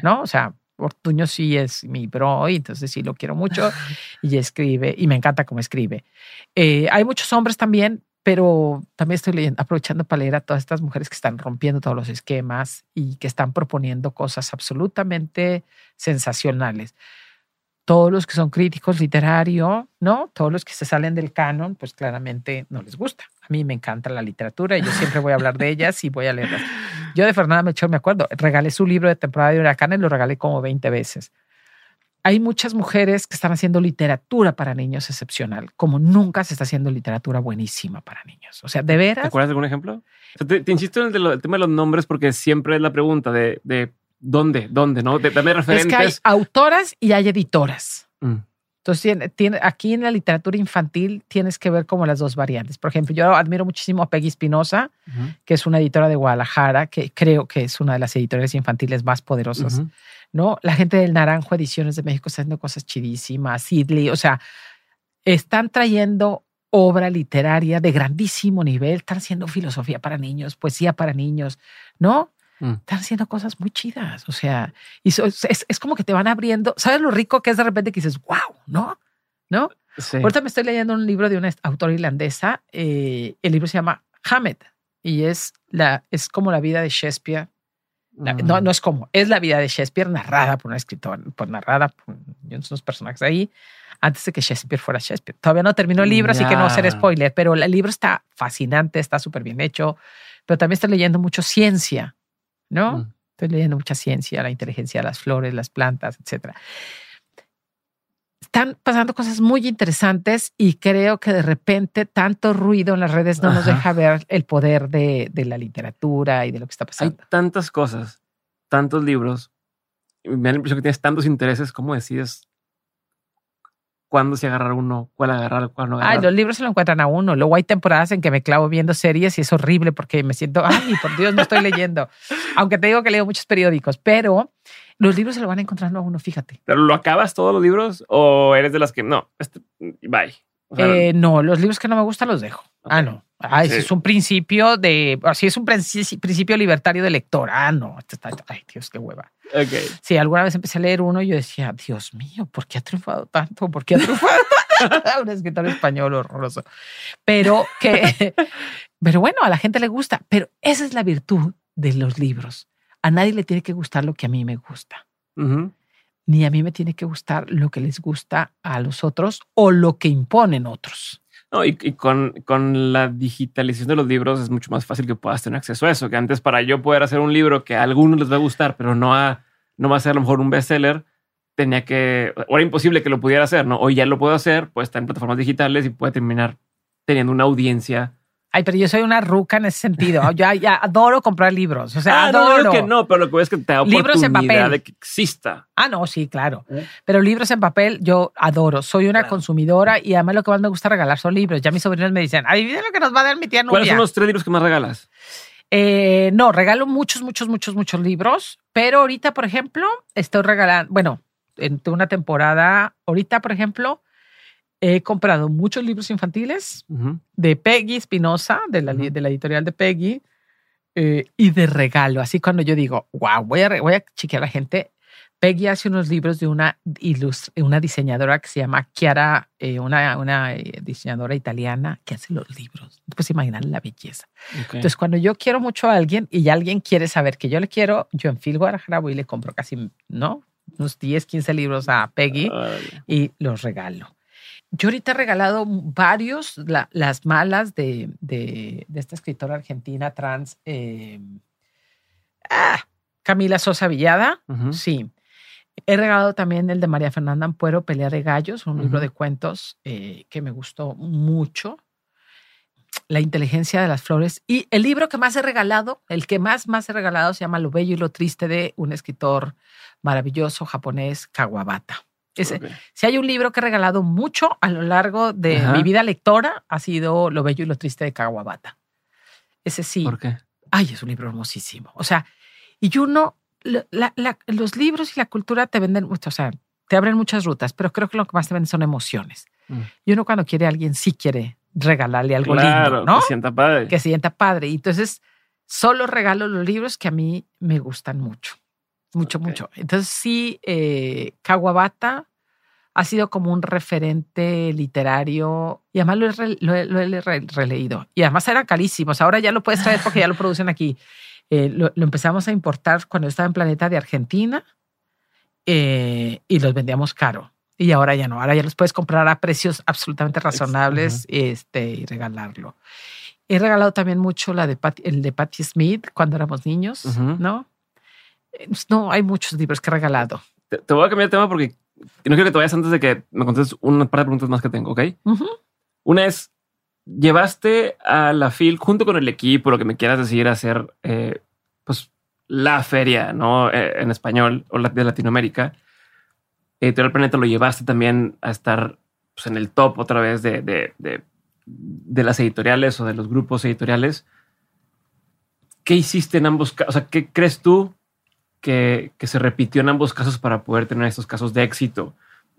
¿no? O sea, Ortuño sí es mi bro, y entonces sí lo quiero mucho y escribe, y me encanta cómo escribe. Eh, hay muchos hombres también, pero también estoy leyendo, aprovechando para leer a todas estas mujeres que están rompiendo todos los esquemas y que están proponiendo cosas absolutamente sensacionales. Todos los que son críticos literarios, ¿no? Todos los que se salen del canon, pues claramente no les gusta. A mí me encanta la literatura y yo siempre voy a hablar de ellas y voy a leerlas. Yo de Fernanda Melchor me acuerdo, regalé su libro de temporada de huracanes, lo regalé como 20 veces. Hay muchas mujeres que están haciendo literatura para niños excepcional, como nunca se está haciendo literatura buenísima para niños. O sea, de veras. ¿Te acuerdas de algún ejemplo? te, insisto en el, tema de los nombres porque siempre es la pregunta de, de dónde, dónde, ¿no? De, dame referentes. Es que hay autoras y hay editoras. Mm. Entonces, tiene, aquí en la literatura infantil tienes que ver como las dos variantes. Por ejemplo, yo admiro muchísimo a Peggy Espinosa, que es una editora de Guadalajara, que creo que es una de las editoriales infantiles más poderosas. ¿no? La gente del Naranjo Ediciones de México está haciendo cosas chidísimas, Sidley, o sea, están trayendo obra literaria de grandísimo nivel, están haciendo filosofía para niños, poesía para niños, ¿no? Mm. Están haciendo cosas muy chidas. O sea, y es, como que te van abriendo. ¿Sabes lo rico que es de repente que dices, wow, ¿no? ¿No? Ahorita me estoy leyendo un libro de una autora irlandesa. Eh, el libro se llama Hamed y es, la, es como la vida de Shakespeare. no, no es como, es la vida de Shakespeare narrada por un escritor, por narrada por unos personajes ahí, antes de que Shakespeare fuera Shakespeare. Todavía no terminó el libro, así que no va a ser spoiler, pero el libro está fascinante, está súper bien hecho, pero también estoy leyendo mucho ciencia. ¿No? Mm. Estoy leyendo mucha ciencia, la inteligencia de las flores, las plantas, etcétera. Están pasando cosas muy interesantes y creo que de repente tanto ruido en las redes no nos deja ver el poder de, de, la literatura y de lo que está pasando. Hay tantas cosas, tantos libros. Me da la impresión que tienes tantos intereses. ¿Cómo decides cuándo se agarrar uno, cuál agarrar, cuál no agarrar. Ay, los libros se lo encuentran a uno. Luego hay temporadas en que me clavo viendo series y es horrible porque me siento, ay, por Dios, no estoy leyendo. Aunque te digo que leo muchos periódicos, pero los libros se lo van encontrando a uno, fíjate. ¿Pero lo acabas todos los libros o eres de las que no? Este, bye. Eh, no, los libros que no me gustan los dejo. Ah, no. Ah, ese es un principio de. Así es un principio libertario de lector. Ah, no. Este ay, Dios, qué hueva. Okay. Sí, alguna vez empecé a leer uno y yo decía, Dios mío, ¿por qué ha triunfado tanto? ¿Por qué ha triunfado tanto? un escritor español horroroso. Pero que. Pero bueno, a la gente le gusta. Pero esa es la virtud de los libros. A nadie le tiene que gustar lo que a mí me gusta. Ni a mí me tiene que gustar lo que les gusta a los otros o lo que imponen otros. No, y, con, con, la digitalización de los libros es mucho más fácil que puedas tener acceso a eso, que antes para yo poder hacer un libro que a algunos les va a gustar, pero no, a, no va a ser a lo mejor un bestseller, tenía que, o era imposible que lo pudiera hacer, ¿no? Hoy ya lo puedo hacer, puede estar en plataformas digitales y puede terminar teniendo una audiencia Ay, pero yo soy una ruca en ese sentido. Yo ya adoro comprar libros. O sea, ah, adoro. No, que no, pero lo que es que te da libros en papel. de que exista. Ah, no, sí, claro. ¿Eh? Pero libros en papel yo adoro. Soy una consumidora y además lo que más me gusta regalar son libros. Ya mis sobrinos me dicen, adivina lo que nos va a dar mi tía Nubia. ¿Cuáles son los tres libros que más regalas? Eh, no, regalo muchos, muchos, muchos, muchos libros. Pero ahorita, por ejemplo, estoy regalando, bueno, en una temporada, ahorita, por ejemplo, He comprado muchos libros infantiles de Peggy Espinosa, de, la, de la editorial de Peggy, eh, y de regalo. Así cuando yo digo, wow, voy a, voy a chequear a la gente. Peggy hace unos libros de una, una diseñadora que se llama Chiara, eh, una, una eh, diseñadora italiana que hace los libros. Pues imaginar la belleza. Entonces, cuando yo quiero mucho a alguien y alguien quiere saber que yo le quiero, yo en Phil Guadalajara voy y le compro casi, ¿no? Unos 10, 15 libros a Peggy y los regalo. Yo ahorita he regalado varios, las malas de, de, esta escritora argentina trans, eh, ah, Camila Sosa Villada. Sí. He regalado también el de María Fernanda Ampuero, Pelea de Gallos, un libro de cuentos eh, que me gustó mucho. La inteligencia de las flores. Y el libro que más he regalado, el que más, más he regalado, se llama Lo Bello y lo Triste de un escritor maravilloso japonés, Kawabata. Si hay un libro que he regalado mucho a lo largo de mi vida lectora, ha sido Lo Bello y lo Triste de Kawabata. Ese sí. ¿Por qué? Ay, es un libro hermosísimo. O sea, y uno, los libros y la cultura te venden mucho, o sea, te abren muchas rutas, pero creo que lo que más te venden son emociones. Mm. Y uno cuando quiere a alguien sí quiere regalarle algo lindo, ¿no? Que sienta padre. Que sienta padre. Y entonces solo regalo los libros que a mí me gustan mucho. Mucho, Ok. mucho. Entonces sí, eh, Kawabata ha sido como un referente literario y además lo he, re- lo he- lo he re- releído. Y además eran carísimos. Ahora ya lo puedes traer porque ya lo producen aquí. Eh, lo, lo empezamos a importar cuando estaba en Planeta de Argentina eh, y los vendíamos caro. Y ahora ya no, ahora ya los puedes comprar a precios absolutamente razonables este, y regalarlo. He regalado también mucho la de el de Patti Smith cuando éramos niños. ¿no? Eh, No, hay muchos libros que he regalado. Te, te voy a cambiar de tema porque no quiero que te vayas antes de que me contestes una par de preguntas más que tengo, ¿ok? Una es, llevaste a la FIL junto con el equipo, lo que me quieras decir, a hacer eh, pues la feria, ¿no? Eh, en español o la- de Latinoamérica. Editorial Planeta lo llevaste también a estar pues, en el top otra vez de, de, de, de las editoriales o de los grupos editoriales. ¿Qué hiciste en ambos casos? O sea, ¿qué crees tú que, que se repitió en ambos casos para poder tener estos casos de éxito?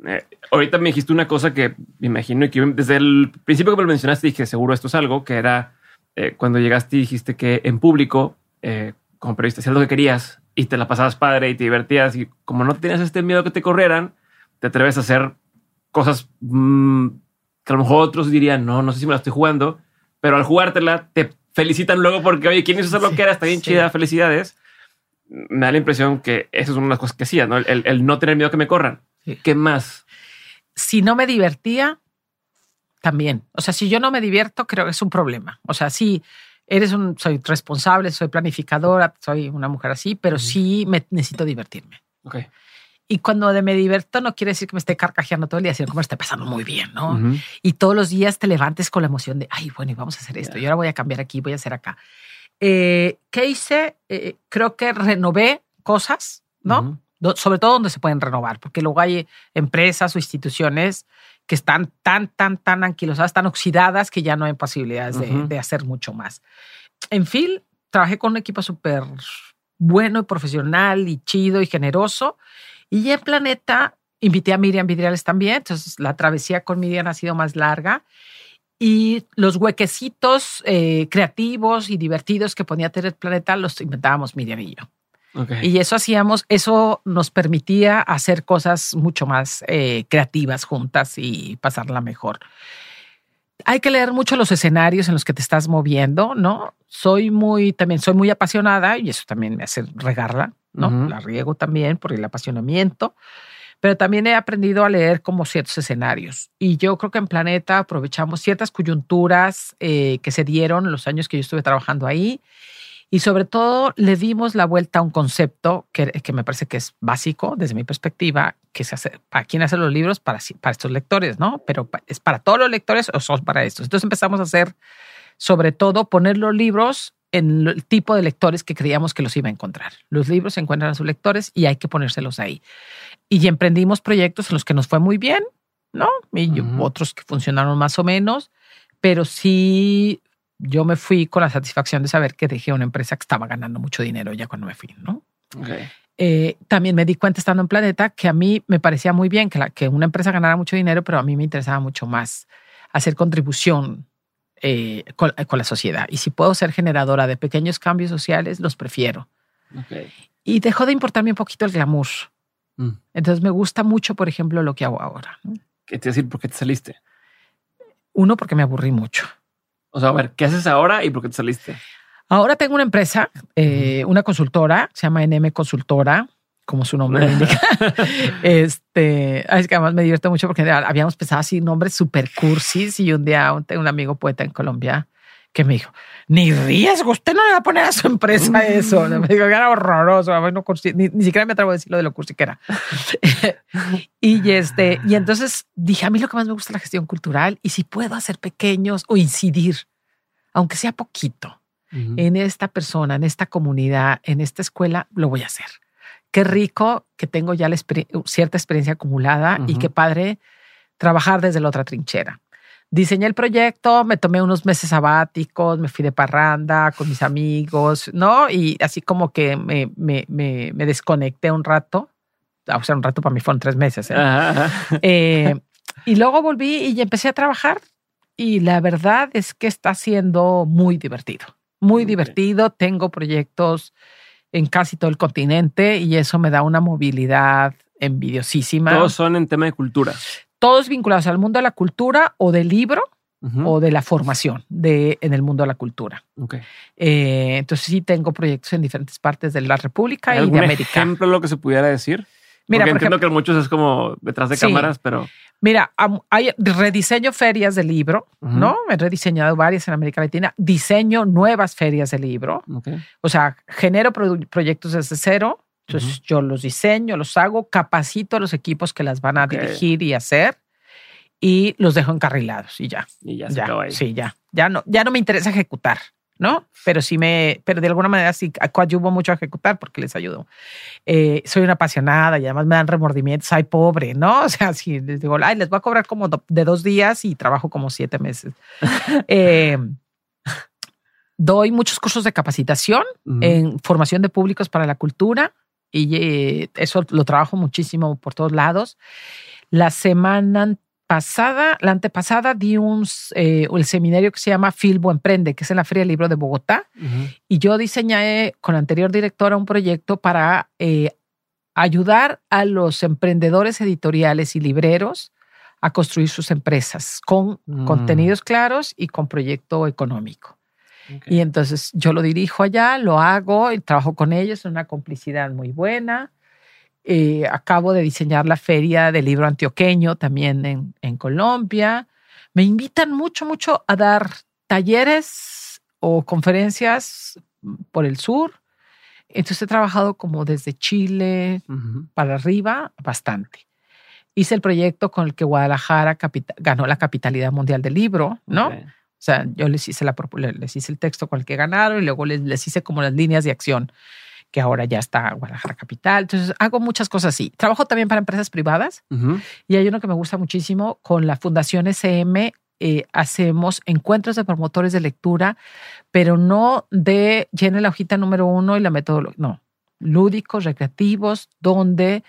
Eh, ahorita me dijiste una cosa que me imagino que desde el principio que me lo mencionaste dije seguro esto es algo que era eh, cuando llegaste y dijiste que en público eh, como periodista hacías lo que querías y te la pasabas padre y te divertías y como no tenías este miedo que te corrieran te atreves a hacer cosas mm, que a lo mejor otros dirían no no sé si me la estoy jugando pero al jugártela te felicitan luego porque oye quién hizo esa Sí, loquera está bien sí. chida felicidades me da la impresión que eso es una de las cosas que hacía no el, no tener miedo que me corran Sí. qué más Si no me divertía, también. O sea, si yo no me divierto, creo que es un problema. O sea, sí, eres un, soy responsable, soy planificadora, soy una mujer así, pero sí me necesito divertirme. Ok. Y cuando me divierto no quiere decir que me esté carcajeando todo el día, sino que me esté pasando muy bien, ¿no? Y todos los días te levantes con la emoción de, ay, bueno, y vamos a hacer esto, Ya. y ahora voy a cambiar aquí, voy a hacer acá. Eh, ¿Qué hice? Eh, creo que renové cosas, ¿no? Sobre todo donde se pueden renovar, porque luego hay empresas o instituciones que están tan, tan, tan anquilosadas, tan oxidadas que ya no hay posibilidades de, hacer mucho más. En fin, trabajé con un equipo súper bueno y profesional y chido y generoso. Y en Planeta invité a Miriam Vidriales también, entonces la travesía con Miriam ha sido más larga. Y los huequecitos eh, creativos y divertidos que ponía tener Planeta los inventábamos Miriam y yo. Ok. Y eso hacíamos, eso nos permitía hacer cosas mucho más eh, creativas juntas y pasarla mejor. Hay que leer mucho los escenarios en los que te estás moviendo, ¿no? Soy muy, también soy muy apasionada y eso también me hace regarla, ¿no? Ujú. La riego también por el apasionamiento, pero también he aprendido a leer como ciertos escenarios. Y yo creo que en Planeta aprovechamos ciertas coyunturas eh, que se dieron los años que yo estuve trabajando ahí y sobre todo le dimos la vuelta a un concepto que, que me parece que es básico desde mi perspectiva, que se hace, para quién hace los libros, para, para estos lectores, ¿no? Pero es para todos los lectores o son para estos. Entonces empezamos a hacer, sobre todo, poner los libros en el tipo de lectores que creíamos que los iba a encontrar. Los libros se encuentran a sus lectores y hay que ponérselos ahí. Y emprendimos proyectos en los que nos fue muy bien, ¿no? Y otros que funcionaron más o menos, pero sí yo me fui con la satisfacción de saber que dejé una empresa que estaba ganando mucho dinero ya cuando me fui, ¿no? Ok. Eh, también me di cuenta estando en Planeta que a mí me parecía muy bien que, la, que una empresa ganara mucho dinero, pero a mí me interesaba mucho más hacer contribución eh, con, con la sociedad. Y si puedo ser generadora de pequeños cambios sociales, los prefiero. Y dejó de importarme un poquito el glamour. Mm. Entonces me gusta mucho, por ejemplo, lo que hago ahora. ¿Qué te decir? ¿Por qué te saliste? Uno, porque me aburrí mucho. O sea, a ver, ¿qué haces ahora y por qué te saliste? Ahora tengo una empresa, eh, una consultora, se llama NM Consultora, como su nombre indica. este, es que además me divierto mucho porque habíamos pensado así nombres super cursis y un día un, un amigo poeta en Colombia que me dijo, ni riesgo, usted no le va a poner a su empresa eso. Me dijo que era horroroso, cursi, ni, ni, siquiera me atrevo a decir lo de lo cursi que era. y, este, y entonces dije, a mí lo que más me gusta es la gestión cultural y si puedo hacer pequeños o incidir, aunque sea poquito, uh -huh. en esta persona, en esta comunidad, en esta escuela, lo voy a hacer. Qué rico que tengo ya la exper cierta experiencia acumulada uh -huh. y qué padre trabajar desde la otra trinchera diseñé el proyecto, me tomé unos meses sabáticos, me fui de parranda con mis amigos, ¿no? Y así como que me, me, me, me desconecté un rato. O sea, un rato para mí fueron tres meses. ¿eh? Ajá, ajá. Eh, y luego volví y empecé a trabajar. Y la verdad es que está siendo muy divertido. Muy okay. divertido. Tengo proyectos en casi todo el continente y eso me da una movilidad envidiosísima. Todos son en tema de cultura. Todos vinculados al mundo de la cultura o del libro o de la formación de, en el mundo de la cultura. Okay. Eh, entonces sí tengo proyectos en diferentes partes de la República y de América. ejemplo lo que se pudiera decir? Mira, Porque entiendo que muchos es como detrás de cámaras, pero... Mira, hay rediseño ferias de libro, ¿no? He rediseñado varias en América Latina. Diseño nuevas ferias de libro. O sea, genero proyectos desde cero. Entonces yo los diseño, los hago, capacito a los equipos que las van a dirigir y hacer y los dejo encarrilados y ya. Y ya se ya, ahí. Sí, ya. Ya no, ya no me interesa ejecutar, ¿no? Pero sí me, pero de alguna manera sí coadyuvo mucho a ejecutar porque les ayudo. Eh, soy una apasionada y además me dan remordimientos. Ay, pobre, ¿no? O sea, si les digo, ay, les voy a cobrar como de dos días y trabajo como siete meses. eh, doy muchos cursos de capacitación en formación de públicos para la cultura y eh, eso lo trabajo muchísimo por todos lados. La semana pasada, la antepasada, di un eh, el seminario que se llama Filbo Emprende, que es en la Feria del Libro de Bogotá. Y yo diseñé con la anterior directora un proyecto para eh, ayudar a los emprendedores editoriales y libreros a construir sus empresas con mm. contenidos claros y con proyecto económico. Y entonces yo lo dirijo allá, lo hago y trabajo con ellos, una complicidad muy buena. Eh, acabo de diseñar la feria del libro antioqueño también en, en Colombia. Me invitan mucho, mucho a dar talleres o conferencias por el sur. Entonces he trabajado como desde Chile para arriba bastante. Hice el proyecto con el que Guadalajara ganó la capitalidad mundial del libro, ¿no? O sea, yo les hice, la, les hice el texto con el que ganaron y luego les, les hice como las líneas de acción que ahora ya está Guadalajara Capital. Entonces hago muchas cosas así. Trabajo también para empresas privadas y hay uno que me gusta muchísimo con la Fundación SM. Eh, hacemos encuentros de promotores de lectura, pero no de llene la hojita número uno y la metodología, no, lúdicos, recreativos, donde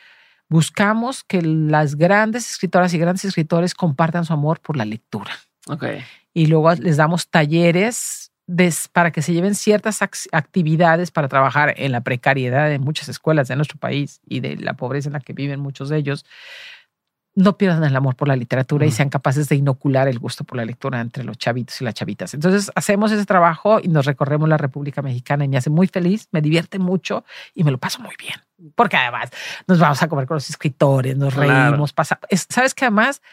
buscamos que las grandes escritoras y grandes escritores compartan su amor por la lectura. Okay. Y luego les damos talleres para que se lleven ciertas actividades para trabajar en la precariedad de muchas escuelas de nuestro país y de la pobreza en la que viven muchos de ellos, no pierdan el amor por la literatura y sean capaces de inocular el gusto por la lectura entre los chavitos y las chavitas. Entonces hacemos ese trabajo y nos recorremos la República Mexicana y me hace muy feliz, me divierte mucho y me lo paso muy bien. Porque además nos vamos a comer con los escritores, nos reímos, pasamos. ¿Sabes que además?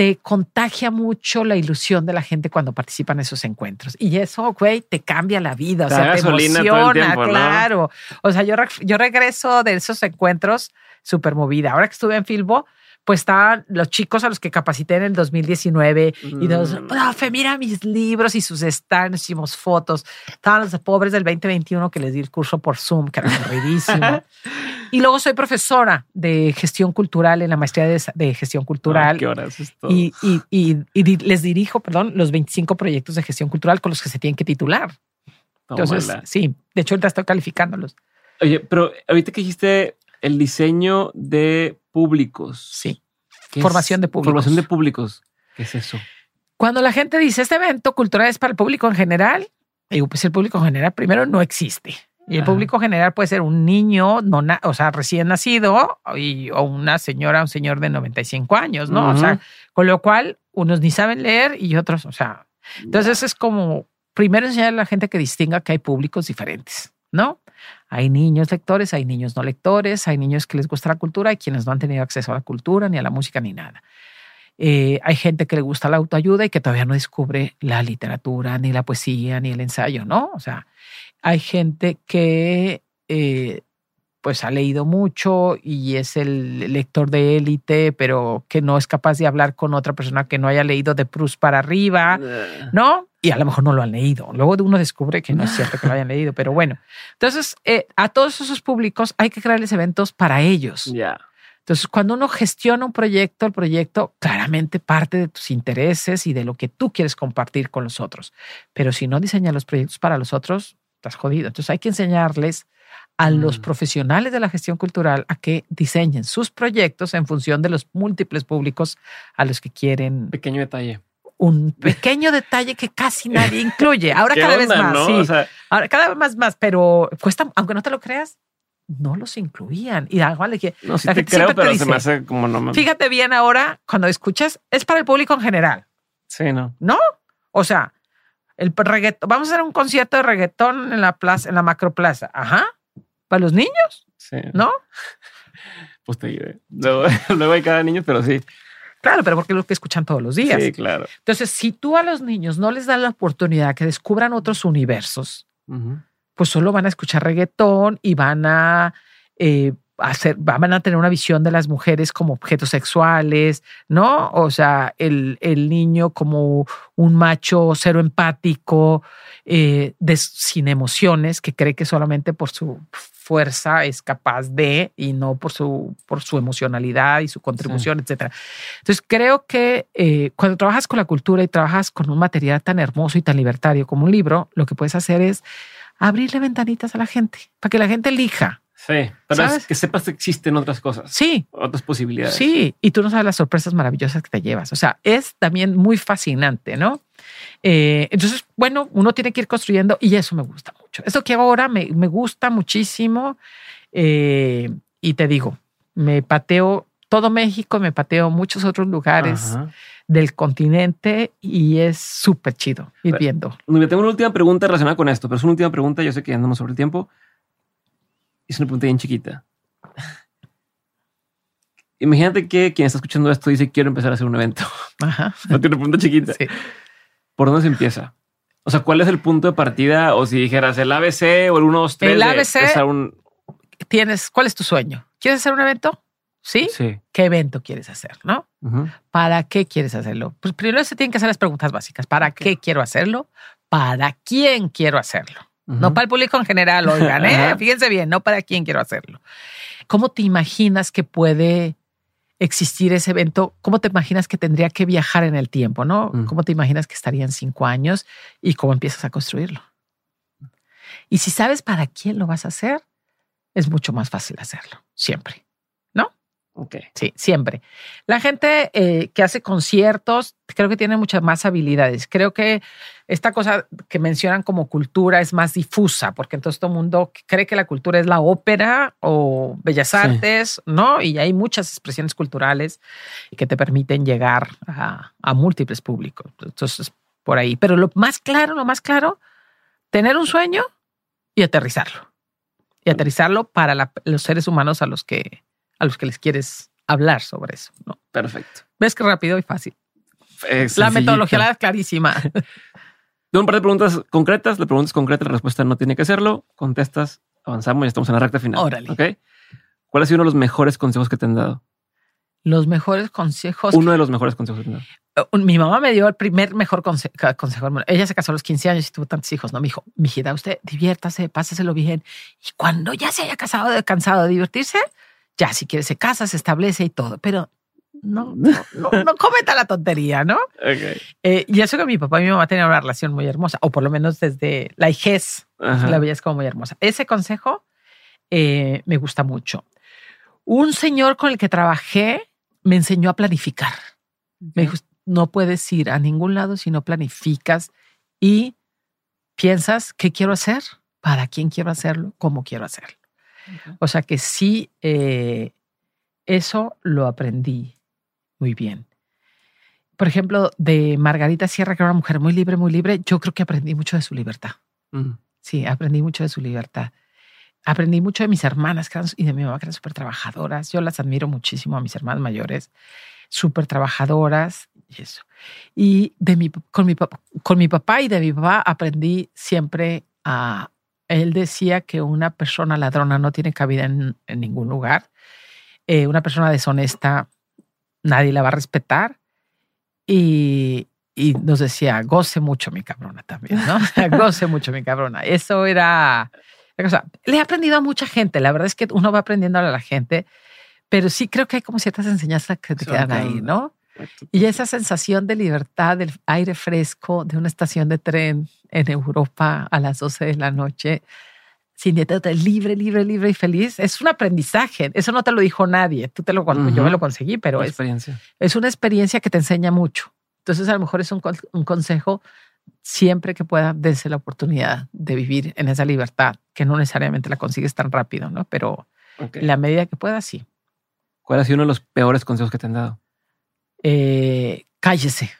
Te contagia mucho la ilusión de la gente cuando participan en esos encuentros. Y eso, güey, te cambia la vida, o sea, te emociona, claro. O sea, yo, yo regreso de esos encuentros súper movida. Ahora que estuve en Filbo, pues estaban los chicos a los que capacité en el 2019 y nos, mm. profe, mira mis libros y sus stands, hicimos fotos. Estaban los pobres del 2021 que les di el curso por Zoom, que era aburridísimo. y luego soy profesora de gestión cultural en la maestría de, gestión cultural. ¿Qué horas es Y, y, y, les dirijo, perdón, los 25 proyectos de gestión cultural con los que se tienen que titular. Entonces, sí, de hecho, ahorita estoy calificándolos. Oye, pero ahorita que dijiste el diseño de públicos. Sí. Formación de públicos. Formación de públicos. ¿Qué es eso? Cuando la gente dice este evento cultural es para el público en general, digo, pues el público en general primero no existe. Y el público general puede ser un niño, no o sea, recién nacido, y, o una señora, un señor de 95 años, ¿no? O sea, con lo cual unos ni saben leer y otros, o sea, entonces es como primero enseñar a la gente que distinga que hay públicos diferentes, ¿no? Hay niños lectores, hay niños no lectores, hay niños que les gusta la cultura y quienes no han tenido acceso a la cultura, ni a la música, ni nada. Eh, hay gente que le gusta la autoayuda y que todavía no descubre la literatura, ni la poesía, ni el ensayo, ¿no? O sea, hay gente que eh, pues ha leído mucho y es el lector de élite, pero que no es capaz de hablar con otra persona que no haya leído de Proust para arriba, ¿no? y a lo mejor no lo han leído. Luego uno descubre que no es cierto que lo hayan leído, pero bueno. Entonces, eh, a todos esos públicos hay que crearles eventos para ellos. Ya. Entonces, cuando uno gestiona un proyecto, el proyecto claramente parte de tus intereses y de lo que tú quieres compartir con los otros. Pero si no diseñas los proyectos para los otros, estás jodido. Entonces, hay que enseñarles a los mm. profesionales de la gestión cultural a que diseñen sus proyectos en función de los múltiples públicos a los que quieren. Pequeño detalle un pequeño detalle que casi nadie incluye. Ahora ¿Qué cada vez más, no? sí. O sea, Ahora cada vez más, más, pero cuesta, aunque no te lo creas, no los incluían. Y igual que no, sí la te gente creo, te pero se me hace como no me... fíjate bien ahora cuando escuchas, es para el público en general, Sí, no. ¿no? O sea, el reggaetón, vamos a hacer un concierto de reggaetón en la plaza, en la macroplaza. Ajá. Para los niños, Sí. ¿no? Pues te diré. Luego, luego hay cada niño, pero sí. Claro, pero porque es lo que escuchan todos los días. Sí, claro. Entonces, si tú a los niños no les das la oportunidad que descubran otros universos, pues solo van a escuchar reggaetón y van a eh, hacer, van a tener una visión de las mujeres como objetos sexuales, ¿no? O sea, el, el niño como un macho cero empático, eh, de- sin emociones, que cree que solamente por su fuerza es capaz de y no por su, por su emocionalidad y su contribución, etcétera. Entonces, creo que eh, cuando trabajas con la cultura y trabajas con un material tan hermoso y tan libertario como un libro, lo que puedes hacer es abrirle ventanitas a la gente para que la gente elija. Sí, pero es ¿Sabes? que sepas que existen otras cosas, Sí, otras posibilidades. sí, y tú no sabes las sorpresas maravillosas que te llevas. O sea, es también muy fascinante, ¿no? Eh, entonces, bueno, uno tiene que ir construyendo y eso me gusta mucho. Eso que ahora me, me gusta muchísimo eh, y te digo, me pateo todo México, me pateo muchos otros lugares Ajá. del continente y es súper chido ir viendo. Tengo una última pregunta relacionada con esto, pero es una última pregunta. Yo sé que andamos sobre el tiempo. Es una pregunta bien chiquita. Imagínate que quien está escuchando esto dice quiero empezar a hacer un evento. Ajá. No tiene una pregunta chiquita. Sí. ¿Por dónde se empieza? O sea, ¿cuál es el punto de partida? O si dijeras el ABC o el 1, 2, 3. El de ABC. empezar un... Tienes, ¿cuál es tu sueño? ¿Quieres hacer un evento? ¿Sí? Sí. ¿Qué evento quieres hacer? ¿No? ¿Para qué quieres hacerlo? Pues primero se tienen que hacer las preguntas básicas. ¿Para qué quiero hacerlo? ¿Para quién quiero hacerlo? No para el público en general, oigan, ¿eh? Fíjense bien, no para quién quiero hacerlo. ¿Cómo te imaginas que puede existir ese evento? ¿Cómo te imaginas que tendría que viajar en el tiempo, no? Mm. ¿Cómo te imaginas que estaría en cinco años y cómo empiezas a construirlo? Y si sabes para quién lo vas a hacer, es mucho más fácil hacerlo, siempre. Ok. Sí, siempre. La gente eh, que hace conciertos creo que tiene muchas más habilidades. Creo que esta cosa que mencionan como cultura es más difusa, porque entonces todo el mundo cree que la cultura es la ópera o bellas Sí. artes, ¿no? Y hay muchas expresiones culturales que te permiten llegar a, a múltiples públicos. Entonces, por ahí. Pero lo más claro, lo más claro, tener un sueño y aterrizarlo. Y aterrizarlo para la- los seres humanos a los que a los que les quieres hablar sobre eso. ¿no? Perfecto. ¿Ves que rápido y fácil? Eh, La metodología la es clarísima. Tengo un par de preguntas concretas. La pregunta es concreta, la respuesta no tiene que hacerlo. Contestas, avanzamos y estamos en la recta final. Órale. ¿Cuál ha sido uno de los mejores consejos que te han dado? Los mejores consejos. Uno de los mejores consejos que te han dado. Uh, Mi mamá me dio el primer mejor conse- consejo. Ella se casó a los 15 años y tuvo tantos hijos. No me dijo, mijita, usted diviértase, páseselo bien. Y cuando ya se haya casado, de- cansado de divertirse, ya si quiere se casa, se establece y todo. Pero no, no, no, no cometa la tontería, ¿no? Ok. Eh, y eso que mi papá y mi mamá tenían una relación muy hermosa, o por lo menos desde la hijez Ajá. la veías como muy hermosa. Ese consejo eh, me gusta mucho. Un señor con el que trabajé me enseñó a planificar. Me dijo, no puedes ir a ningún lado si no planificas y piensas qué quiero hacer, para quién quiero hacerlo, cómo quiero hacerlo. O sea que sí, eh, eso lo aprendí muy bien. Por ejemplo, de Margarita Sierra, que era una mujer muy libre, muy libre, yo creo que aprendí mucho de su libertad. Sí, aprendí mucho de su libertad. Aprendí mucho de mis hermanas que eran- y de mi mamá, que eran súper trabajadoras. Yo las admiro muchísimo a mis hermanas mayores, súper trabajadoras y eso. Y de mi, con, mi, papá- con mi papá y de mi papá aprendí siempre a... Él decía que una persona ladrona no tiene cabida en, en ningún lugar. Eh, una persona deshonesta, nadie la va a respetar. Y, y nos decía, goce mucho mi cabrona también, ¿no? goce mucho mi cabrona. Eso era la cosa. Le he aprendido a mucha gente. La verdad es que uno va aprendiendo a la gente, pero sí creo que hay como ciertas enseñanzas que te quedan ahí. ¿no? Y esa sensación de libertad, del aire fresco, de una estación de tren en Europa a las 12 de la noche, sintiéndote libre, libre, libre y feliz, es un aprendizaje. Eso no te lo dijo nadie. Tú te lo, yo Ujú. me lo conseguí, pero es, experiencia. es una experiencia que te enseña mucho. Entonces, a lo mejor es un, un consejo siempre que pueda, dense la oportunidad de vivir en esa libertad, que no necesariamente la consigues tan rápido, ¿no? Pero en la medida que pueda, sí. ¿Cuál ha sido uno de los peores consejos que te han dado? Eh, cállese.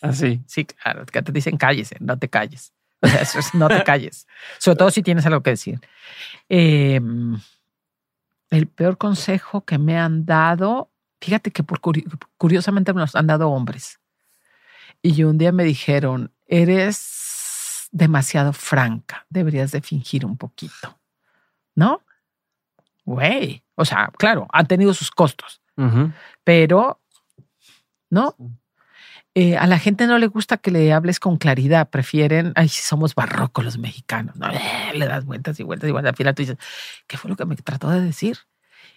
Así. Sí, claro, que te dicen cállese, no te calles. O sea, eso es, no te calles. Sobre todo si tienes algo que decir. Eh, el peor consejo que me han dado, fíjate que por curi- curiosamente me los han dado hombres. Y un día me dijeron, eres demasiado franca, deberías de fingir un poquito. ¿No? Güey. O sea, claro, han tenido sus costos pero no. Eh, a la gente no le gusta que le hables con claridad, prefieren, ay, somos barrocos los mexicanos, ¿no? Eh, le das vueltas y vueltas y vueltas. Al final tú dices, ¿qué fue lo que me trató de decir?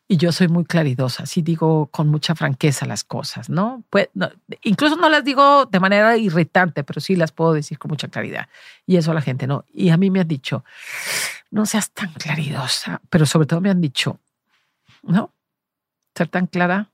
Y yo soy muy claridosa, sí digo con mucha franqueza las cosas, ¿no? Pues, no, incluso no las digo de manera irritante, pero sí las puedo decir con mucha claridad. Y eso a la gente no. Y a mí me han dicho, no seas tan claridosa, pero sobre todo me han dicho, ¿no? Ser tan clara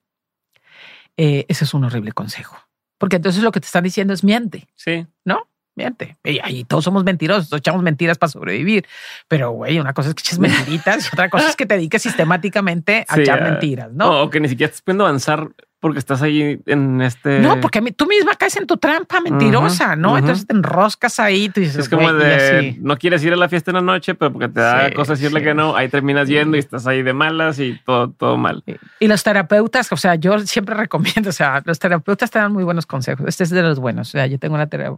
eh, ese es un horrible consejo. Porque entonces lo que te están diciendo es miente, Sí. ¿no? Miente. Y ahí todos somos mentirosos, todos echamos mentiras para sobrevivir. Pero, güey, una cosa es que eches mentiritas y otra cosa es que te dediques sistemáticamente a Sí, echar mentiras, ¿no? O que ni siquiera estás pudiendo avanzar porque estás ahí en este. No, porque tú misma caes en tu trampa mentirosa, ¿no? Entonces te enroscas ahí, tú dices, Es como de no quieres ir a la fiesta en la noche, pero porque te da Sí, cosa decirle sí. que no, ahí terminas yendo y estás ahí de malas y todo, todo mal. Y los terapeutas, o sea, yo siempre recomiendo, o sea, los terapeutas te dan muy buenos consejos. Este es de los buenos. O sea, yo tengo una, tera-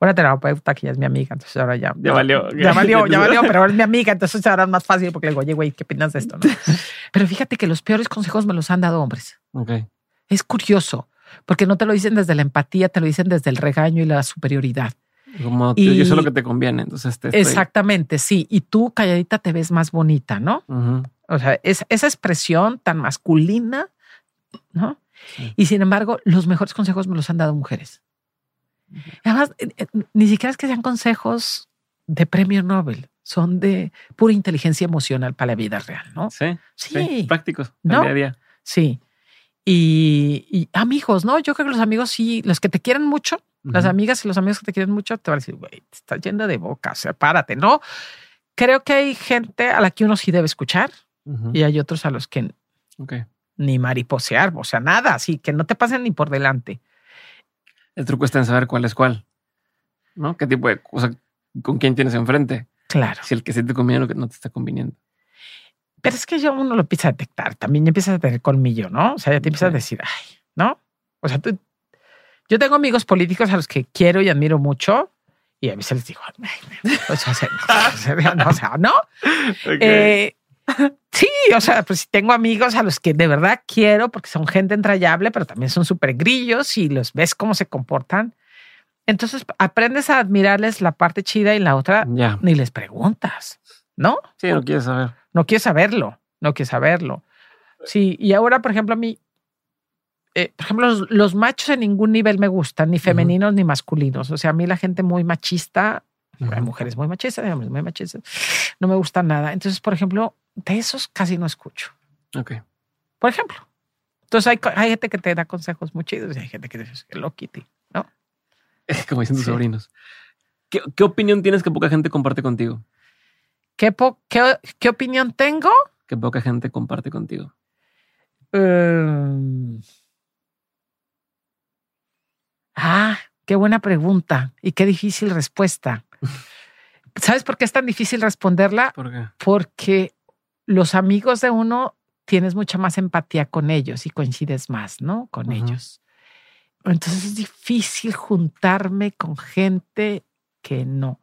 una terapeuta que ya es mi amiga, entonces ahora ya. Ya valió. Ya valió, ya valió, pero ahora es mi amiga, entonces ahora es más fácil porque le digo, oye, güey, ¿qué opinas de esto? no? Pero fíjate que los peores consejos me los han dado hombres. Ok. Es curioso, porque no te lo dicen desde la empatía, te lo dicen desde el regaño y la superioridad. Como Y- yo sé lo que te conviene, entonces te estoy- Exactamente, sí. Y tú calladita te ves más bonita, ¿no? O sea, es, esa expresión tan masculina, ¿no? Sí. Y sin embargo, los mejores consejos me los han dado mujeres. Además, eh, eh, ni siquiera es que sean consejos de premio Nobel, son de pura inteligencia emocional para la vida real, ¿no? Sí, sí, Sí, prácticos, ¿No? día a día. sí. Y, y amigos, ¿no? Yo creo que los amigos sí, los que te quieren mucho, las amigas y los amigos que te quieren mucho, te van a decir, güey, te estás yendo de boca, o sea, párate, ¿no? Creo que hay gente a la que uno sí debe escuchar y hay otros a los que ni mariposear, o sea, nada, así que no te pasen ni por delante. El truco está en saber cuál es cuál. ¿No? ¿Qué tipo de cosa, con quién tienes enfrente? Claro. Si el que sí te conviene o el que no te está conviniendo. Pero es que ya uno lo empieza a detectar, también ya empiezas a tener colmillo, ¿no? O sea, ya te empiezas a Sí. decir, ay, ¿no? O sea, tú, yo tengo amigos políticos a los que quiero y admiro mucho y a veces les digo, ay, o sea, no, o sea, ¿no? Ok. Eh, sí, o sea, pues si tengo amigos a los que de verdad quiero porque son gente entrañable, pero también son súper grillos y los ves cómo se comportan. Entonces aprendes a admirarles la parte chida y la otra ya. ni les preguntas, ¿no? Sí, no quieres saber. No quieres saberlo, no quieres saberlo. Sí, y ahora, por ejemplo, a mí, eh, por ejemplo, los, los machos en ningún nivel me gustan, ni femeninos ni masculinos. O sea, a mí la gente muy machista, hay Ujú. mujeres muy machistas, hay hombres muy machistas, no me gusta nada. Entonces, por ejemplo, de esos casi no escucho. Ok. Por ejemplo. Entonces hay, hay gente que te da consejos muy chidos y hay gente que dice, Kitty, ¿no? Como dicen tus Sí. sobrinos. ¿Qué, qué opinión tienes que poca gente comparte contigo? ¿Qué, po- qué, qué opinión tengo? Que poca gente comparte contigo. Eh, ah, qué buena pregunta y qué difícil respuesta. ¿Sabes por qué es tan difícil responderla? ¿Por qué? Porque los amigos de uno tienes mucha más empatía con ellos y coincides más, ¿no? Con ellos. Entonces es difícil juntarme con gente que no.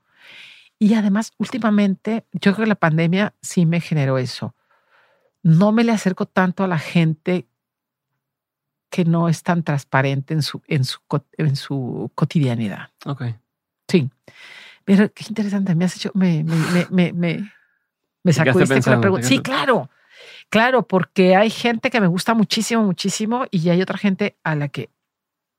Y además, últimamente, yo creo que la pandemia sí me generó eso. No me le acerco tanto a la gente que no es tan transparente en su, en su, en su cotidianidad. Ok. Sí. Pero qué interesante, me has hecho, me, me, me, me, me, sacudiste con la pensando, pregunta. Sí, claro, claro, porque hay gente que me gusta muchísimo, muchísimo, y hay otra gente a la que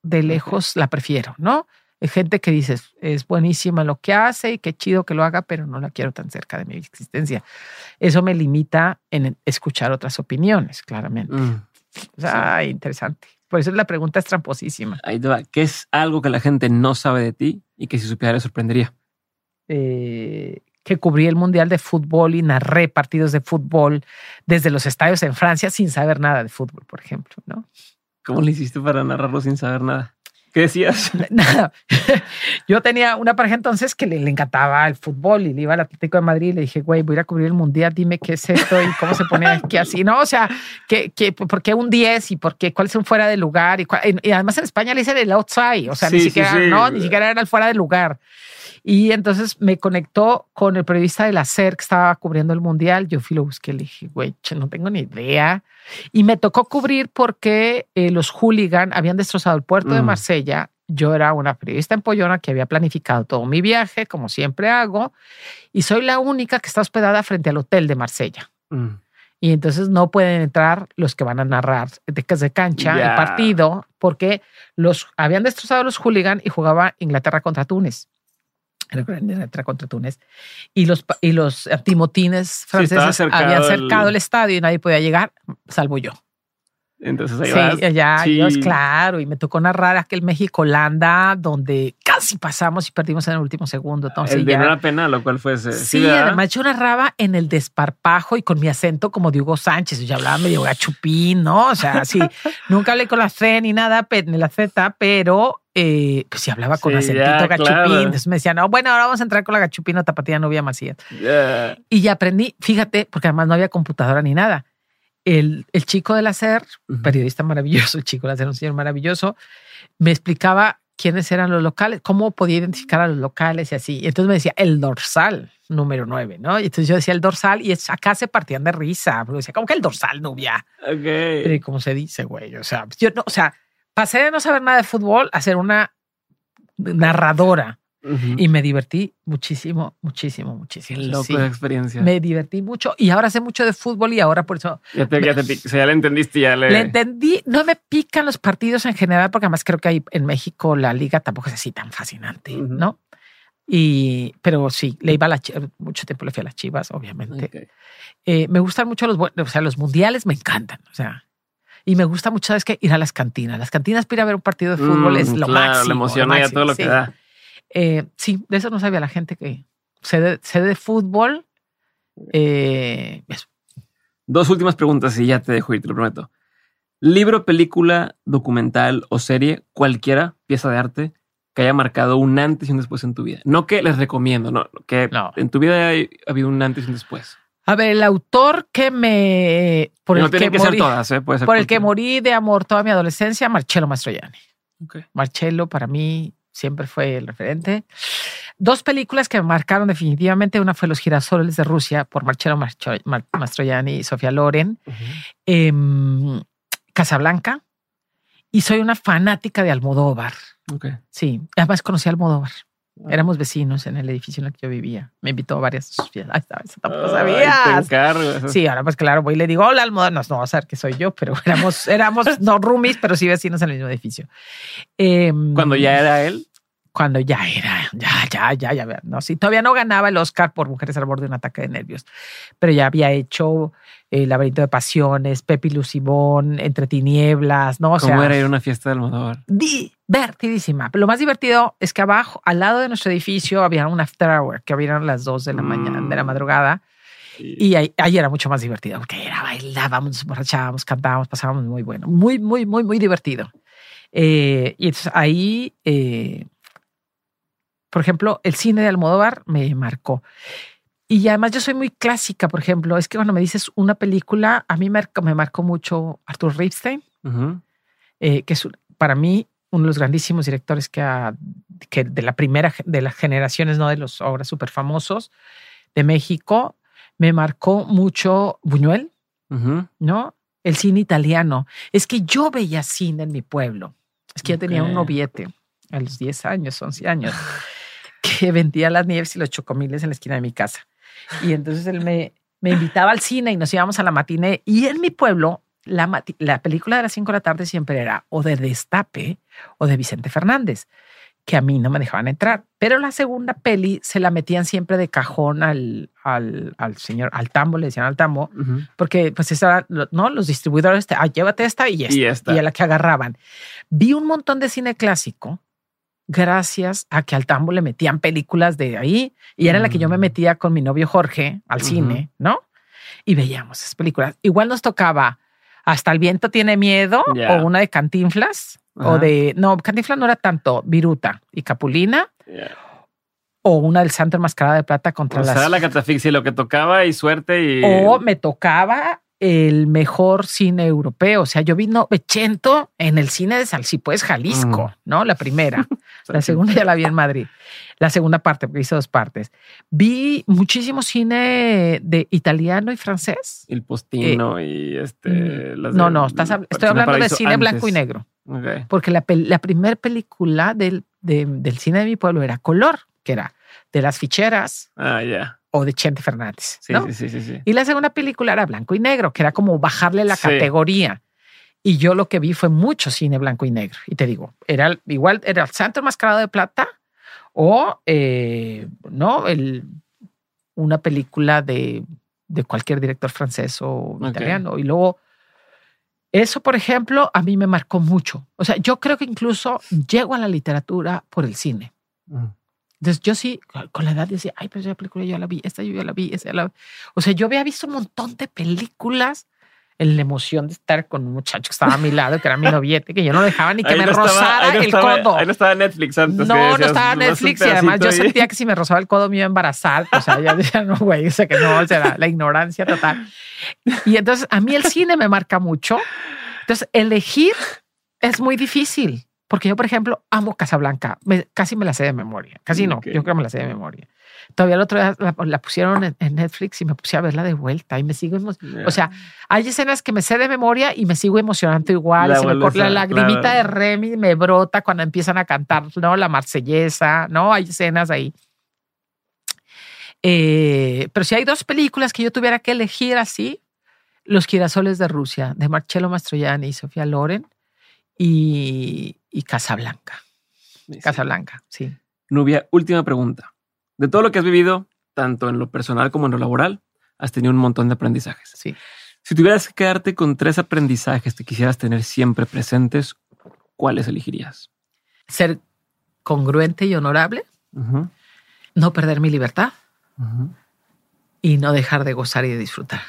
de lejos la prefiero, ¿no? Gente que dices, es buenísima lo que hace y qué chido que lo haga, pero no la quiero tan cerca de mi existencia. Eso me limita en escuchar otras opiniones, claramente. Mm. O sea, interesante. Por eso la pregunta es tramposísima. Ahí te va. ¿Qué es algo que la gente no sabe de ti y que si supiera le sorprendería? Eh, que cubrí el Mundial de Fútbol y narré partidos de fútbol desde los estadios en Francia sin saber nada de fútbol, por ejemplo, ¿no? ¿Cómo le hiciste para narrarlo sin saber nada? ¿Qué decías? Nada. Yo tenía una pareja entonces que le, le encantaba el fútbol y le iba al Atlético de Madrid y le dije, güey, voy a ir a cubrir el mundial, dime qué es esto y cómo se pone aquí así, ¿no? O sea, ¿qué, qué, ¿por qué un 10 y por qué, cuál es un fuera de lugar? Y, cuál- y además en España le dicen el outside, o sea, ni Sí, sí, siquiera, sí. no, ni siquiera era el fuera de lugar. Y entonces me conectó con el periodista de la SER que estaba cubriendo el mundial. Yo fui lo busqué, le dije, güey, che, no tengo ni idea. Y me tocó cubrir porque eh, los hooligan habían destrozado el puerto de Mm. Marsella. Yo era una periodista en Pollona que había planificado todo mi viaje, como siempre hago, y soy la única que está hospedada frente al hotel de Marsella. Mm. Y entonces no pueden entrar los que van a narrar de, de cancha el partido porque los habían destrozado los hooligan y jugaba Inglaterra contra Túnez. Inglaterra contra Túnez. Y los, y los timotines estaba franceses cercado habían el- cercado el estadio y nadie podía llegar, salvo yo. Entonces ahí Sí, vas. ya, Sí. es claro. Y me tocó narrar aquel México-Holanda donde casi pasamos y perdimos en el último segundo. Entonces, el de ya- no era pena, lo cual fue ese. Sí, ¿verdad? además yo narraba en el desparpajo y con mi acento como de Hugo Sánchez. Yo hablaba medio gachupín, ¿no? O sea, sí, nunca hablé con la C ni nada, ni la Z, pero eh, pues sí hablaba con Sí, acentito ya, gachupín. claro. Entonces me decían, no, bueno, ahora vamos a entrar con la gachupina tapatía Nubia Macías. Ya. Y ya aprendí, fíjate, porque además no había computadora ni nada. El, el chico del hacer, periodista maravilloso, el chico del hacer, un señor maravilloso, me explicaba quiénes eran los locales, cómo podía identificar a los locales y así. Y entonces me decía el dorsal número 9, ¿no? Y entonces yo decía el dorsal y acá se partían de risa. Porque decía, ¿cómo que el dorsal, Nubia? Pero Ok. ¿y cómo se dice, güey? O sea, yo no, o sea, pasé de no saber nada de fútbol a ser una narradora Ujú. y me divertí muchísimo, muchísimo, Qué muchísimo. loco Sí. esa experiencia. Me divertí mucho y ahora sé mucho de fútbol y ahora por eso Ya te, ya te ya le entendiste, ya le. le entendí. No me pican los partidos en general porque además creo que ahí en México la liga tampoco es así tan fascinante. ¿no? Y, pero sí, le iba a la mucho tiempo le fui a las Chivas, obviamente. Eh, me gustan mucho los, o sea, los mundiales me encantan, o sea, y me gusta mucho, ¿sabes qué? Ir a las cantinas. Las cantinas para ir a ver un partido de fútbol Mm, es lo claro, máximo. Le emociona lo máximo, todo lo sí. que da. Eh, sí, de eso no sabía la gente que sé de, fútbol. Eh, eso. Dos últimas preguntas y ya te dejo ir, te lo prometo. Libro, película, documental o serie, cualquiera pieza de arte que haya marcado un antes y un después en tu vida. No que les recomiendo, no, que No. en tu vida hay- ha habido un antes y un después. A ver, el autor que me. Por no el que, que, morí, ser todas, ¿eh? Puede ser por el que morí de amor toda mi adolescencia, Marcello Mastroianni. Ok. Marcello para mí siempre fue el referente. Dos películas que me marcaron definitivamente. Una fue Los girasoles de Rusia por Marcello Mastroianni y Sofía Loren. Em, Casablanca. Y soy una fanática de Almodóvar. Ok. Sí, además conocí a Almodóvar. Éramos vecinos en el edificio en el que yo vivía. Me invitó a varias de sus fiestas. Ay, estaba- eso tampoco sabías. Te. Sí, ahora pues claro, voy y le digo, hola Almodóvar. No, no a saber que soy yo, pero éramos, éramos no roomies, pero sí vecinos en el mismo edificio. Em, Cuando ya era él. Cuando ya era, ya, ya, ya, ya. No, sí, todavía no ganaba el Oscar por Mujeres al borde de un ataque de nervios, pero ya había hecho El laberinto de pasiones, Pepi Lucibón, Entre tinieblas, ¿no? O ¿Cómo sea, era ir a una fiesta del Almodóvar? Divertidísima. Pero lo más divertido es que abajo, al lado de nuestro edificio, había un after hour que abrieron a las 2 de la mañana, de la Mm. madrugada. Y ahí, ahí era mucho más divertido, porque era bailábamos, nos emborrachábamos, cantábamos, pasábamos muy bueno, muy, muy, muy, muy divertido. Eh, y entonces ahí, eh, por ejemplo, el cine de Almodóvar me marcó. Y además yo soy muy clásica, por ejemplo, es que cuando me dices una película, a mí me, marcó- me marcó mucho Arthur Ripstein, Ujú. eh, que es para mí uno de los grandísimos directores que, ha- que de la primera de las generaciones, no de los ahora súper famosos de México, me marcó mucho Buñuel. ¿no? El cine italiano. Es que yo veía cine en mi pueblo. Es que yo tenía un noviete a los 10 años, 11 años, que vendía las nieves y los chocomiles en la esquina de mi casa. Y entonces él me, me invitaba al cine y nos íbamos a la matiné. Y en mi pueblo, la, la película de las 5 de la tarde siempre era o de Destape o de Vicente Fernández. que a mí no me dejaban entrar. Pero la segunda peli se la metían siempre de cajón al, al, al señor, al tambo, le decían al tambo, porque pues esa, no, los distribuidores, te, ah, llévate esta y esta, Y esta. y a la que agarraban. Vi un montón de cine clásico gracias a que al tambo le metían películas de ahí y era la que yo me Mm. metía con mi novio Jorge al cine, ¿no? Y veíamos esas películas. Igual nos tocaba Hasta el viento tiene miedo o una de Cantinflas o de no, Cantinflas no era tanto Viruta y Capulina Yeah. o una del Santo Enmascarada de Plata contra O las sea, la catafixia, lo que tocaba y suerte y. o me tocaba el mejor cine europeo. O sea, yo vi Novecento en el cine de Salsipuez, Jalisco, Mm. ¿no? La primera. La segunda ya la vi en Madrid. La segunda parte, porque hice dos partes. Vi muchísimo cine de italiano y francés. El postino y este. las Eh, No, de- no, estás, estoy hablando de cine blanco y negro. Porque la, la primera película del, de- del cine de mi pueblo era color, que era de las ficheras Ah, ya. o de Chente Fernández. Sí, ¿no? sí, sí, sí, sí. Y la segunda película era blanco y negro, que era como bajarle la Sí. categoría. Y yo lo que vi fue mucho cine blanco y negro. Y te digo, era igual, era el Santo Enmascarado de Plata o, eh, no, el, una película de, de cualquier director francés o italiano. Y luego, eso, por ejemplo, a mí me marcó mucho. O sea, yo creo que incluso llego a la literatura por el cine. Mm. Entonces yo sí, con la edad decía, ay, pero esa película yo ya la vi, esta yo ya la vi, esta ya la vi. O sea, yo había visto un montón de películas en la emoción de estar con un muchacho que estaba a mi lado, que era mi noviete, que yo no dejaba ni que Ahí me no rozara no el estaba- codo. Ahí no estaba Netflix antes. No, no estaba "Nomás un Netflix y además yo pedacito ahí". sentía que si me rozaba el codo me iba a embarazar. O sea, ya decía, no, güey, o sea, que no, o sea, la, la ignorancia total. Y entonces a mí el cine me marca mucho. Entonces elegir es muy difícil. Porque yo, por ejemplo, amo Casablanca. Me- casi me la sé de memoria. Casi no, Ok. yo creo que me la sé de memoria. Todavía el otro día la, la pusieron en, en Netflix y me puse a verla de vuelta y me sigo Ya. O sea, hay escenas que me sé de memoria y me sigo emocionando igual. La se me la lagrimita de Remy me brota cuando empiezan a cantar, ¿no? La marsellesa, ¿no? Hay escenas ahí. Eh, pero si hay dos películas que yo tuviera que elegir así, Los girasoles de Rusia, de Marcello Mastroianni y Sofía Loren, y, y Casablanca. Sí. Casablanca, sí. Nubia, última pregunta. De todo lo que has vivido, tanto en lo personal como en lo laboral, has tenido un montón de aprendizajes. Sí. Si tuvieras que quedarte con tres aprendizajes que quisieras tener siempre presentes, ¿cuáles elegirías? Ser congruente y honorable, no perder mi libertad y no dejar de gozar y de disfrutar.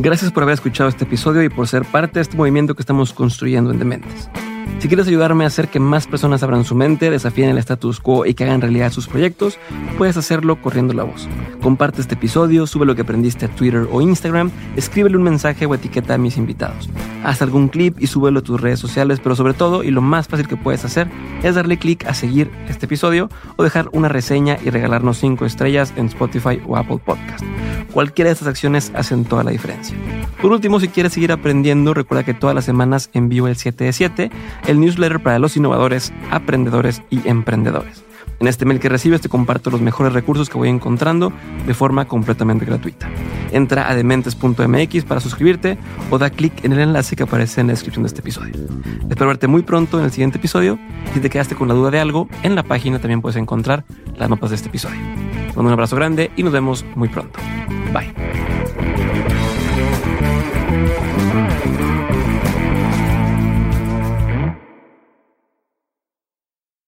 Gracias por haber escuchado este episodio y por ser parte de este movimiento que estamos construyendo en Dementes. Si quieres ayudarme a hacer que más personas abran su mente, desafíen el status quo y que hagan realidad sus proyectos, puedes hacerlo corriendo la voz. Comparte este episodio, sube lo que aprendiste a Twitter o Instagram, escríbele un mensaje o etiqueta a mis invitados. Haz algún clip y súbelo a tus redes sociales, pero sobre todo, y lo más fácil que puedes hacer, es darle clic a seguir este episodio o dejar una reseña y regalarnos 5 estrellas en Spotify o Apple Podcast. Cualquiera de estas acciones hacen toda la diferencia. Por último, si quieres seguir aprendiendo, recuerda que todas las semanas envío el 7 de 7, el newsletter para los innovadores, aprendedores y emprendedores. En este mail que recibes te comparto los mejores recursos que voy encontrando de forma completamente gratuita. Entra a dementes.mx para suscribirte o da clic en el enlace que aparece en la descripción de este episodio. Espero verte muy pronto en el siguiente episodio. Si te quedaste con la duda de algo, en la página también puedes encontrar las mapas de este episodio. Te mando un abrazo grande y nos vemos muy pronto. Bye.